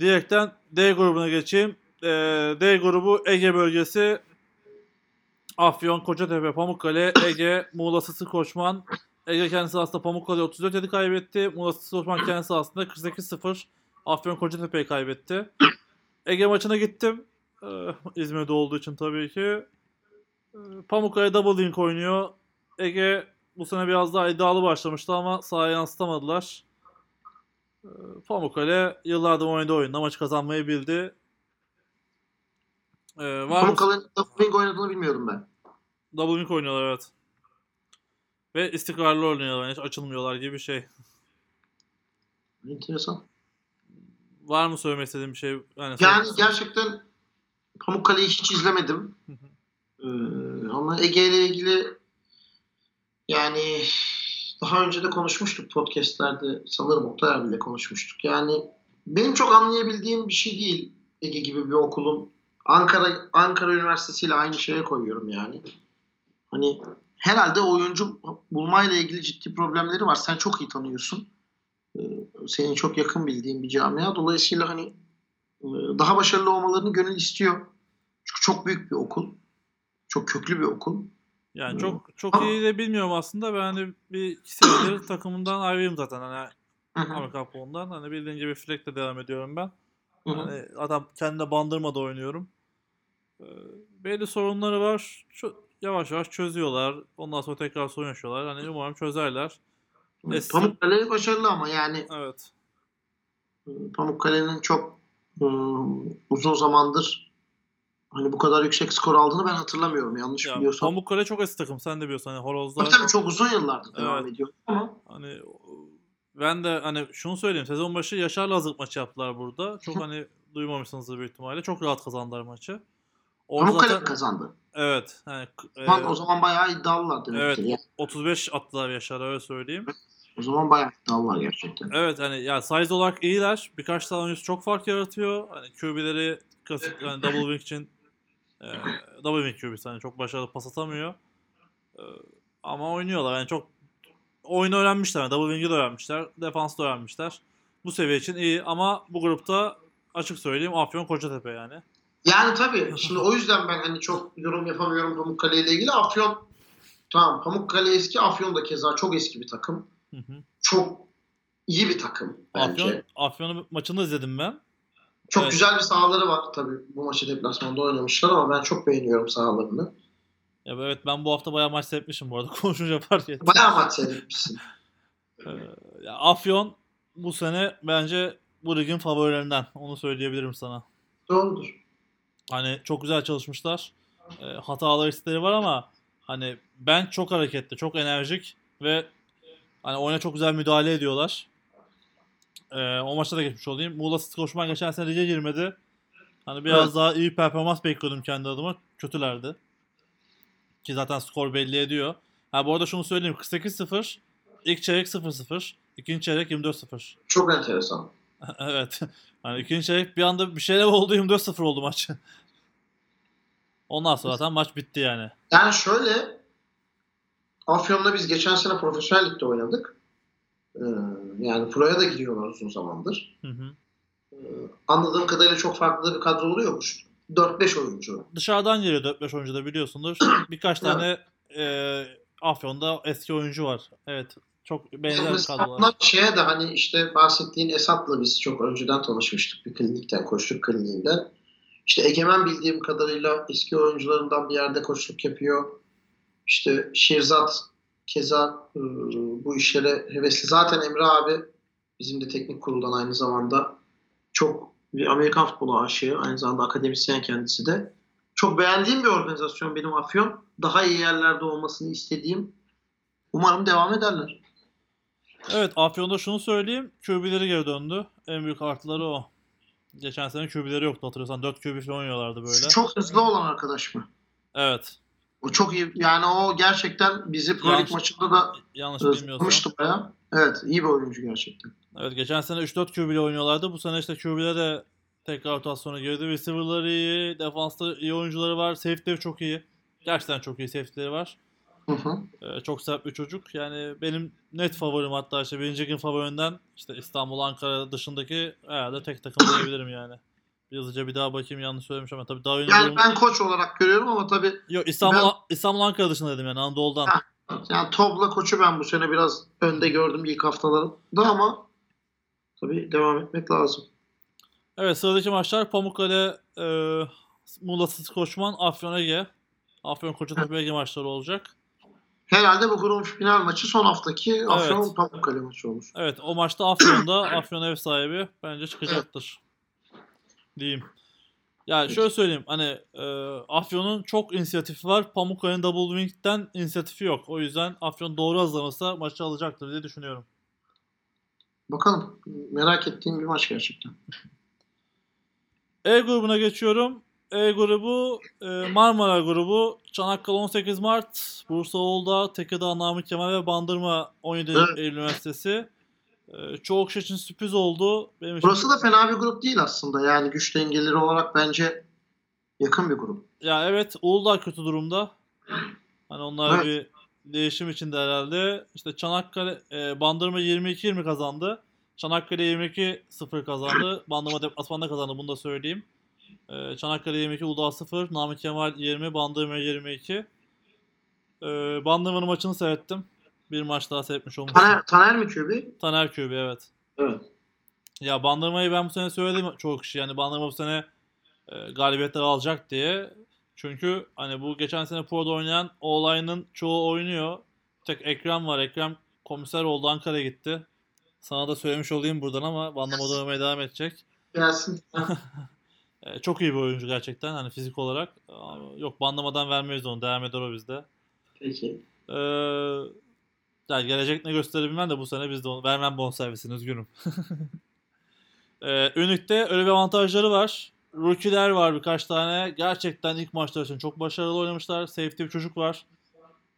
Direkten D grubuna geçeyim. Ee, D grubu Ege bölgesi Afyon, Kocatepe, Pamukkale, Ege, Muğla Sısı Koçman. Ege kendi sahasında Pamukkale 34 7 kaybetti. Muğla Sısı Koçman kendi sahasında 48-0. Afyon Kocatepe'yi kaybetti. Ege maçına gittim. Ee, İzmir'de olduğu için tabii ki. Ee, Pamukkale double link oynuyor. Ege bu sene biraz daha iddialı başlamıştı ama sahaya yansıtamadılar. Ee, Pamukkale yıllardır oynadığı oyunda maçı kazanmayı bildi. Ee, var? Pamukkale'nin Dublin oynadığını bilmiyordum ben. Double link oynuyorlar evet. Ve istikrarlı oynuyorlar. Hiç açılmıyorlar gibi bir şey. Enteresan. Var mı söylemek istediğim bir şey? Yani, Yani gerçekten Pamukkale'yi hiç izlemedim. Ee, ama Ege ile ilgili yani daha önce de konuşmuştuk podcastlerde sanırım Oktay abiyle konuşmuştuk. Yani benim çok anlayabildiğim bir şey değil Ege gibi bir okulun Ankara Ankara Üniversitesi ile aynı şeye koyuyorum yani. Hani herhalde oyuncu bulmayla ilgili ciddi problemleri var. Sen çok iyi tanıyorsun. Ee, senin çok yakın bildiğin bir camia. Dolayısıyla hani e, daha başarılı olmalarını gönül istiyor. Çünkü çok büyük bir okul. Çok köklü bir okul. Yani Hı. çok çok iyi de bilmiyorum aslında. Ben hani bir iki senedir takımından ayrıyım zaten. Hani Amerikan futbolundan. Hani bildiğin gibi Fleck'le devam ediyorum ben. Hani adam kendi de bandırmada oynuyorum. Ee, belli sorunları var. Çö- yavaş yavaş çözüyorlar. Ondan sonra tekrar sorun yaşıyorlar. Hani umarım çözerler. Eski- Pamukkale başarılı ama yani Evet. e, Pamukkale'nin çok e, uzun zamandır hani bu kadar yüksek skor aldığını ben hatırlamıyorum. Yanlış Ya, biliyorsam. Pamukkale çok eski takım. Sen de biliyorsun. Hani horozlar. Tabii tabii çok uzun yıllardır devam Evet. ediyor. Ama Hani ben de hani şunu söyleyeyim. Sezon başı Yaşar'la hazırlık maçı yaptılar burada. Çok hani duymamışsınızdır büyük ihtimalle. Çok rahat kazandılar maçı. Orada Pamukkale zaten kazandı. evet O e, o zaman bayağı iddialılar demektir. Evet. Yani. 35 attılar Yaşar'a öyle söyleyeyim. O zaman bayağı iddialılar gerçekten. Evet hani ya size olarak iyiler. Birkaç tane oyuncusu çok fark yaratıyor. Hani QB'leri hani double wing için e, double wing QB'si hani çok başarılı pas atamıyor. E, ama oynuyorlar. Yani çok oyunu öğrenmişler. Yani double wing'i de öğrenmişler. Defansı da öğrenmişler. Bu seviye için iyi ama bu grupta açık söyleyeyim Afyon Kocatepe yani. Yani tabii. Şimdi o yüzden ben hani çok yorum yapamıyorum Pamukkale ile ilgili. Afyon tamam Pamukkale eski. Afyon da keza çok eski bir takım. Hı hı. Çok iyi bir takım bence. Afyon, Afyon'un maçını izledim ben. Çok Evet. güzel bir sahaları var tabii. Bu maçı deplasmanda oynamışlar ama ben çok beğeniyorum sahalarını. Ya evet ben bu hafta bayağı maç seyretmişim bu arada konuşunca fark ettim. Bayağı maç seyretmişsin. Ee, Afyon bu sene bence bu ligin favorilerinden. Onu söyleyebilirim sana. Doğrudur. Hani çok güzel çalışmışlar. Ee, hataları isteleri var ama hani ben çok hareketli, çok enerjik ve hani oyuna çok güzel müdahale ediyorlar. Ee, o maçta da geçmiş olayım. Muğla City Koşman geçen sene lige girmedi. Hani biraz Evet. daha iyi performans bekliyordum kendi adıma. Kötülerdi. Ki zaten skor belli ediyor. Ha bu arada şunu söyleyeyim. 48-0. İlk çeyrek 0-0. ikinci çeyrek 24-0. Çok enteresan. evet. Hani ikinci çeyrek bir anda bir şeyler oldu 24-0 oldu maç. Ondan sonra zaten maç bitti yani. Yani şöyle Afyon'da biz geçen sene profesyonel ligde oynadık. Ee, yani Pro'ya da gidiyorlar uzun zamandır. Hı hı. Ee, anladığım kadarıyla çok farklı bir kadro oluyormuş. 4-5 oyuncu. Dışarıdan geliyor 4-5 oyuncu da biliyorsundur. Birkaç tane e, Afyon'da eski oyuncu var. Evet. Çok benzer kadrolar. şeye de hani işte bahsettiğin Esat'la biz çok önceden tanışmıştık bir klinikten, koçluk kliniğinden. İşte Egemen bildiğim kadarıyla eski oyuncularından bir yerde koçluk yapıyor. İşte Şirzat keza e, bu işlere hevesli. Zaten Emre abi bizim de teknik kuruldan aynı zamanda çok bir Amerikan futbolu aşığı. Aynı zamanda akademisyen kendisi de. Çok beğendiğim bir organizasyon benim Afyon. Daha iyi yerlerde olmasını istediğim. Umarım devam ederler. Evet Afyon'da şunu söyleyeyim. QB'leri geri döndü. En büyük artıları o. Geçen sene QB'leri yoktu hatırlıyorsan. 4 QB oynuyorlardı böyle. Şu çok hızlı olan arkadaş mı? Evet. O çok iyi. Yani o gerçekten bizi Pro Yanlış- maçında da Yanlış bilmiyorsam. bayağı. Evet iyi bir oyuncu gerçekten. Evet geçen sene 3-4 QB ile oynuyorlardı. Bu sene işte QB'de de tekrar rotasyona girdi. Receiver'ları iyi. Defansta iyi oyuncuları var. Safety'leri çok iyi. Gerçekten çok iyi safety'leri var. Hı hı. Ee, çok sert bir çocuk. Yani benim net favorim hatta işte birinci gün favorimden işte İstanbul, Ankara dışındaki herhalde tek takım diyebilirim yani. Bir hızlıca bir daha bakayım yanlış söylemiş ama tabii daha Yani ben koç olarak görüyorum ama tabii Yok İstanbul, ben- İstanbul Ankara dışında dedim yani Anadolu'dan. Ha. yani Tobla koçu ben bu sene biraz önde gördüm ilk haftalarında ama tabii devam etmek lazım. Evet sıradaki maçlar Pamukkale, e, Muğla Koçman, Afyon Ege. Afyon Kocatepe Ege maçları olacak. Herhalde bu grubun final maçı son haftaki Afyon Pamukkale maçı olur. Evet o maçta Afyon'da Afyon ev sahibi bence çıkacaktır. Diyeyim. Yani şöyle söyleyeyim hani e, Afyon'un çok inisiyatifi var. Pamukkale'nin Double Wing'den inisiyatifi yok. O yüzden Afyon doğru hazırlanırsa maçı alacaktır diye düşünüyorum. Bakalım. Merak ettiğim bir maç gerçekten. E grubuna geçiyorum. E grubu e, Marmara grubu. Çanakkale 18 Mart, Bursa Oğulda, Tekirdağ Namık Kemal ve Bandırma 17 Evet. Eylül Üniversitesi. E, çoğu kişi için sürpriz oldu. Benim için- Burası da fena bir grup değil aslında. Yani güç dengeleri olarak bence yakın bir grup. Ya evet Uludağ kötü durumda. Hani onlar Evet. bir değişim içinde herhalde. İşte Çanakkale e, Bandırma 22-20 kazandı. Çanakkale 22-0 kazandı. Bandırma deplasmanda kazandı bunu da söyleyeyim. E, Çanakkale 22 Uludağ 0, Namık Kemal 20, Bandırma 22. E, Bandırma'nın maçını seyrettim. Bir maç daha seyretmiş olmuşum. Taner, Taner mi QB? Taner Kübi evet. Evet. Ya Bandırma'yı ben bu sene söyledim çoğu kişi. Yani Bandırma bu sene e, galibiyetler alacak diye. Çünkü hani bu geçen sene Pro'da oynayan olayının çoğu oynuyor. Tek Ekrem var. Ekrem komiser oldu Ankara'ya gitti. Sana da söylemiş olayım buradan ama Bandırma'da oynamaya devam edecek. Gelsin. E, çok iyi bir oyuncu gerçekten hani fizik olarak. Ama Yok Bandırma'dan vermeyiz onu. Devam eder o bizde. Peki. Ee, yani gelecek ne gösterebilmem de bu sene biz de onu vermem bonservisini üzgünüm. ee, Ünlük'te öyle bir avantajları var. Rookie'ler var birkaç tane. Gerçekten ilk maçlar için çok başarılı oynamışlar. Safety bir çocuk var.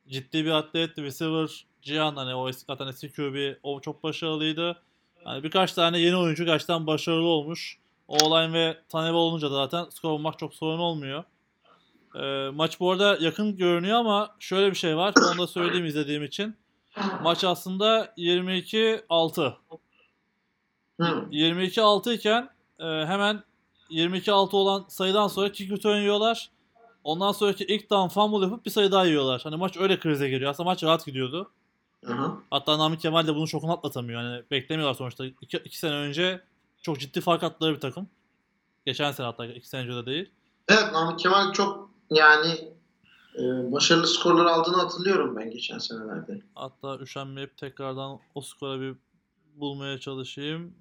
Ciddi bir atlet. Receiver Cihan hani o eski, zaten eski QB o çok başarılıydı. Yani birkaç tane yeni oyuncu gerçekten başarılı olmuş. O-line ve Tanev olunca da zaten skor bulmak çok sorun olmuyor. Ee, maç bu arada yakın görünüyor ama şöyle bir şey var. Onu da söyleyeyim izlediğim için. Maç aslında 22-6. Hı. 22-6 iken e, hemen 22-6 olan sayıdan sonra kick return yiyorlar. Ondan sonraki ilk down fumble yapıp bir sayı daha yiyorlar. Hani maç öyle krize giriyor. Aslında maç rahat gidiyordu. Aha. Hatta Namık Kemal de bunu şokunu atlatamıyor. Yani beklemiyorlar sonuçta. 2 sene önce çok ciddi fark attılar bir takım. Geçen sene hatta 2 sene önce de değil. Evet Namık Kemal çok yani e, başarılı skorlar aldığını hatırlıyorum ben geçen senelerde. Hatta üşenmeyip tekrardan o skora bir bulmaya çalışayım.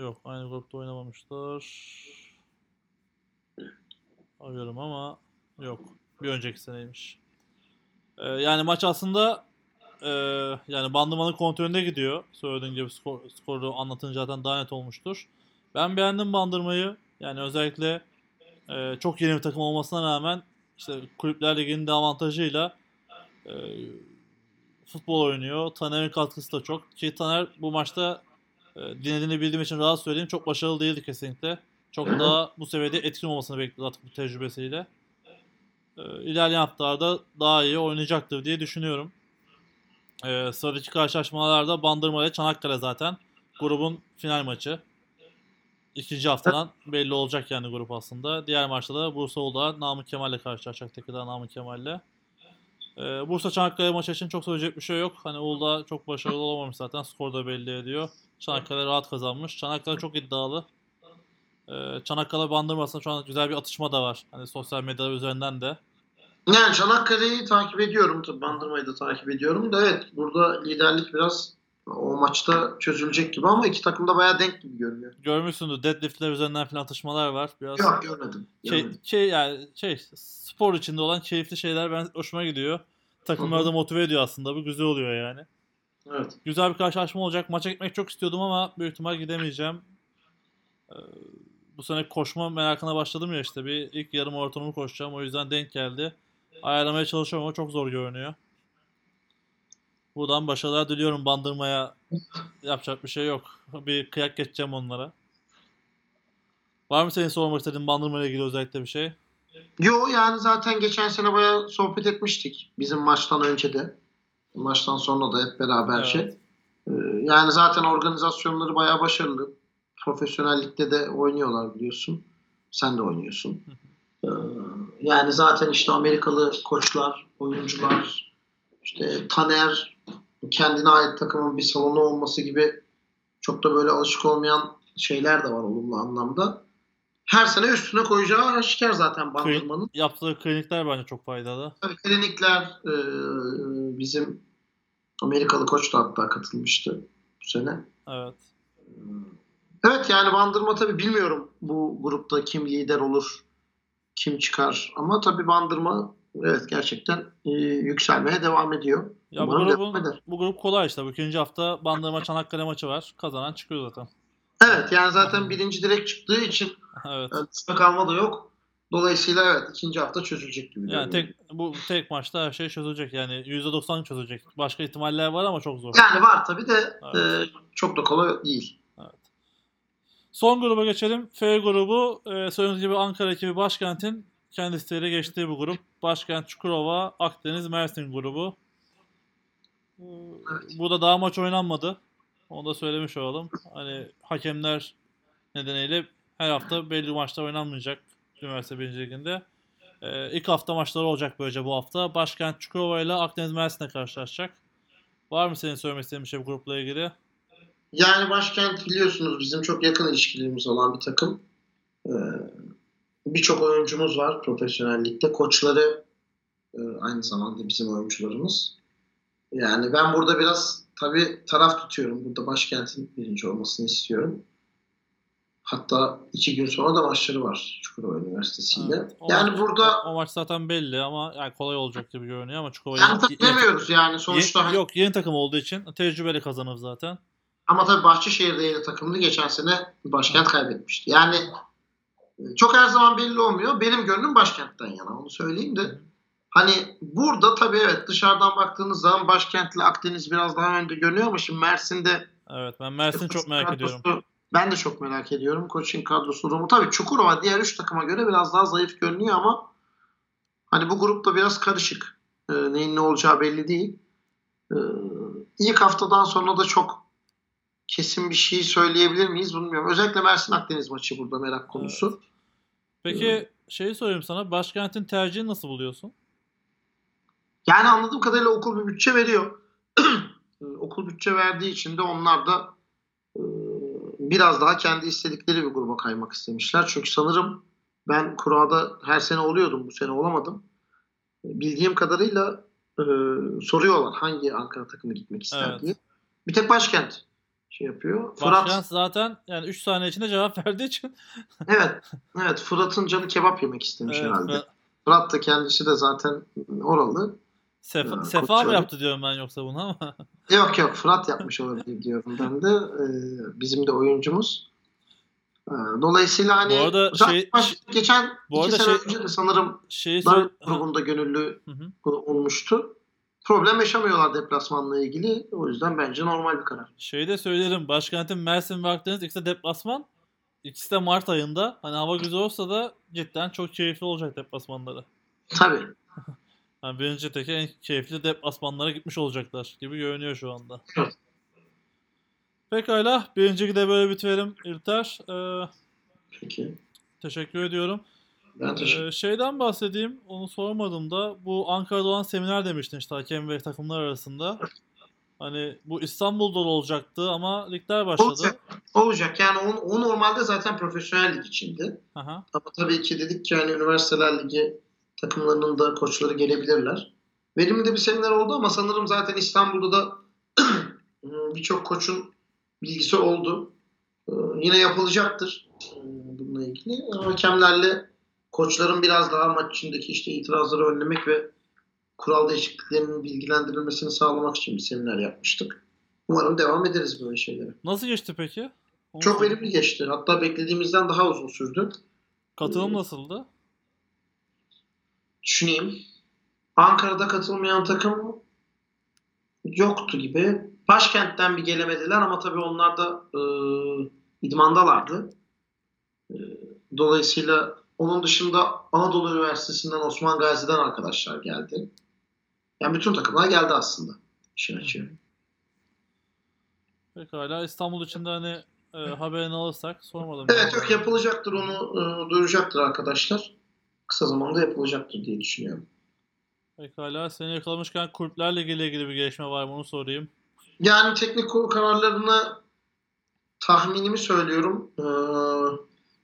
Yok aynı grupta oynamamışlar. Arıyorum ama yok. Bir önceki seneymiş. Ee, yani maç aslında e, yani Bandırma'nın kontrolünde gidiyor. Söylediğin gibi skor, skoru anlatınca zaten daha net olmuştur. Ben beğendim Bandırma'yı. Yani özellikle e, çok yeni bir takım olmasına rağmen işte Kulüpler Ligi'nin de avantajıyla e, futbol oynuyor. Taner'in katkısı da çok. Ki Taner bu maçta e, dinlediğini bildiğim için rahat söyleyeyim. Çok başarılı değildi kesinlikle. Çok daha bu seviyede etkin olmasını bekliyordu artık bu tecrübesiyle. E, ilerleyen haftalarda daha iyi oynayacaktır diye düşünüyorum. E, sıradaki karşılaşmalarda Bandırma ile Çanakkale zaten. Grubun final maçı. İkinci haftadan belli olacak yani grup aslında. Diğer maçta da Bursa Uludağ Namık Kemal'le karşılaşacak. Tekirdağ Namık Kemal'le. Ee, Bursa Çanakkale maçı için çok söyleyecek bir şey yok. Hani Uludağ çok başarılı olamamış zaten. Skor da belli ediyor. Çanakkale rahat kazanmış. Çanakkale çok iddialı. Ee, Çanakkale bandırmasında şu an güzel bir atışma da var. Hani sosyal medya üzerinden de. Yani Çanakkale'yi takip ediyorum. Tabii Bandırma'yı da takip ediyorum da evet burada liderlik biraz o maçta çözülecek gibi ama iki takım da bayağı denk gibi görünüyor. Görmüşsündür deadliftler üzerinden falan atışmalar var. Biraz Yok görmedim. şey, görmedim. şey yani şey spor içinde olan keyifli şeyler ben hoşuma gidiyor. Takımları da motive ediyor aslında. Bu güzel oluyor yani. Evet. Güzel bir karşılaşma olacak. Maça gitmek çok istiyordum ama büyük ihtimal gidemeyeceğim. Ee, bu sene koşma merakına başladım ya işte. Bir ilk yarım ortamı koşacağım. O yüzden denk geldi. Ayarlamaya çalışıyorum ama çok zor görünüyor. Buradan başarılar diliyorum bandırmaya. Yapacak bir şey yok. Bir kıyak geçeceğim onlara. Var mı senin sormak istediğin bandırma ile ilgili özellikle bir şey? Yo yani zaten geçen sene bayağı sohbet etmiştik. Bizim maçtan önce de. Maçtan sonra da hep beraber Evet. şey. Ee, Yani zaten organizasyonları bayağı başarılı. Profesyonellikte de oynuyorlar biliyorsun. Sen de oynuyorsun. Ee, Yani zaten işte Amerikalı koçlar, oyuncular, işte Taner kendine ait takımın bir salonu olması gibi çok da böyle alışık olmayan şeyler de var olumlu anlamda. Her sene üstüne koyacağı aşikar zaten bandırmanın. Yaptığı klinikler bence çok faydalı. Tabii klinikler e, bizim Amerikalı koç da hatta katılmıştı bu sene. Evet. Evet yani Bandırma tabii bilmiyorum bu grupta kim lider olur, kim çıkar. Ama tabii Bandırma evet gerçekten e, yükselmeye devam ediyor. Ya bu Umarım grubun, eder. bu grup kolay işte. Bu ikinci hafta Bandırma Çanakkale maçı var. Kazanan çıkıyor zaten. Evet yani zaten birinci direkt çıktığı için Evet. üstüne kalma da yok. Dolayısıyla evet ikinci hafta çözülecek gibi. Yani tek bu tek maçta her şey çözülecek. Yani %90 çözülecek. Başka ihtimaller var ama çok zor. Yani var tabii de Evet. e, çok da kolay değil. Son gruba geçelim. F grubu e, söylediğimiz gibi Ankara ekibi başkentin kendi isteğiyle geçtiği bu grup. Başkent Çukurova, Akdeniz, Mersin grubu. Ee, Burada daha maç oynanmadı. Onu da söylemiş olalım. Hani hakemler nedeniyle her hafta belli maçlar oynanmayacak Üniversite 1. Ligi'nde. Ee, ilk hafta maçları olacak böylece bu hafta. Başkent Çukurova ile Akdeniz Mersin'le karşılaşacak. Var mı senin söylemek istediğin bir şey bu grupla ilgili? Yani başkent biliyorsunuz bizim çok yakın ilişkilerimiz olan bir takım. Ee, Birçok oyuncumuz var profesyonellikte. Koçları e, aynı zamanda bizim oyuncularımız. Yani ben burada biraz tabii taraf tutuyorum. Burada başkentin birinci olmasını istiyorum. Hatta iki gün sonra da maçları var Çukurova Üniversitesi ile. Evet, Yani maç- burada o, o maç zaten belli ama yani kolay olacak gibi görünüyor ama Çukurova yani bilemiyoruz yani sonuçta. yeni- yok yeni takım olduğu için tecrübeli kazanır zaten. Ama tabii Bahçeşehir'de yeni takımını geçen sene başkent kaybetmişti. Yani e, çok her zaman belli olmuyor. Benim gönlüm başkentten yana onu söyleyeyim de. Hani burada tabii evet dışarıdan baktığınız zaman başkentle Akdeniz biraz daha önde görünüyor ama şimdi Mersin'de Evet ben Mersin'i çok merak ediyorum. kadrosu- Ben de çok merak ediyorum. Koç'un kadrosu durumu. Tabii Çukurova diğer üç takıma göre biraz daha zayıf görünüyor ama hani bu grupta biraz karışık. Ee, neyin ne olacağı belli değil. Ee, ilk haftadan sonra da çok kesin bir şey söyleyebilir miyiz bilmiyorum. Özellikle Mersin Akdeniz maçı burada merak konusu. Peki şeyi sorayım sana. Başkentin tercihini nasıl buluyorsun? Yani anladığım kadarıyla okul bir bütçe veriyor. Ee, okul bütçe verdiği için de onlar da e, biraz daha kendi istedikleri bir gruba kaymak istemişler. Çünkü sanırım ben kurada her sene oluyordum. Bu sene olamadım. Bildiğim kadarıyla e, soruyorlar hangi Ankara takımı gitmek ister Evet. diye. Bir tek başkent şey yapıyor. Fırat, Başkent zaten yani 3 saniye içinde cevap verdiği için. evet, evet Fırat'ın canı kebap yemek istemiş Evet, herhalde. ve Fırat da kendisi de zaten oralı. Sefa, Ya, Sefa mı yaptı diyorum ben yoksa bunu ama. Yok yok Fırat yapmış olabilir diyorum ben de. Ee, bizim de oyuncumuz. Ee, dolayısıyla hani Bu arada şey- baş- geçen bu iki arada sene şey- önce de sanırım Şeyi dar grubunda gönüllü hı. olmuştu. Problem yaşamıyorlar deplasmanla ilgili. O yüzden bence normal bir karar. Şeyi de söylerim. Başkentin Mersin ve Akdeniz ikisi de deplasman. İkisi de Mart ayında. Hani hava güzel olsa da cidden çok keyifli olacak deplasmanları. Tabii. Yani birinci teke en keyifli deplasmanlara gitmiş olacaklar gibi görünüyor şu anda. Evet. Pekala. Birinci de böyle bitirelim İlter. Ee, Peki. teşekkür ediyorum. Ben Ee, şeyden bahsedeyim. Onu sormadım da. Bu Ankara'da olan seminer demiştin işte hakem ve takımlar arasında. Hani bu İstanbul'da da olacaktı ama ligler başladı. Olacak. Olacak. Yani o, o normalde zaten profesyonel lig içindi. Aha. Ama tabii ki dedik ki hani üniversiteler ligi takımlarının da koçları gelebilirler. Verimli de bir seminer oldu ama sanırım zaten İstanbul'da da birçok koçun bilgisi oldu. Ee, Yine yapılacaktır e, bununla ilgili. Hakemlerle koçların biraz daha maç içindeki işte itirazları önlemek ve kural değişikliklerinin bilgilendirilmesini sağlamak için bir seminer yapmıştık. Umarım devam ederiz böyle şeylere. Nasıl geçti peki? Onu Çok verimli geçti. Hatta beklediğimizden daha uzun sürdü. Katılım nasıldı? Düşüneyim. Ankara'da katılmayan takım yoktu gibi. Başkentten bir gelemediler ama tabii onlar da e, idmandalardı. E, dolayısıyla onun dışında Anadolu Üniversitesi'nden Osman Gazi'den arkadaşlar geldi. Yani bütün takımlar geldi aslında. İşin açığı. Pekala. İstanbul için de hani e, haberini alırsak sormadım. Evet yok yapılacaktır onu e, duyuracaktır arkadaşlar. Kısa zamanda yapılacaktır diye düşünüyorum. Pekala. Seni yakalamışken kulüplerle ilgili, bir gelişme var mı onu sorayım. Yani teknik kurul kararlarına tahminimi söylüyorum. Ee,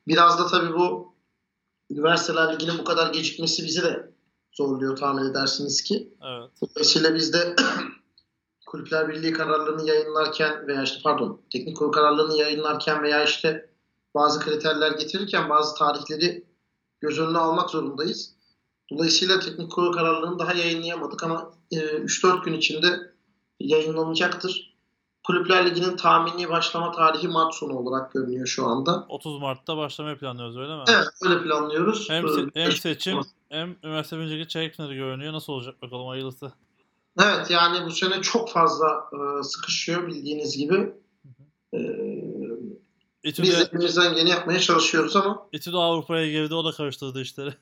biraz da tabii bu üniversiteler liginin bu kadar gecikmesi bizi de zorluyor tahmin edersiniz ki. Evet. Dolayısıyla biz de Kulüpler Birliği kararlarını yayınlarken veya işte pardon teknik kurul kararlarını yayınlarken veya işte bazı kriterler getirirken bazı tarihleri göz önüne almak zorundayız. Dolayısıyla teknik kurul kararlarını daha yayınlayamadık ama e, 3-4 gün içinde yayınlanacaktır. Kulüpler Ligi'nin tahmini başlama tarihi Mart sonu olarak görünüyor şu anda. 30 Mart'ta başlamayı planlıyoruz öyle mi? Evet öyle planlıyoruz. Hem, se- hem seçim hem üniversite birinciliği çeyrek finali görünüyor. Nasıl olacak bakalım hayırlısı. Evet yani bu sene çok fazla e, sıkışıyor bildiğiniz gibi. E, biz de İTÜ'de, elimizden geleni yapmaya çalışıyoruz ama İTÜ'de Avrupa'ya girdi o da karıştırdı işleri.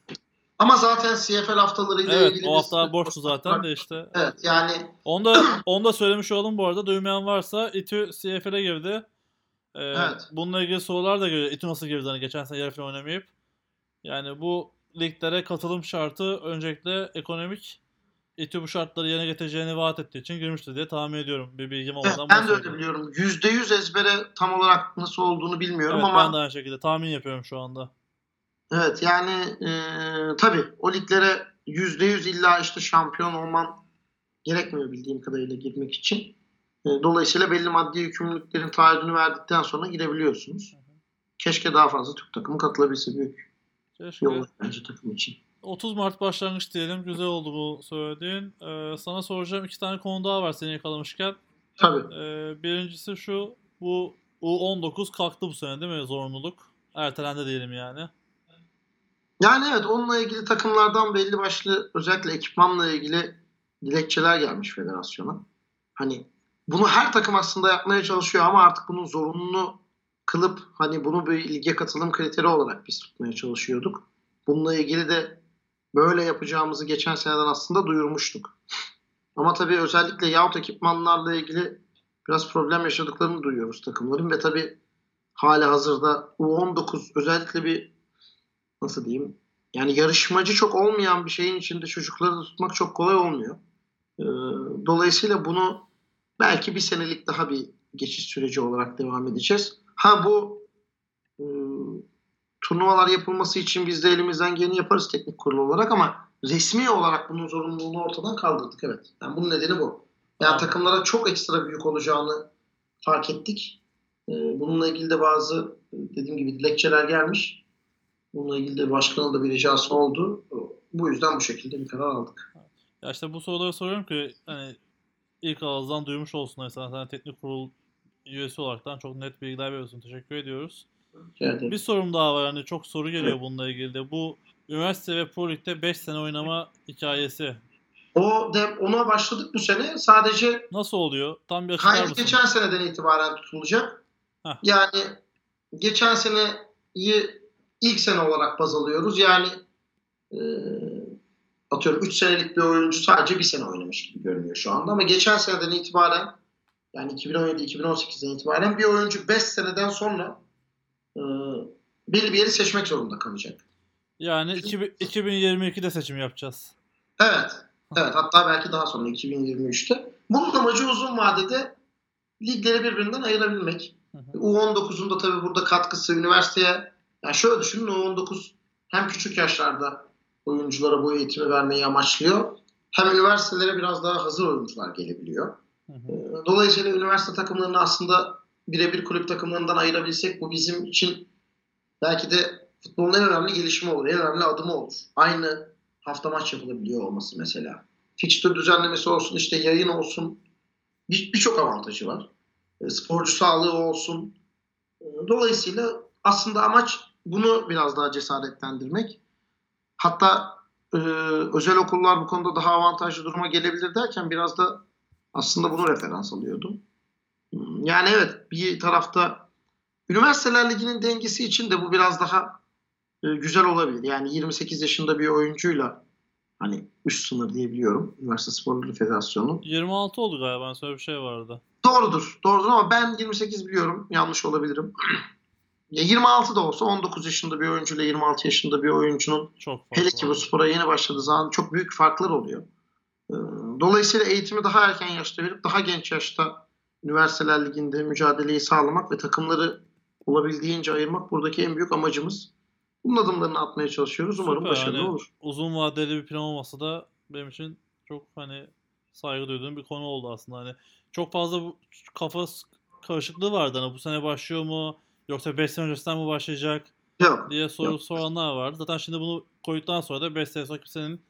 Ama zaten CFL haftalarıyla Evet ilgili o bir hafta var. zaten de işte. Evet yani Onu da, onu da söylemiş olalım bu arada. Duymayan varsa İTÜ CFL'e girdi. Ee, Evet. Bununla ilgili sorular da geliyor. İTÜ nasıl girdi hani geçen sene yarı final oynamayıp. Yani bu liglere katılım şartı öncelikle ekonomik. İTÜ bu şartları yerine getireceğini vaat ettiği için girmiştir diye tahmin ediyorum. Bir bilgim evet, olmadan. ben de öyle biliyorum. %100 ezbere tam olarak nasıl olduğunu bilmiyorum Evet, ama ben de aynı şekilde tahmin yapıyorum şu anda. Evet yani e, tabii o liglere yüzde yüz illa işte şampiyon olman gerekmiyor bildiğim kadarıyla girmek için. E, dolayısıyla belli maddi yükümlülüklerin taahhüdünü verdikten sonra girebiliyorsunuz. Keşke daha fazla Türk takımı katılabilse büyük Keşke. yol bence takım için. 30 Mart başlangıç diyelim. Güzel oldu bu söylediğin. Ee, sana soracağım iki tane konu daha var seni yakalamışken. Tabii. Ee, birincisi şu. Bu U19 kalktı bu sene değil mi zorunluluk? Ertelendi diyelim yani. Yani evet onunla ilgili takımlardan belli başlı özellikle ekipmanla ilgili dilekçeler gelmiş federasyona. Hani bunu her takım aslında yapmaya çalışıyor ama artık bunu zorunlu kılıp hani bunu bir lige katılım kriteri olarak biz tutmaya çalışıyorduk. Bununla ilgili de böyle yapacağımızı geçen seneden aslında duyurmuştuk. Ama tabii özellikle yahut ekipmanlarla ilgili biraz problem yaşadıklarını duyuyoruz takımların ve tabii hala hazırda U19 özellikle bir nasıl diyeyim yani yarışmacı çok olmayan bir şeyin içinde çocukları da tutmak çok kolay olmuyor. Ee, dolayısıyla bunu belki bir senelik daha bir geçiş süreci olarak devam edeceğiz. Ha bu e, turnuvalar yapılması için biz de elimizden geleni yaparız teknik kurul olarak ama resmi olarak bunun zorunluluğunu ortadan kaldırdık evet. Yani bunun nedeni bu. Yani takımlara çok ekstra büyük olacağını fark ettik. Ee, bununla ilgili de bazı dediğim gibi dilekçeler gelmiş. Bununla ilgili de başkanın da bir ricası oldu. Bu yüzden bu şekilde bir karar aldık. Ya işte bu soruları soruyorum ki hani ilk ağızdan duymuş olsunlar sana. Sen teknik kurul üyesi olaraktan çok net bilgiler veriyorsun. Teşekkür ediyoruz. Ederim. Bir sorum daha var. Hani çok soru geliyor bununla ilgili de. Bu üniversite ve pro ligde 5 sene oynama hikayesi. O de, ona başladık bu sene. Sadece Nasıl oluyor? Tam bir açıklar mısın? geçen seneden itibaren tutulacak. Heh. Yani geçen seneyi ilk sene olarak baz alıyoruz. Yani e, atıyorum 3 senelik bir oyuncu sadece bir sene oynamış gibi görünüyor şu anda. Ama geçen seneden itibaren yani 2017-2018'den itibaren bir oyuncu 5 seneden sonra e, belli bir yeri seçmek zorunda kalacak. Yani 2000 2022'de seçim yapacağız. Evet. Evet. Hatta belki daha sonra 2023'te. Bunun amacı uzun vadede ligleri birbirinden ayırabilmek. Hı hı. U19'un da tabii burada katkısı üniversiteye yani şöyle düşünün U19 hem küçük yaşlarda oyunculara bu eğitimi vermeyi amaçlıyor. Hem üniversitelere biraz daha hazır oyuncular gelebiliyor. Hı hı. Ee, Dolayısıyla üniversite takımlarını aslında birebir kulüp takımlarından ayırabilsek bu bizim için belki de futbolun en önemli gelişimi olur, en önemli adımı olur. Aynı hafta maç yapılabiliyor olması mesela. fikstür düzenlemesi olsun, işte yayın olsun. Bir- Birçok avantajı var. E, sporcu sağlığı olsun. E, Dolayısıyla aslında amaç bunu biraz daha cesaretlendirmek. Hatta e, özel okullar bu konuda daha avantajlı duruma gelebilir derken biraz da aslında bunu referans alıyordum. Yani evet bir tarafta Üniversiteler Ligi'nin dengesi için de bu biraz daha e, güzel olabilir. Yani 28 yaşında bir oyuncuyla hani üst sınır diyebiliyorum Üniversite Sporları Federasyonu. 26 oldu galiba. Ben söyle bir şey vardı. Doğrudur. Doğrudur ama ben 28 biliyorum. Yanlış olabilirim. Ya 26 da olsa 19 yaşında bir oyuncuyla 26 yaşında bir oyuncunun Çok hele ki bu spora yeni başladığı zaman çok büyük farklar oluyor. Ee, Dolayısıyla eğitimi daha erken yaşta verip daha genç yaşta Üniversiteler Ligi'nde mücadeleyi sağlamak ve takımları olabildiğince ayırmak buradaki en büyük amacımız. Bunun adımlarını atmaya çalışıyoruz. Umarım Süper, başarılı hani olur. uzun vadeli bir plan olmasa da benim için çok hani saygı duyduğum bir konu oldu aslında. Hani çok fazla kafa karışıklığı vardı. Hani bu sene başlıyor mu yoksa 5 sene öncesinden mi başlayacak Yok. diye soru Yok. soranlar vardı. Zaten şimdi bunu koyduktan sonra da 5 sene sonra kimsenin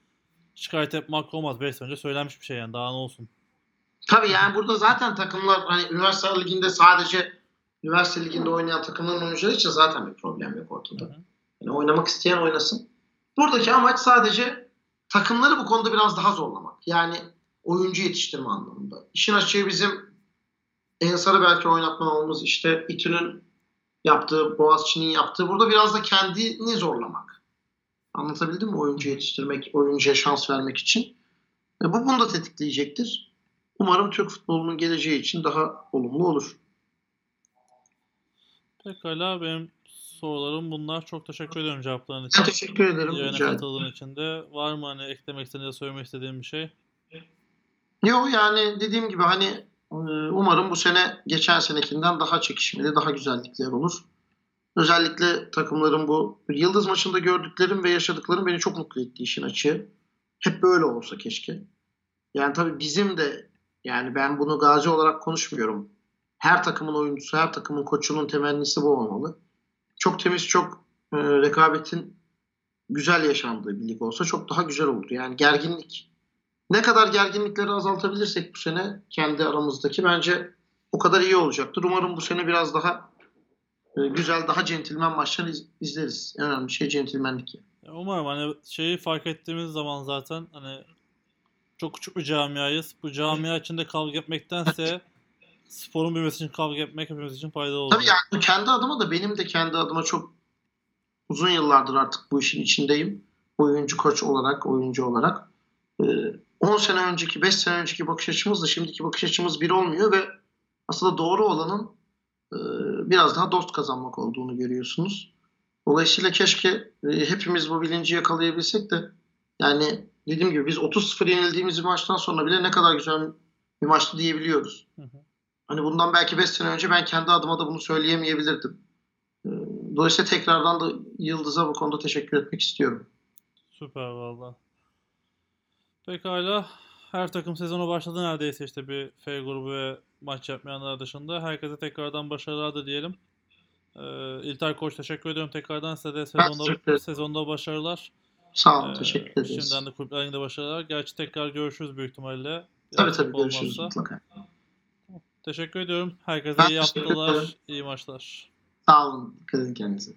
şikayet hakkı olmaz. 5 sene önce söylenmiş bir şey yani daha ne olsun. Tabii yani burada zaten takımlar hani üniversite liginde sadece üniversite liginde oynayan takımların oyuncuları için zaten bir problem yok ortada. Hı hı. Yani oynamak isteyen oynasın. Buradaki amaç sadece takımları bu konuda biraz daha zorlamak. Yani oyuncu yetiştirme anlamında. İşin açığı bizim Ensar'ı belki oynatmamamız işte İTÜ'nün yaptığı, Boğaziçi'nin yaptığı burada biraz da kendini zorlamak. Anlatabildim mi? Oyuncu yetiştirmek, oyuncuya şans vermek için. E bu bunu da tetikleyecektir. Umarım Türk futbolunun geleceği için daha olumlu olur. Pekala benim sorularım bunlar. Çok teşekkür ediyorum cevapların Ben için. teşekkür ederim. Yayına katıldığın için de. Var mı hani eklemek istediğin söylemek istediğin bir şey? Yok yani dediğim gibi hani umarım bu sene geçen senekinden daha çekişmeli, daha güzellikler olur. Özellikle takımların bu Yıldız maçında gördüklerim ve yaşadıklarım beni çok mutlu etti işin açığı. Hep böyle olsa keşke. Yani tabii bizim de yani ben bunu gazi olarak konuşmuyorum. Her takımın oyuncusu, her takımın koçunun temennisi bu olmalı. Çok temiz, çok e, rekabetin güzel yaşandığı bir lig olsa çok daha güzel olurdu. Yani gerginlik ne kadar gerginlikleri azaltabilirsek bu sene kendi aramızdaki bence o kadar iyi olacaktır. Umarım bu sene biraz daha e, güzel, daha centilmen maçlar iz- izleriz. En önemli şey centilmenlik. yani. Umarım hani şeyi fark ettiğimiz zaman zaten hani çok küçük bir camiayız. Bu camia içinde kavga etmektense sporun büyümesi için kavga etmek hepimiz için faydalı olur. Tabii yani kendi adıma da benim de kendi adıma çok uzun yıllardır artık bu işin içindeyim. Oyuncu koç olarak, oyuncu olarak. Ee, 10 sene önceki, 5 sene önceki bakış açımızla şimdiki bakış açımız bir olmuyor ve aslında doğru olanın e, biraz daha dost kazanmak olduğunu görüyorsunuz. Dolayısıyla keşke e, hepimiz bu bilinci yakalayabilsek de yani dediğim gibi biz 30-0 yenildiğimiz bir maçtan sonra bile ne kadar güzel bir maçtı diyebiliyoruz. Hı hı. Hani bundan belki 5 sene önce ben kendi adıma da bunu söyleyemeyebilirdim. Ee, Dolayısıyla tekrardan da Yıldız'a bu konuda teşekkür etmek istiyorum. Süper valla. Pekala. Her takım sezonu başladı neredeyse işte bir F grubu ve maç yapmayanlar dışında. Herkese tekrardan başarılar da diyelim. Ee, İlter Koç teşekkür ediyorum tekrardan size de sezonda, sezonda başarılar. Sağ olun, Ee, teşekkür ederiz. Şimdiden de kulüplerinde başarılar. Gerçi tekrar görüşürüz büyük ihtimalle. Tabii tabii görüşürüz olmazsa. mutlaka. Teşekkür ediyorum. Herkese Ben iyi haftalar, iyi maçlar. Sağ olun, dikkat edin kendinize.